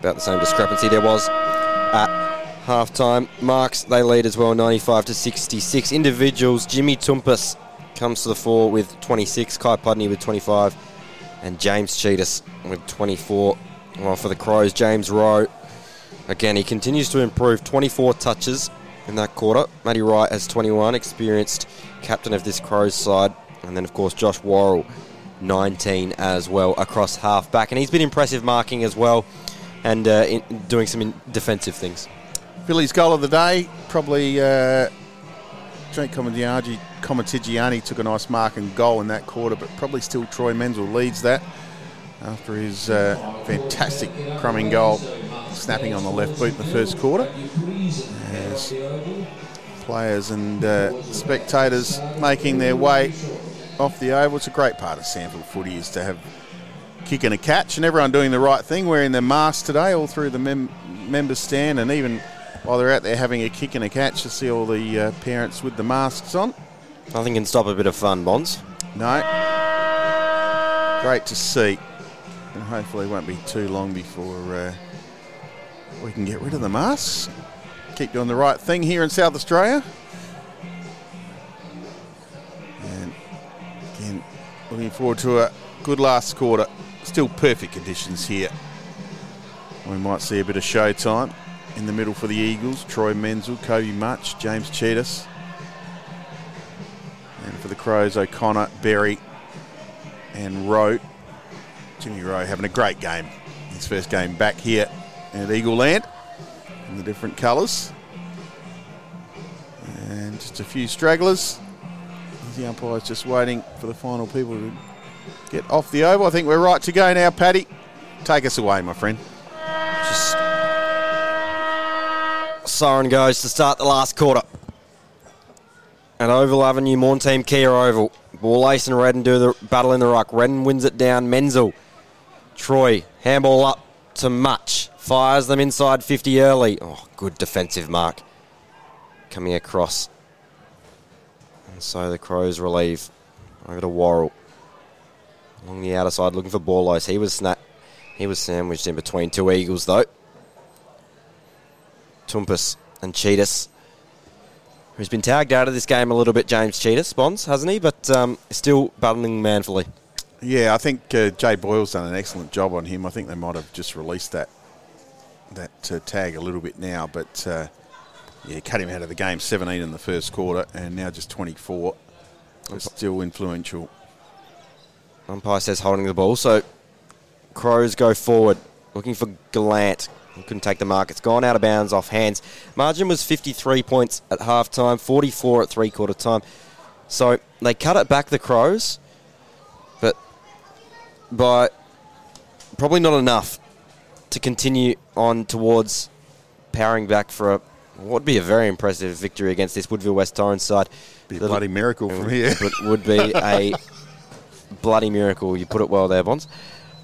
About the same discrepancy there was at half time. Marks, they lead as well, 95 to 66. Individuals, Jimmy Toumpas comes to the fore with 26, Kai Pudney with 25, and James Tsitas with 24. Well, for the Crows, James Rowe, again, he continues to improve, 24 touches in that quarter. Matty Wright has 21, experienced captain of this Crows side. And then, of course, Josh Worrell, 19 as well across half back. And he's been impressive marking as well and uh, in, doing some defensive things. Villies goal of the day, probably uh, Comitigiani, Comitigiani took a nice mark and goal in that quarter, but probably still Troy Menzel leads that after his uh, fantastic crumbing goal, snapping on the left boot in the first quarter. As players and uh, spectators making their way off the oval. It's a great part of SANFL footy is to have kick and a catch and everyone doing the right thing, wearing their masks today all through the mem- member stand and even while they're out there having a kick and a catch to see all the uh, parents with the masks on. Nothing can stop a bit of fun, Bonds. No. Great to see. And hopefully it won't be too long before uh, we can get rid of the masks. Keep doing the right thing here in South Australia. And again, looking forward to a good last quarter. Still perfect conditions here. We might see a bit of showtime in the middle for the Eagles. Troy Menzel, Kobe Mutch, James Tsitas. And for the Crows, O'Connor, Berry, and Rowe. Jimmy Rowe having a great game. His first game back here at Eagle Land in the different colours. And just a few stragglers. The umpire's just waiting for the final people to get off the oval. I think we're right to go now, Paddy. Take us away, my friend. Just siren goes to start the last quarter. At Oval Avenue, Maughan Thiem Kia Oval. Borlase and Redden do the battle in the ruck. Redden wins it down. Menzel. Troy. Handball up to Mutch. Fires them inside 50 early. Oh, good defensive mark. Coming across. And so the Crows relieve. Over to Worrell. Along the outer side looking for Borlase. He was snap. He was sandwiched in between two Eagles though. Toumpas and Tsitas, who's been tagged out of this game a little bit, James Tsitas, Bonds, hasn't he? But um, still battling manfully. Yeah, I think uh, Jay Boyle's done an excellent job on him. I think they might have just released that that uh, tag a little bit now, but uh, yeah, cut him out of the game. 17 in the first quarter, and now just 24. Still influential. Umpire says holding the ball. So Crows go forward, looking for Gallant. Couldn't take the mark. It's gone out of bounds off hands. Margin was 53 points at half time, 44 at three quarter time. So they cut it back, the Crows, but by probably not enough to continue on towards powering back for a what would be a very impressive victory against this Woodville West Torrens side. Be a bloody miracle from here. But would be [laughs] a bloody miracle. You put it well there, Bonds.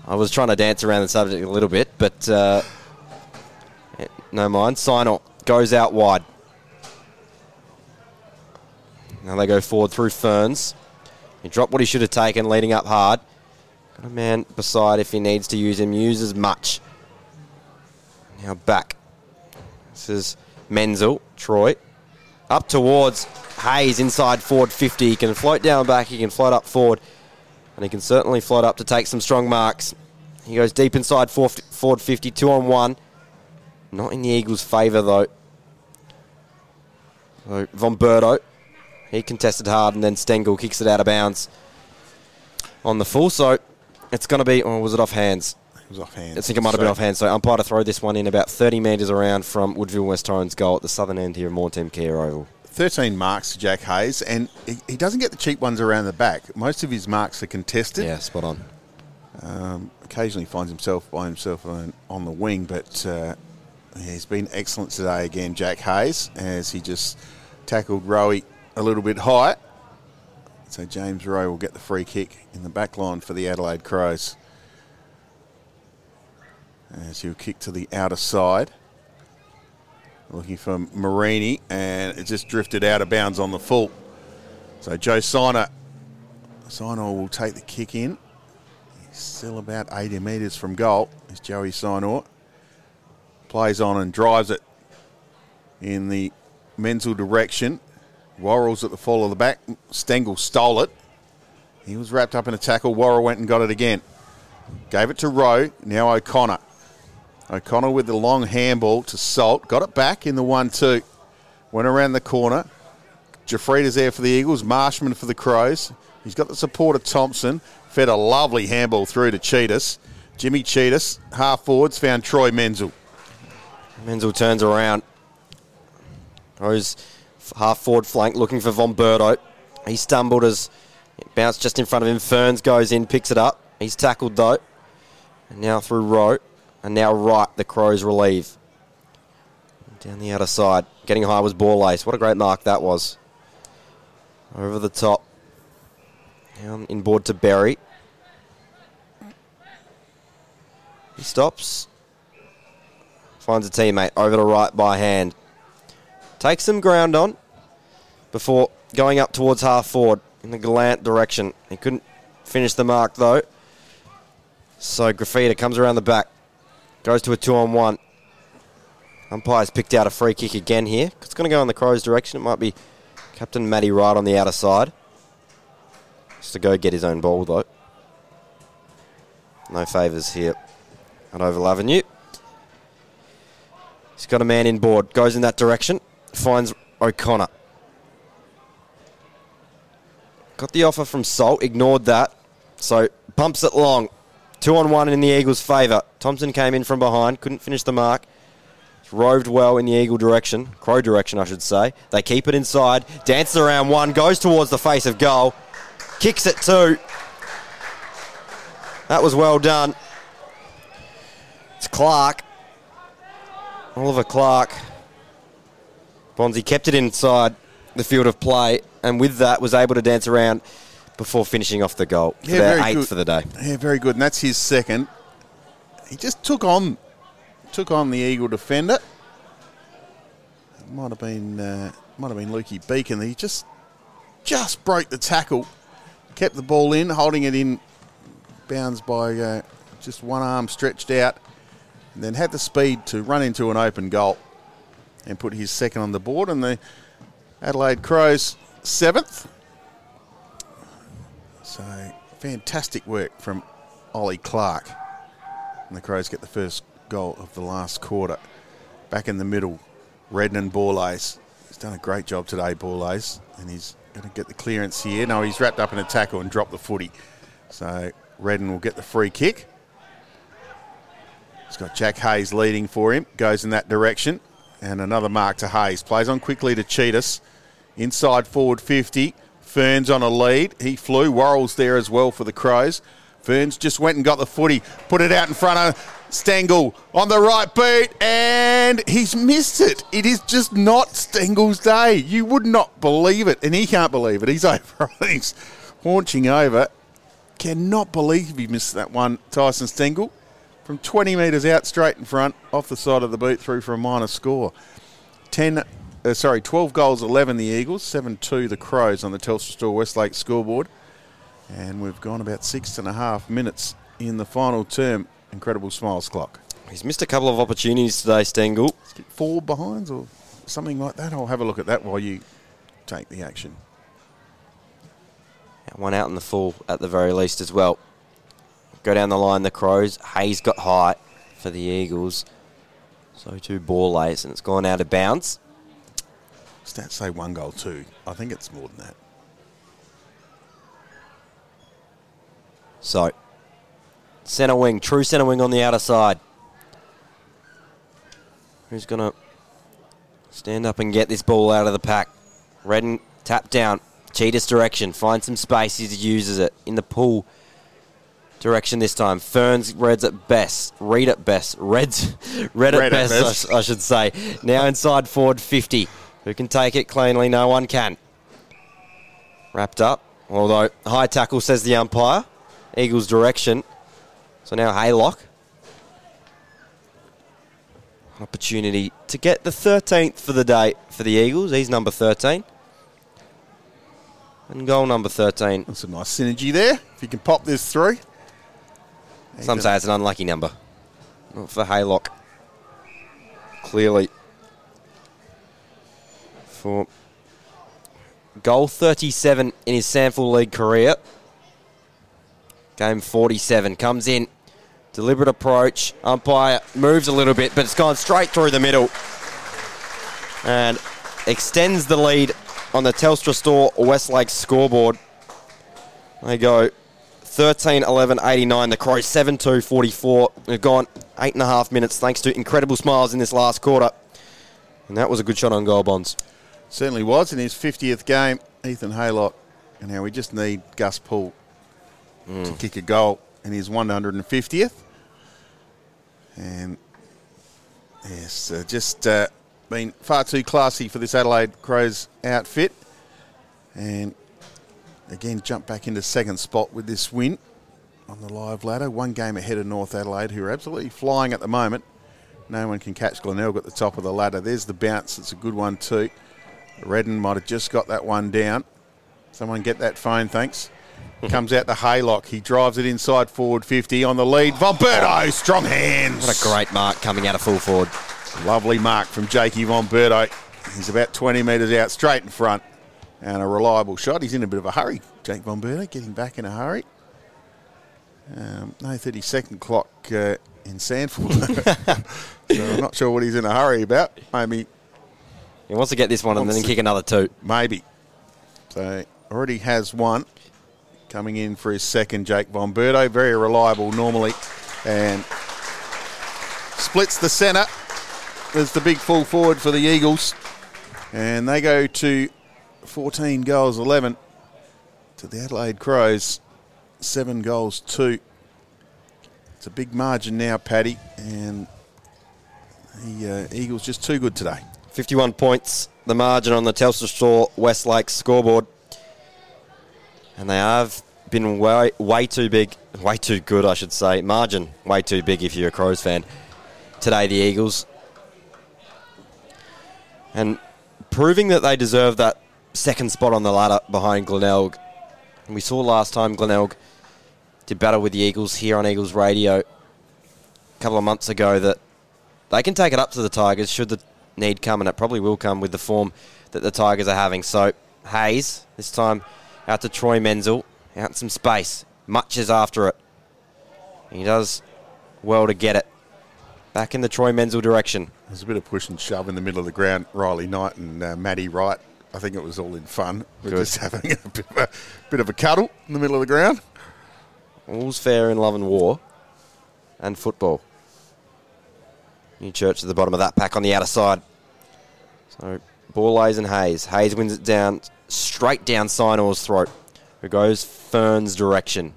I was trying to dance around the subject a little bit, but uh, no mind. Signal goes out wide. Now they go forward through Ferns. He dropped what he should have taken, leading up hard. Got a man beside if he needs to use him. Uses Mutch. Now back. This is Menzel, Troy. Up towards Hayes inside forward 50. He can float down back, he can float up forward, and he can certainly float up to take some strong marks. He goes deep inside for- forward 50, two on one. Not in the Eagles' favour though. So Von Bertouch, he contested hard, and then Stengel kicks it out of bounds on the full. So it's going to be, or was it off hands? It was off hands. I think it might have been off hands. So umpire to throw this one in about 30 metres around from Woodville West Torrens goal at the southern end here of Maughan Thiem Kia Oval. 13 marks to Jack Hayes, and he, he doesn't get the cheap ones around the back. Most of his marks are contested. Yeah, spot on. Um, occasionally finds himself by himself on, on the wing, but uh, he's been excellent today again, Jack Hayes, as he just tackled Rowie a little bit high. So James Rowe will get the free kick in the back line for the Adelaide Crows. As he'll kick to the outer side. Looking for Marini, and it just drifted out of bounds on the full. So Joe Siner, Siner will take the kick in. He's still about 80 metres from goal. Is Joey Sinor. Plays on and drives it in the Menzel direction. Worrell's at the fall of the back. Stengel stole it. He was wrapped up in a tackle. Worrell went and got it again. Gave it to Rowe. Now O'Connor. O'Connor with the long handball to Salt. Got it back in the 1 2. Went around the corner. Jafrida's there for the Eagles. Marshman for the Crows. He's got the support of Thompson. Fed a lovely handball through to Tsitas. Jimmy Tsitas, half forwards, found Troy Menzel. Menzel turns around. F- half forward flank looking for Von Bertouch. He stumbled as it bounced just in front of him. Ferns goes in, picks it up. He's tackled though. And now through Rowe. And now Wright, the Crows relieve. Down the outer side. Getting high was Borlase. What a great mark that was. Over the top. Down inboard to Berry. He stops. Finds a teammate over to Wright by hand. Takes some ground on before going up towards half forward in the Gallant direction. He couldn't finish the mark though. So Graffita comes around the back. Goes to a two on one. Umpire's picked out a free kick again here. It's going to go in the Crows' direction. It might be Captain Matty Wright on the outer side. Just to go get his own ball though. No favours here at Oval Avenue. He's got a man in board. Goes in that direction. Finds O'Connor. Got the offer from Salt. Ignored that. So pumps it long. Two on one in the Eagles' favour. Thompson came in from behind. Couldn't finish the mark. Roved well in the Eagle direction, Crow direction, I should say. They keep it inside, dances around one, goes towards the face of goal, kicks it two. That was well done. It's Clark. Oliver Clark. Bonzi kept it inside the field of play, and with that was able to dance around before finishing off the goal. for Yeah, their very eighth good. for the day. Yeah, very good. And that's his second. He just took on took on the Eagle defender. It might have been uh, might have been Lukey Beacon. He just just broke the tackle, kept the ball in, holding it in bounds by uh, just one arm stretched out, and then had the speed to run into an open goal and put his second on the board. And the Adelaide Crows seventh. So fantastic work from Ollie Clark. And the Crows get the first goal of the last quarter. Back in the middle, Redden Borlase. He's done a great job today, Borlase, and he's going to get the clearance here. No, he's wrapped up in a tackle and dropped the footy. So Redden will get the free kick. He's got Jack Hayes leading for him, goes in that direction. And another mark to Hayes. Plays on quickly to Tsitas. Inside forward 50. Ferns on a lead. He flew. Worrell's there as well for the Crows. Ferns just went and got the footy, put it out in front of Stengel on the right beat, and he's missed it. It is just not Stengel's day. You would not believe it, and he can't believe it. He's [laughs] over. He's haunching over. Cannot believe he missed that one, Tyson Stengel. From 20 metres out, straight in front, off the side of the boot, through for a minor score. 10, uh, sorry, 12 goals, 11 the Eagles, 7 2 the Crows on the Telstra Store Westlake scoreboard. And we've gone about six and a half minutes in the final term. Incredible smiles clock. He's missed a couple of opportunities today, Stengel. Four behinds or something like that. I'll have a look at that while you take the action. One out in the full at the very least as well. Go down the line, the Crows. Hayes got high for the Eagles. So two ball Borlase, and it's gone out of bounds. Stats say one goal, two. I think it's more than that. So, centre wing, true centre wing on the outer side. Who's going to stand up and get this ball out of the pack? Redden tap down, Tsitas direction, finds some space, he uses it in the Poole direction this time. Ferns, Reds at best, Read at best, Reds, Red, [laughs] Red at at best, I I should say. Now inside forward 50. Who can take it cleanly? No one can. Wrapped up, although high tackle says the umpire. Eagles direction. So now Haylock. Opportunity to get the 13th for the day for the Eagles. He's number 13. And goal number 13. That's a nice synergy there. If you can pop this through. Some say it's an unlucky number. Not for Haylock. Clearly. For goal 37 in his SANFL League career. Game 47 comes in. Deliberate approach. Umpire moves a little bit, but it's gone straight through the middle. And extends the lead on the Telstra Store Westlake scoreboard. They go 13 11 89. The Crows 7 2 44. They've gone eight and a half minutes thanks to incredible smiles in this last quarter. And that was a good shot on goal, Bonds. Certainly was in his 50th game, Ethan Haylock. And now we just need Gus Poole to kick a goal in his 150th. And yes, uh, just uh, been far too classy for this Adelaide Crows outfit. And again, jump back into second spot with this win on the live ladder. One game ahead of North Adelaide, who are absolutely flying at the moment. No one can catch Glenelg at the top of the ladder. There's the bounce. It's a good one too. Redden might have just got that one down. Someone get that phone, thanks. [laughs] Comes out to Haylock. He drives it inside forward 50 on the lead. Von Bertouch, strong hands. What a great mark coming out of full forward. Lovely mark from Jakey Von Bertouch. He's about 20 metres out, straight in front. And a reliable shot. He's in a bit of a hurry. Jake Von Bertouch getting back in a hurry. Um, no 30 second clock uh, in SANFL. [laughs] so I'm not sure what he's in a hurry about. Maybe He wants to get this one and then kick another two. Maybe. So already has one. Coming in for his second, Jake Von Bertouch. Very reliable normally. And splits the centre. is the big full forward for the Eagles. And they go to 14 goals 11 to the Adelaide Crows. Seven goals, two. It's a big margin now, Paddy. And the uh, Eagles just too good today. 51 points, the margin on the Telstra Store Westlake scoreboard. And they have been way, way too big, way too good, I should say. Margin, way too big if you're a Crows fan. Today, the Eagles. And proving that they deserve that second spot on the ladder behind Glenelg. And we saw last time Glenelg did battle with the Eagles here on Eagles Radio a couple of months ago that they can take it up to the Tigers should the need come, and it probably will come with the form that the Tigers are having. So Hayes, this time out to Troy Menzel, out in some space. Mutch is after it. He does well to get it. Back in the Troy Menzel direction. There's a bit of push and shove in the middle of the ground. Riley Knight and uh, Matty Wright. I think it was all in fun. We're Good. just having a bit, of a bit of a cuddle in the middle of the ground. All's fair in love and war and football. Newchurch at the bottom of that pack on the outer side. So Borlase and Hayes. Hayes wins it down straight down Sinor's throat, who goes Fern's direction.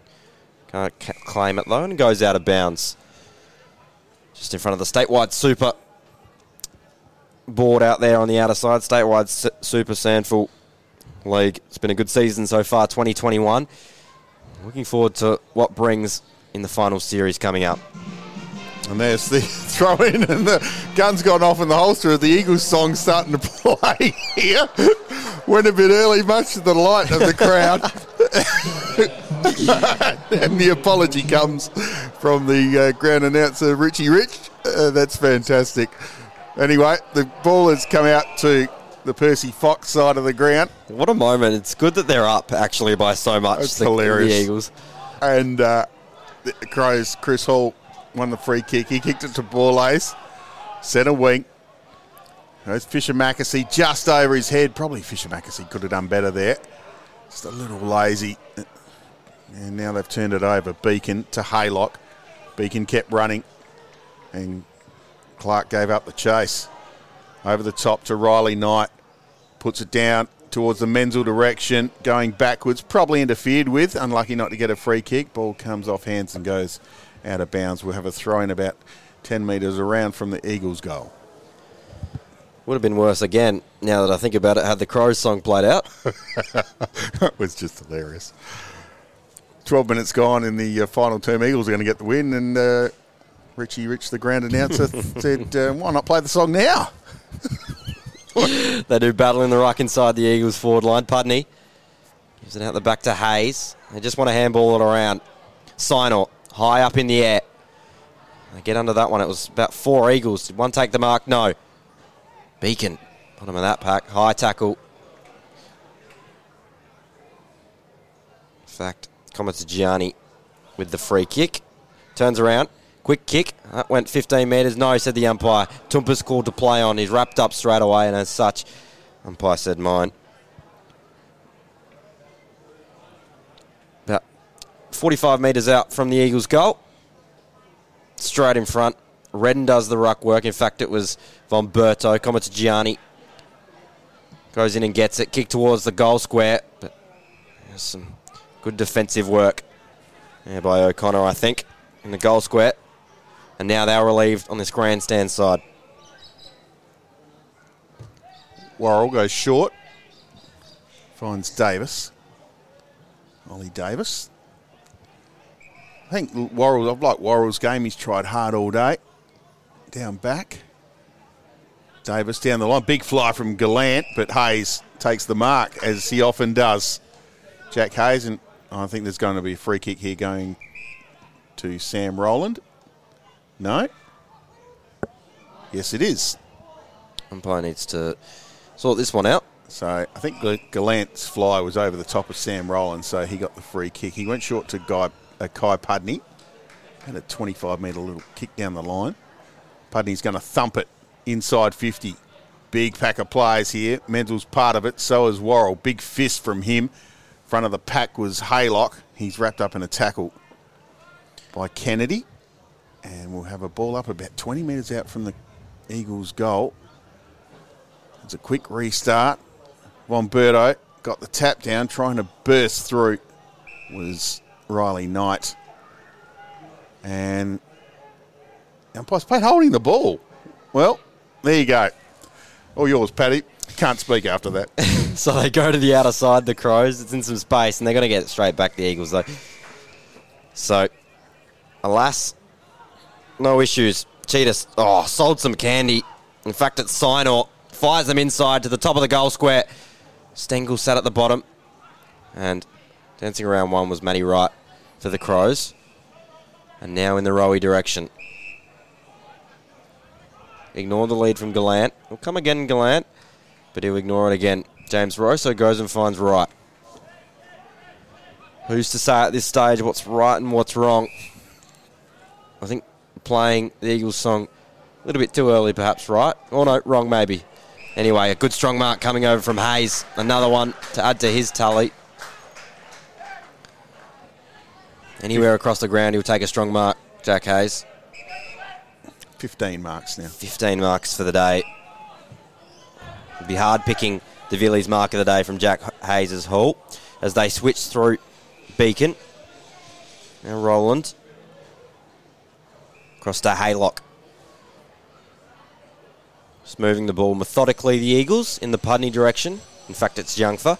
Can't ca- claim it though and goes out of bounds. Just in front of the statewide super board out there on the outer side. Statewide Super SANFL League. It's been a good season so far, 2021. Looking forward to what brings in the final series coming up. And there's the [laughs] throw in, and the gun's gone off in the holster. The Eagles song starting to play here. Went a bit early, much to the delight of the crowd. [laughs] and the apology comes from the uh, ground announcer, Richie Rich. Uh, that's fantastic. Anyway, the ball has come out to the Percy Fox side of the ground. What a moment. It's good that they're up, actually, by so much. That's the, hilarious. The Eagles. and uh, the Crows, Chris Hall won the free kick. He kicked it to Borlase, centre wing. There's Fischer McAsey just over his head. Probably Fischer McAsey could have done better there. Just a little lazy. And now they've turned it over. Beacon to Haylock. Beacon kept running. And Clark gave up the chase. Over the top to Riley Knight. Puts it down towards the Menzel direction. Going backwards. Probably interfered with. Unlucky not to get a free kick. Ball comes off hands and goes out of bounds. We'll have a throw in about 10 metres around from the Eagles' goal. Would have been worse again, now that I think about it, had the Crows song played out. [laughs] That was just hilarious. 12 minutes gone in the uh, final term. Eagles are going to get the win, and uh, Richie Rich, the ground announcer, said, uh, "Why not play the song now?" they do battle in the ruck inside the Eagles forward line. Pudney gives it out the back to Hayes. They just want to handball it around. Sinor, high up in the air. They get under that one. It was about four Eagles. Did one take the mark? No. Beacon, bottom of that pack. High tackle. In fact, Komatigiani with the free kick. Turns around. Quick kick. That went 15 metres. No, said the umpire. Toumpas called to play on. He's wrapped up straight away, and as such, umpire said mine. About 45 metres out from the Eagles' goal. Straight in front. Redden does the ruck work. In fact, it was Von Bertouch. Comets Gianni goes in and gets it. Kick towards the goal square. But some good defensive work there by O'Connor, I think, in the goal square. And now they're relieved on this grandstand side. Worrell goes short. Finds Davis. Ollie Davis. I think Worrell, I've liked Worrell's game. He's tried hard all day. Down back. Davis down the line. Big fly from Gallant, but Hayes takes the mark, as he often does. Jack Hayes, and I think there's going to be a free kick here going to Sam Rowland. No? Yes, it is. Umpire needs to sort this one out. So I think Gal- Gallant's fly was over the top of Sam Rowland, so he got the free kick. He went short to Guy, uh, Kai Pudney. Had a 25 metre little kick down the line. Pudney's going to thump it inside 50. Big pack of players here. Menzel's part of it. So is Worrell. Big fist from him. Front of the pack was Haylock. He's wrapped up in a tackle by Kennedy. And we'll have a ball up about 20 metres out from the Eagles goal. It's a quick restart. Von Bertouch got the tap down, trying to burst through was Riley Knight. And umpire's played holding the ball. Well, there you go. All yours, Paddy. Can't speak after that. [laughs] So they go to the outer side, the Crows. It's in some space, and they're going to get it straight back the Eagles, though. So, alas, no issues. Tsitas, oh, sold some candy. In fact, it's Sinor. Fires them inside to the top of the goal square. Stengel sat at the bottom. And dancing around one was Matty Wright for the Crows. And now in the rowy direction. Ignore the lead from Gallant. Will come again, Gallant. But he'll ignore it again. James Rosso goes and finds Wright. Who's to say at this stage what's right and what's wrong? I think playing the Eagles song a little bit too early, perhaps, right? Or no, wrong, maybe. Anyway, a good strong mark coming over from Hayes. Another one to add to his tally. Anywhere across the ground, he'll take a strong mark, Jack Hayes. 15 marks now. 15 marks for the day. It'd be hard picking the Villies mark of the day from Jack Hayes' haul as they switch through Beacon. Now Rowland. Across to Haylock. Just moving the ball methodically, the Eagles, in the Pudney direction. In fact, it's Jungfer.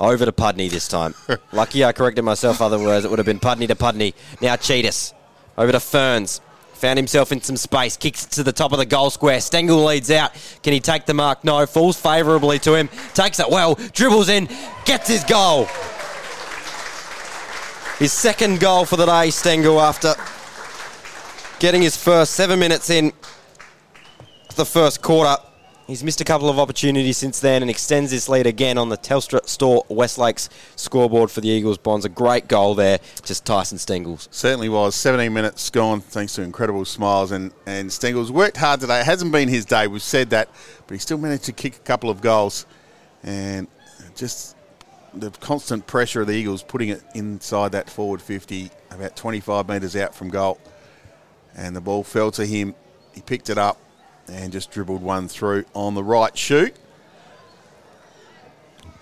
Over to Pudney this time. [laughs] Lucky I corrected myself, otherwise it would have been Pudney to Pudney. Now Tsitas. Over to Ferns. Found himself in some space. Kicks to the top of the goal square. Stengel leads out. Can he take the mark? No. Falls favourably to him. Takes it well. Dribbles in. Gets his goal. His second goal for the day, Stengel, after getting his first seven minutes in the first quarter. He's missed a couple of opportunities since then and extends this lead again on the Telstra Store Westlakes scoreboard for the Eagles Bonds. A great goal there, just Tyson Stengels. Certainly was. 17 minutes gone thanks to incredible smiles. And, and Stengel's worked hard today. It hasn't been his day, we've said that, but he still managed to kick a couple of goals. And just the constant pressure of the Eagles putting it inside that forward 50, about 25 metres out from goal. And the ball fell to him. He picked it up and just dribbled one through on the right shoot.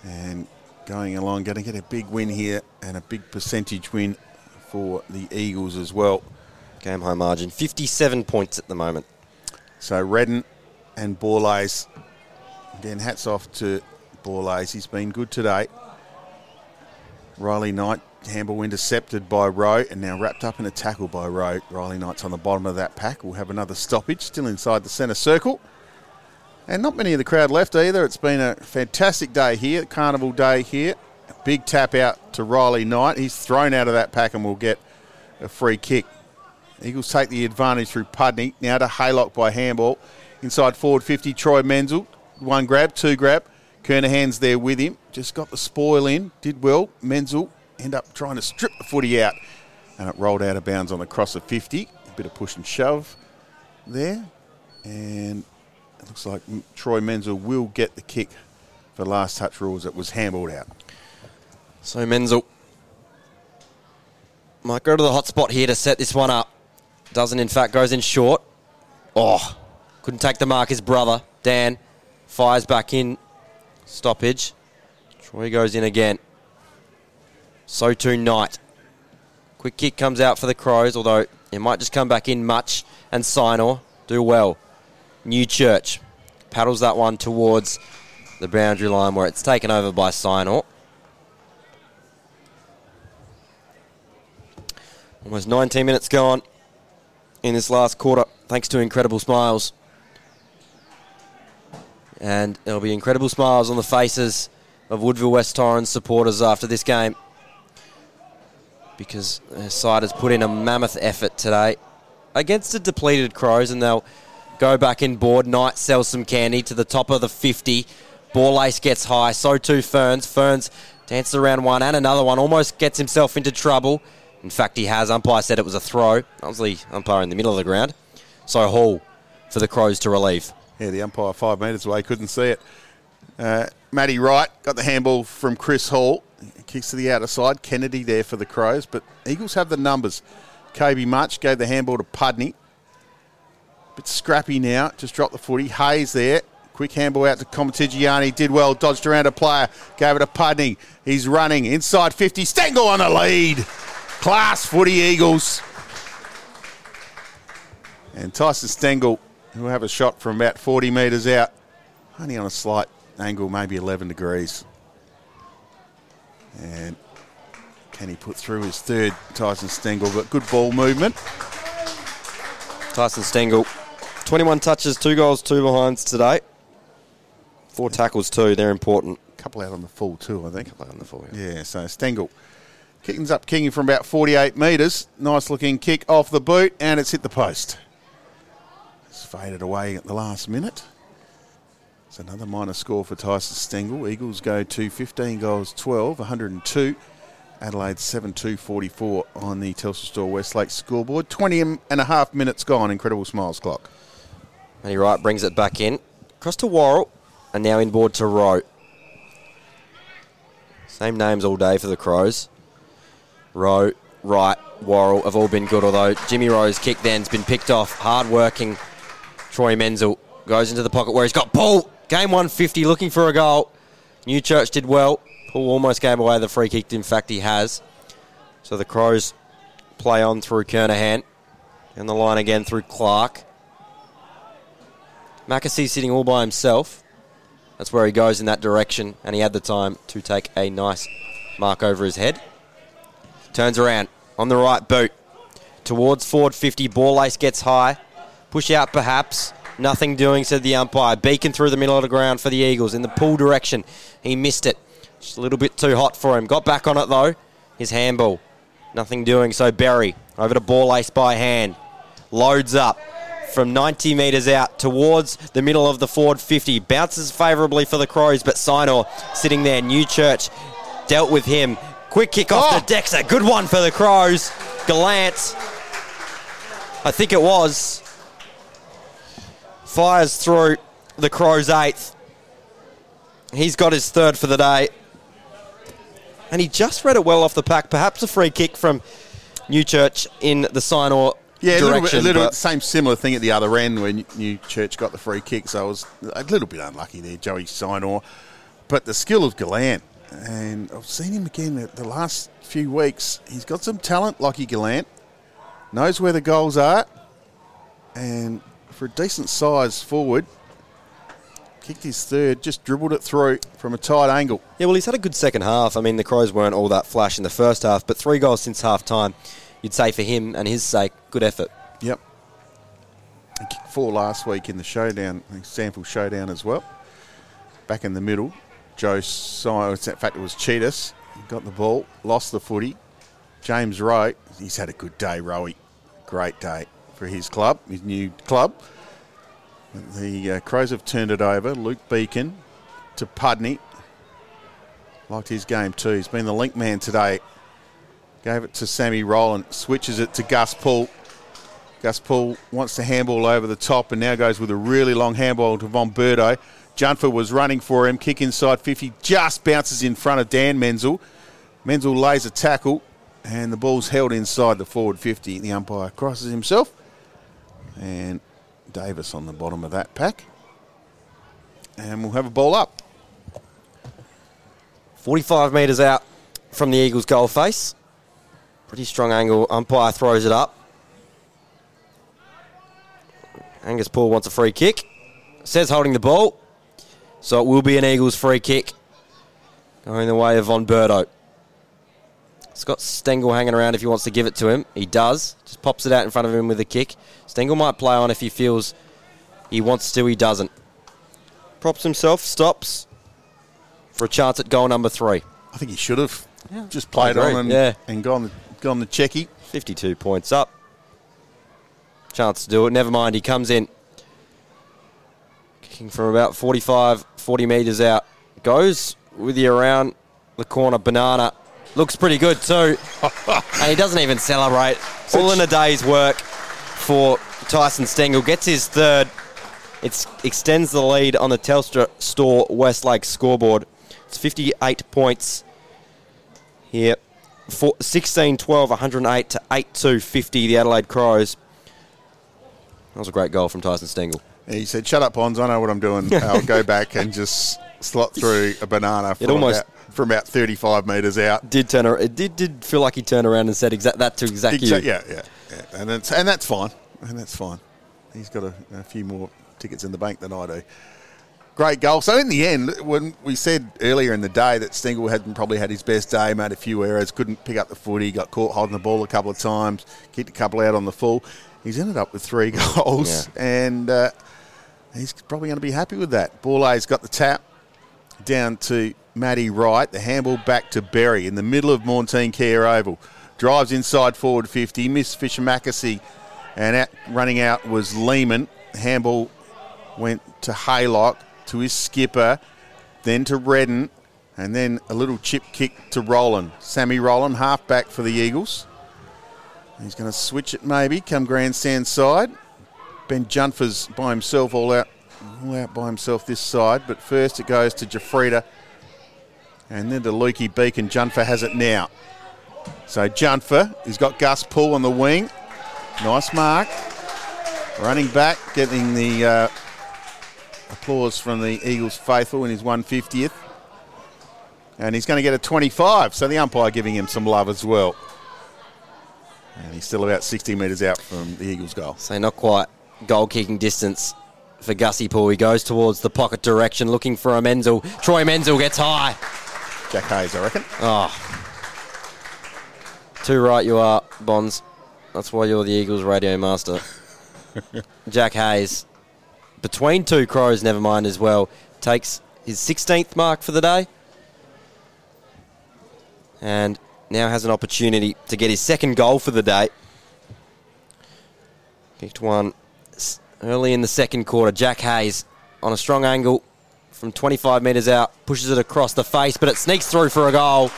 And going along, going to get a big win here and a big percentage win for the Eagles as well. Game high margin, 57 points at the moment. So Redden and Borlase. Again, hats off to Borlase. He's been good today. Riley Knight, handball intercepted by Rowe and now wrapped up in a tackle by Rowe. Riley Knight's on the bottom of that pack. We'll have another stoppage, still inside the centre circle. And not many of the crowd left either. It's been a fantastic day here, carnival day here. Big tap out to Riley Knight. He's thrown out of that pack and will get a free kick. Eagles take the advantage through Pudney. Now to Haylock by handball. Inside forward 50, Troy Menzel. One grab, two grab. Kernahan's there with him. Just got the spoil in. Did well. Menzel end up trying to strip the footy out. And it rolled out of bounds on the cross of 50. A bit of push and shove there. And it looks like Troy Menzel will get the kick for last touch rules. It was handballed out. So Menzel might go to the hot spot here to set this one up. Doesn't, in fact, goes in short. Oh, couldn't take the mark. His brother, Dan, fires back in. Stoppage. Troy goes in again. So too Knight. Quick kick comes out for the Crows, although it might just come back in much. And Sinor do well. Newchurch paddles that one towards the boundary line where it's taken over by Sinor. Almost 19 minutes gone in this last quarter, thanks to incredible smiles. And there'll be incredible smiles on the faces of Woodville West Torrens supporters after this game because their side has put in a mammoth effort today against the depleted Crows, and they'll go back in board. Knight sells some candy to the top of the 50. Borlase gets high, so too Ferns. Ferns dances around one and another one, almost gets himself into trouble. In fact, he has. Umpire said it was a throw. Obviously, umpire in the middle of the ground. So Hall for the Crows to relieve. Yeah, the umpire five metres away couldn't see it. Uh, Matty Wright got the handball from Chris Hall. Kicks to the outer side. Kennedy there for the Crows, but Eagles have the numbers. Kobe Mutch gave the handball to Pudney. Bit scrappy now. Just dropped the footy. Hayes there. Quick handball out to Comitigiani. Did well. Dodged around a player. Gave it to Pudney. He's running. Inside 50. Stengel on the lead. Class footy Eagles. And Tyson Stengel, who have a shot from about 40 metres out. Only on a slight angle, maybe 11 degrees. And can he put through his third, Tyson Stengel? But good ball movement. Tyson Stengel, 21 touches, two goals, two behinds today. Four tackles, two. They're important. A couple out on the full too, I think. On the full, yeah. Yeah, so Stengel kicking's up, kicking from about 48 metres. Nice looking kick off the boot, and it's hit the post. Faded away at the last minute. It's another minor score for Tyson Stengel. Eagles go to 15 goals, 12, 102. Adelaide 7 2 44 on the Telstra Store Westlake scoreboard. 20 and a half minutes gone. Incredible smiles clock. Matty Wright brings it back in. Across to Worrell, and now inboard to Rowe. Same names all day for the Crows. Rowe, Wright, Worrell have all been good, although Jimmy Rowe's kick then's been picked off. Hard working Troy Menzel goes into the pocket where he's got Poole. Game 150 looking for a goal. Newchurch did well. Poole almost gave away the free kick. In fact, he has. So the Crows play on through Kernahan. And the line again through Clark. McAsey sitting all by himself. That's where he goes in that direction, and he had the time to take a nice mark over his head. Turns around on the right boot towards forward 50. Borlase gets high. Push out perhaps. Nothing doing, said the umpire. Beacon through the middle of the ground for the Eagles in the Poole direction. He missed it. Just a little bit too hot for him. Got back on it though. His handball. Nothing doing, so Berry over to Borlase by hand. Loads up from 90 metres out towards the middle of the forward 50. Bounces favourably for the Crows, but Sinor sitting there. Newchurch dealt with him. Quick kick off Oh. to Dexter. Good one for the Crows. Gallant, I think it was, fires through the Crows' eighth. He's got his third for the day. And he just read it well off the pack. Perhaps a free kick from Newchurch in the Sinor Yeah, a little, bit, a little same similar thing at the other end when Newchurch got the free kick. So I was a little bit unlucky there, Joey Sinor. But the skill of Gallant, and I've seen him again the, the last few weeks. He's got some talent, Lockie Gallant. Knows where the goals are, and for a decent size forward, kicked his third, just dribbled it through from a tight angle. Yeah, well, he's had a good second half. I mean, the Crows weren't all that flash in the first half, but three goals since half time. You'd say for him and his sake, good effort. Yep. He kicked four last week in the showdown, Sample showdown as well. Back in the middle, Joe Simon, oh, in fact, it was Tsitas. Got the ball, lost the footy. James Rowe, he's had a good day, Rowie. Great day for his club, his new club. The uh, Crows have turned it over. Luke Beacon to Pudney. Liked his game too. He's been the link man today. Gave it to Sammy Rowland, switches it to Gus Poole. Gus Poole wants to handball over the top and now goes with a really long handball to Von Bertouch. Jungfer was running for him, kick inside 50, just bounces in front of Dan Menzel. Menzel lays a tackle and the ball's held inside the forward 50. The umpire crosses himself and Davis on the bottom of that pack. And we'll have a ball up. 45 metres out from the Eagles' goal face. Pretty strong angle. Umpire throws it up. Angus Poole wants a free kick. Says holding the ball. So it will be an Eagles free kick. Going the way of Von Bertouch. Scott Stengel hanging around if he wants to give it to him. He does. Just pops it out in front of him with a kick. Stengel might play on if he feels he wants to. He doesn't. Props himself, stops for a chance at goal number three. I think he should have just played on and, yeah. and gone, gone the checky. 52 points up. Chance to do it. Never mind, he comes in. Kicking from about 45, 40 metres out. Goes with you around the corner. Banana. Looks pretty good too. [laughs] and he doesn't even celebrate. All in a day's work for Tyson Stengel. Gets his third. It extends the lead on the Telstra Store Westlake scoreboard. It's 58 points here. For 16 12, 108 to 8 2 50, the Adelaide Crows. That was a great goal from Tyson Stengel. He said, "Shut up, Bonds. I know what I'm doing. I'll go [laughs] back and just slot through a banana from, almost- from about 35 metres out." Did turn it did did feel like he turned around and said exact that to exact Exa- you. yeah, yeah, yeah, and that's and that's fine, and that's fine. He's got a, a few more tickets in the bank than I do. Great goal. So in the end, when we said earlier in the day that Stengel hadn't probably had his best day, made a few errors, couldn't pick up the footy, got caught holding the ball a couple of times, kicked a couple out on the full. He's ended up with three [laughs] goals, and uh, he's probably going to be happy with that. Borlase got the tap down to Matty Wright. The handball back to Berry in the middle of Maughan Thiem Kia Oval. Drives inside forward 50. Missed Fischer McAsey. And out, running out was Lehman. Handball went to Haylock, to his skipper, then to Redden, and then a little chip kick to Rowland. Sammy Rowland, half back for the Eagles. He's going to switch it maybe, come grandstand side. Ben Jungfer's by himself, all out, all out by himself this side. But first it goes to Jafrida, and then to Lukey Beacon. Jungfer has it now. So Jungfer, he's got Gus Poole on the wing. Nice mark. Running back, getting the uh, applause from the Eagles faithful in his 150th. And he's going to get a 25, so the umpire giving him some love as well. And he's still about 60 metres out from the Eagles' goal. So not quite goal kicking distance for Gussie Poole. He goes towards the pocket direction looking for a Menzel. Troy Menzel gets high. Jack Hayes, I reckon. Oh. Too right you are, Bonds. That's why you're the Eagles radio master. [laughs] Jack Hayes, between two crows, never mind as well, takes his 16th mark for the day. And now has an opportunity to get his second goal for the day. Kicked one early in the second quarter. Jack Hayes on a strong angle from 25 metres out, pushes it across the face, but it sneaks through for a goal.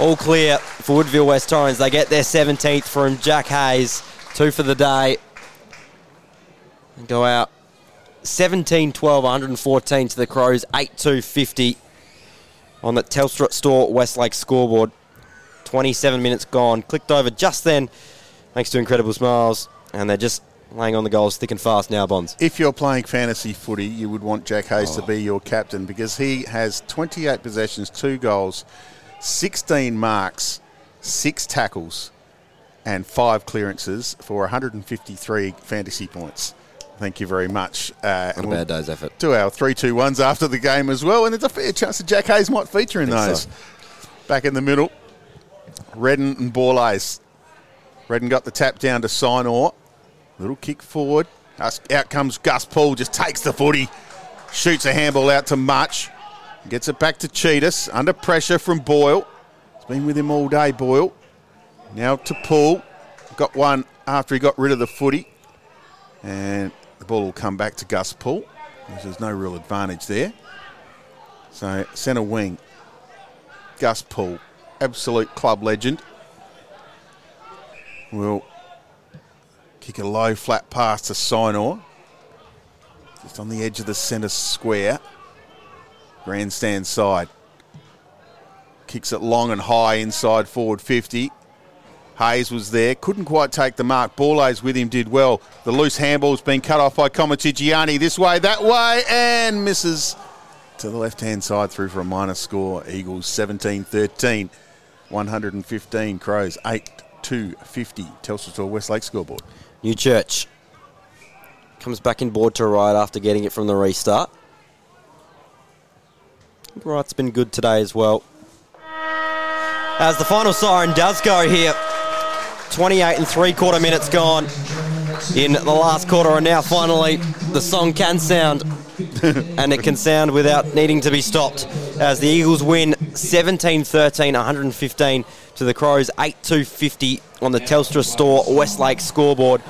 All clear for Woodville West Torrens. They get their 17th from Jack Hayes. Two for the day. And go out 17 12, 114 to the Crows, 8 2 50 on the Telstra Store Westlake scoreboard. 27 minutes gone. Clicked over just then, thanks to Incredible Smiles. And they're just laying on the goals thick and fast now, Bonds. If you're playing fantasy footy, you would want Jack Hayes to be your captain because he has 28 possessions, two goals, 16 marks, six tackles, and five clearances for 153 fantasy points. Thank you very much. Uh, Not a bad day's effort. to our three two ones after the game as well, and there's a fair chance that Jack Hayes might feature in those. so. Back in the middle, Redden and Borlase. Redden got the tap down to Sinor. Little kick forward. Out comes Gus Poole, just takes the footy, shoots a handball out to Mutch, gets it back to Tsitas under pressure from Boyle. It's been with him all day, Boyle. Now to Poole. Got one after he got rid of the footy. And the ball will come back to Gus Poole. There's no real advantage there. So, centre wing, Gus Poole, absolute club legend, will kick a low flat pass to Sinor. Just on the edge of the centre square. Grandstand side. Kicks it long and high inside forward 50. Hayes was there, couldn't quite take the mark. Borlase with him did well. The loose handball's been cut off by Comatigiani this way, that way, and misses to the left hand side through for a minus score. Eagles 17 13, 115. Crows 8 2 50. Telstra Store Westlake scoreboard. Newchurch comes back in board to Wright after getting it from the restart. Wright's been good today as well. As the final siren does go here, 28 and three quarter minutes gone in the last quarter, and now finally the song can sound, [laughs] and it can sound without needing to be stopped. As the Eagles win 17 13, 115 to the Crows, 8 2 50 on the Telstra Store Westlake scoreboard.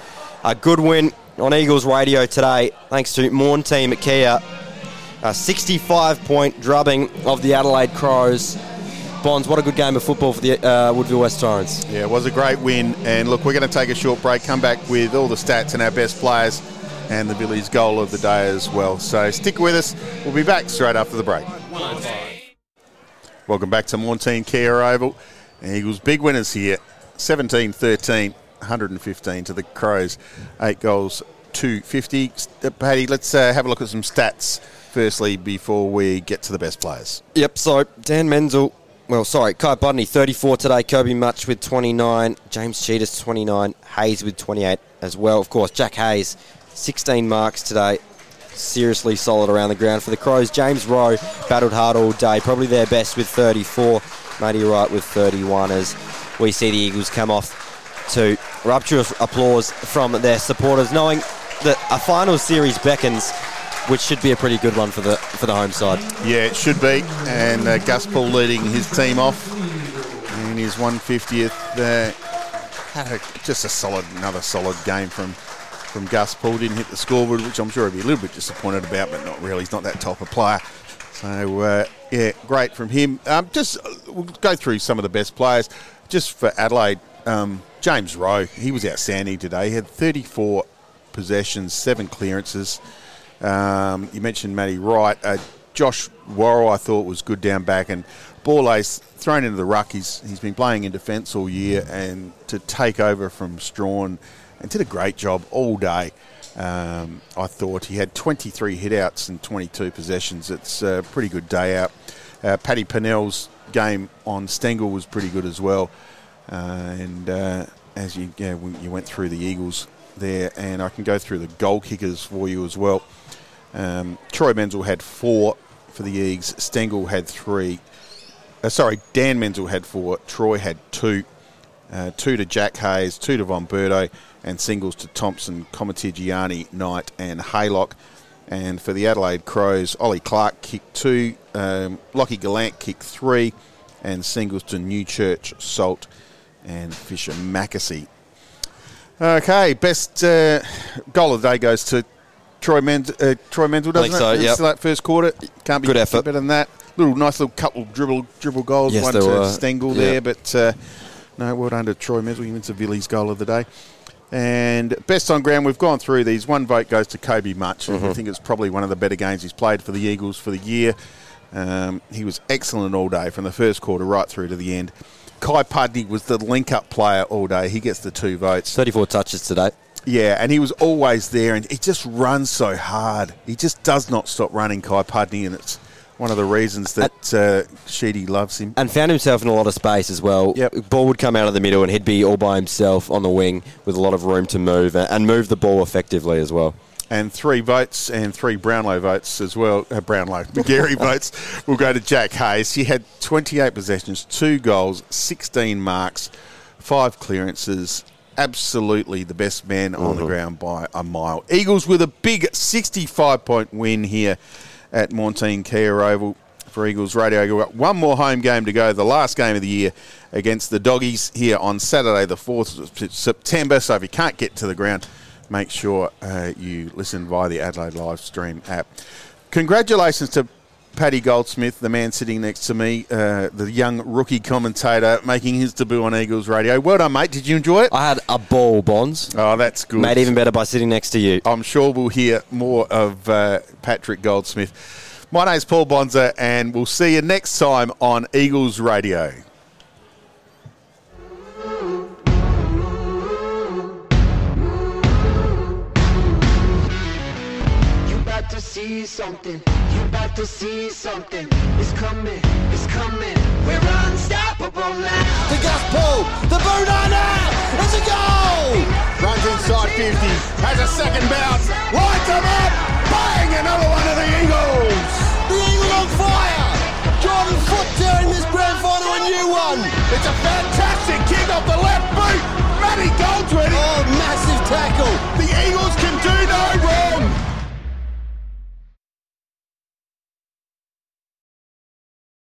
A good win on Eagles radio today, thanks to Maughan Thiem Kia. A 65 point drubbing of the Adelaide Crows. Bonds, what a good game of football for the uh, Woodville West Torrens. Yeah, it was a great win. And look, we're going to take a short break, come back with all the stats and our best players and the Villies goal of the day as well. So stick with us. We'll be back straight after the break. Welcome back to Maughan Thiem Kia Oval. Eagles big winners here 17 13, 115 to the Crows, eight goals, 250. Uh, Paddy, let's uh, have a look at some stats firstly before we get to the best players. Yep, so Dan Menzel, well, sorry, Kai Pudney, 34 today, Kobe Mutch with 29, James Tsitas, 29, Hayes with 28 as well. Of course, Jack Hayes, 16 marks today. Seriously solid around the ground for the Crows. James Rowe battled hard all day, probably their best with 34. Matty Wright with 31 as we see the Eagles come off to rapturous applause from their supporters, knowing that a final series beckons, which should be a pretty good one for the for the home side. Yeah, it should be. And uh, Gus Poole leading his team off in his 150th. Uh, had a, just a solid, another solid game from from Gus Poole. Didn't hit the scoreboard, which I'm sure he'd be a little bit disappointed about, but not really. He's not that type of player. So uh, yeah, great from him. Um, just uh, we'll go through some of the best players. Just for Adelaide, um, James Rowe, he was outstanding today. He had 34 possessions, seven clearances. Um, you mentioned Matty Wright. Uh, Josh Worrell, I thought was good down back, and Borlase thrown into the ruck. He's he's been playing in defence all year, and to take over from Strachan, and did a great job all day. Um, I thought he had 23 hitouts and 22 possessions. It's a pretty good day out. Uh, Paddy Pennell's game on Stengel was pretty good as well. Uh, and uh, as you yeah, you went through the Eagles there, and I can go through the goal kickers for you as well. Um, Troy Menzel had four for the Eagles. Stengel had three. Uh, sorry, Dan Menzel had four. Troy had two. Uh, two to Jack Hayes, two to Von Bertouch, and singles to Thompson, Komatigiani, Knight, and Haylock. And for the Adelaide Crows, Ollie Clark kicked two, um, Lockie Gallant kicked three, and singles to Newchurch, Salt, and Fischer McAsey. Okay, best uh, goal of the day goes to Troy, Menz, uh, Troy Menzel, doesn't think so, it? yep. Like first quarter. Can't be Good effort. better than that. Little nice little couple dribble dribble goals. Yes, One to were. Stengel Yeah. there, but uh, no, well done to Troy Menzel. He wins the Villies goal of the day. And best on ground, we've gone through these. One vote goes to Kobe Mutch. and I think it's probably one of the better games he's played for the Eagles for the year. Um, he was excellent all day from the first quarter right through to the end. Kai Pudney was the link-up player all day. He gets the two votes. 34 touches today. Yeah, and he was always there, and he just runs so hard. He just does not stop running, Kai Pudney, and it's one of the reasons that uh, Sheedy loves him. and found himself in a lot of space as well. Yep. Ball would come out of the middle and he'd be all by himself on the wing with a lot of room to move and- move the ball effectively as well. And three votes and three Brownlow votes as well. Uh, Brownlow, [laughs] Gary votes will go to Jack Hayes. He had 28 possessions, two goals, 16 marks, five clearances. Absolutely the best man on the ground by a mile. Eagles with a big 65 point win here at Maughan Thiem Kia Oval for Eagles Radio. We've got one more home game to go, the last game of the year against the Doggies here on Saturday, the 4th of September. So if you can't get to the ground, make sure uh, you listen via the Adelaide live stream app. Congratulations to Paddy Goldsmith, the man sitting next to me, uh, the young rookie commentator making his debut on Eagles Radio. Well done, mate. Did you enjoy it? I had a ball, Bonds. Oh, that's good. Made even better by sitting next to you. I'm sure we'll hear more of uh, Patrick Goldsmith. My name's Paul Bonza, and we'll see you next time on Eagles Radio. See something. You about to see something. It's coming. It's coming. We're unstoppable now. The Gus Poole. The boot under. It's a goal. Runs inside 50, has a second bounce, lights them up, bang, another one of the Eagles. The Eagle on fire. Jordan Foot during this grand final and you won. It's a fantastic kick off the left boot. Matty Goldsworthy. Oh, massive tackle. The Eagles can do no wrong.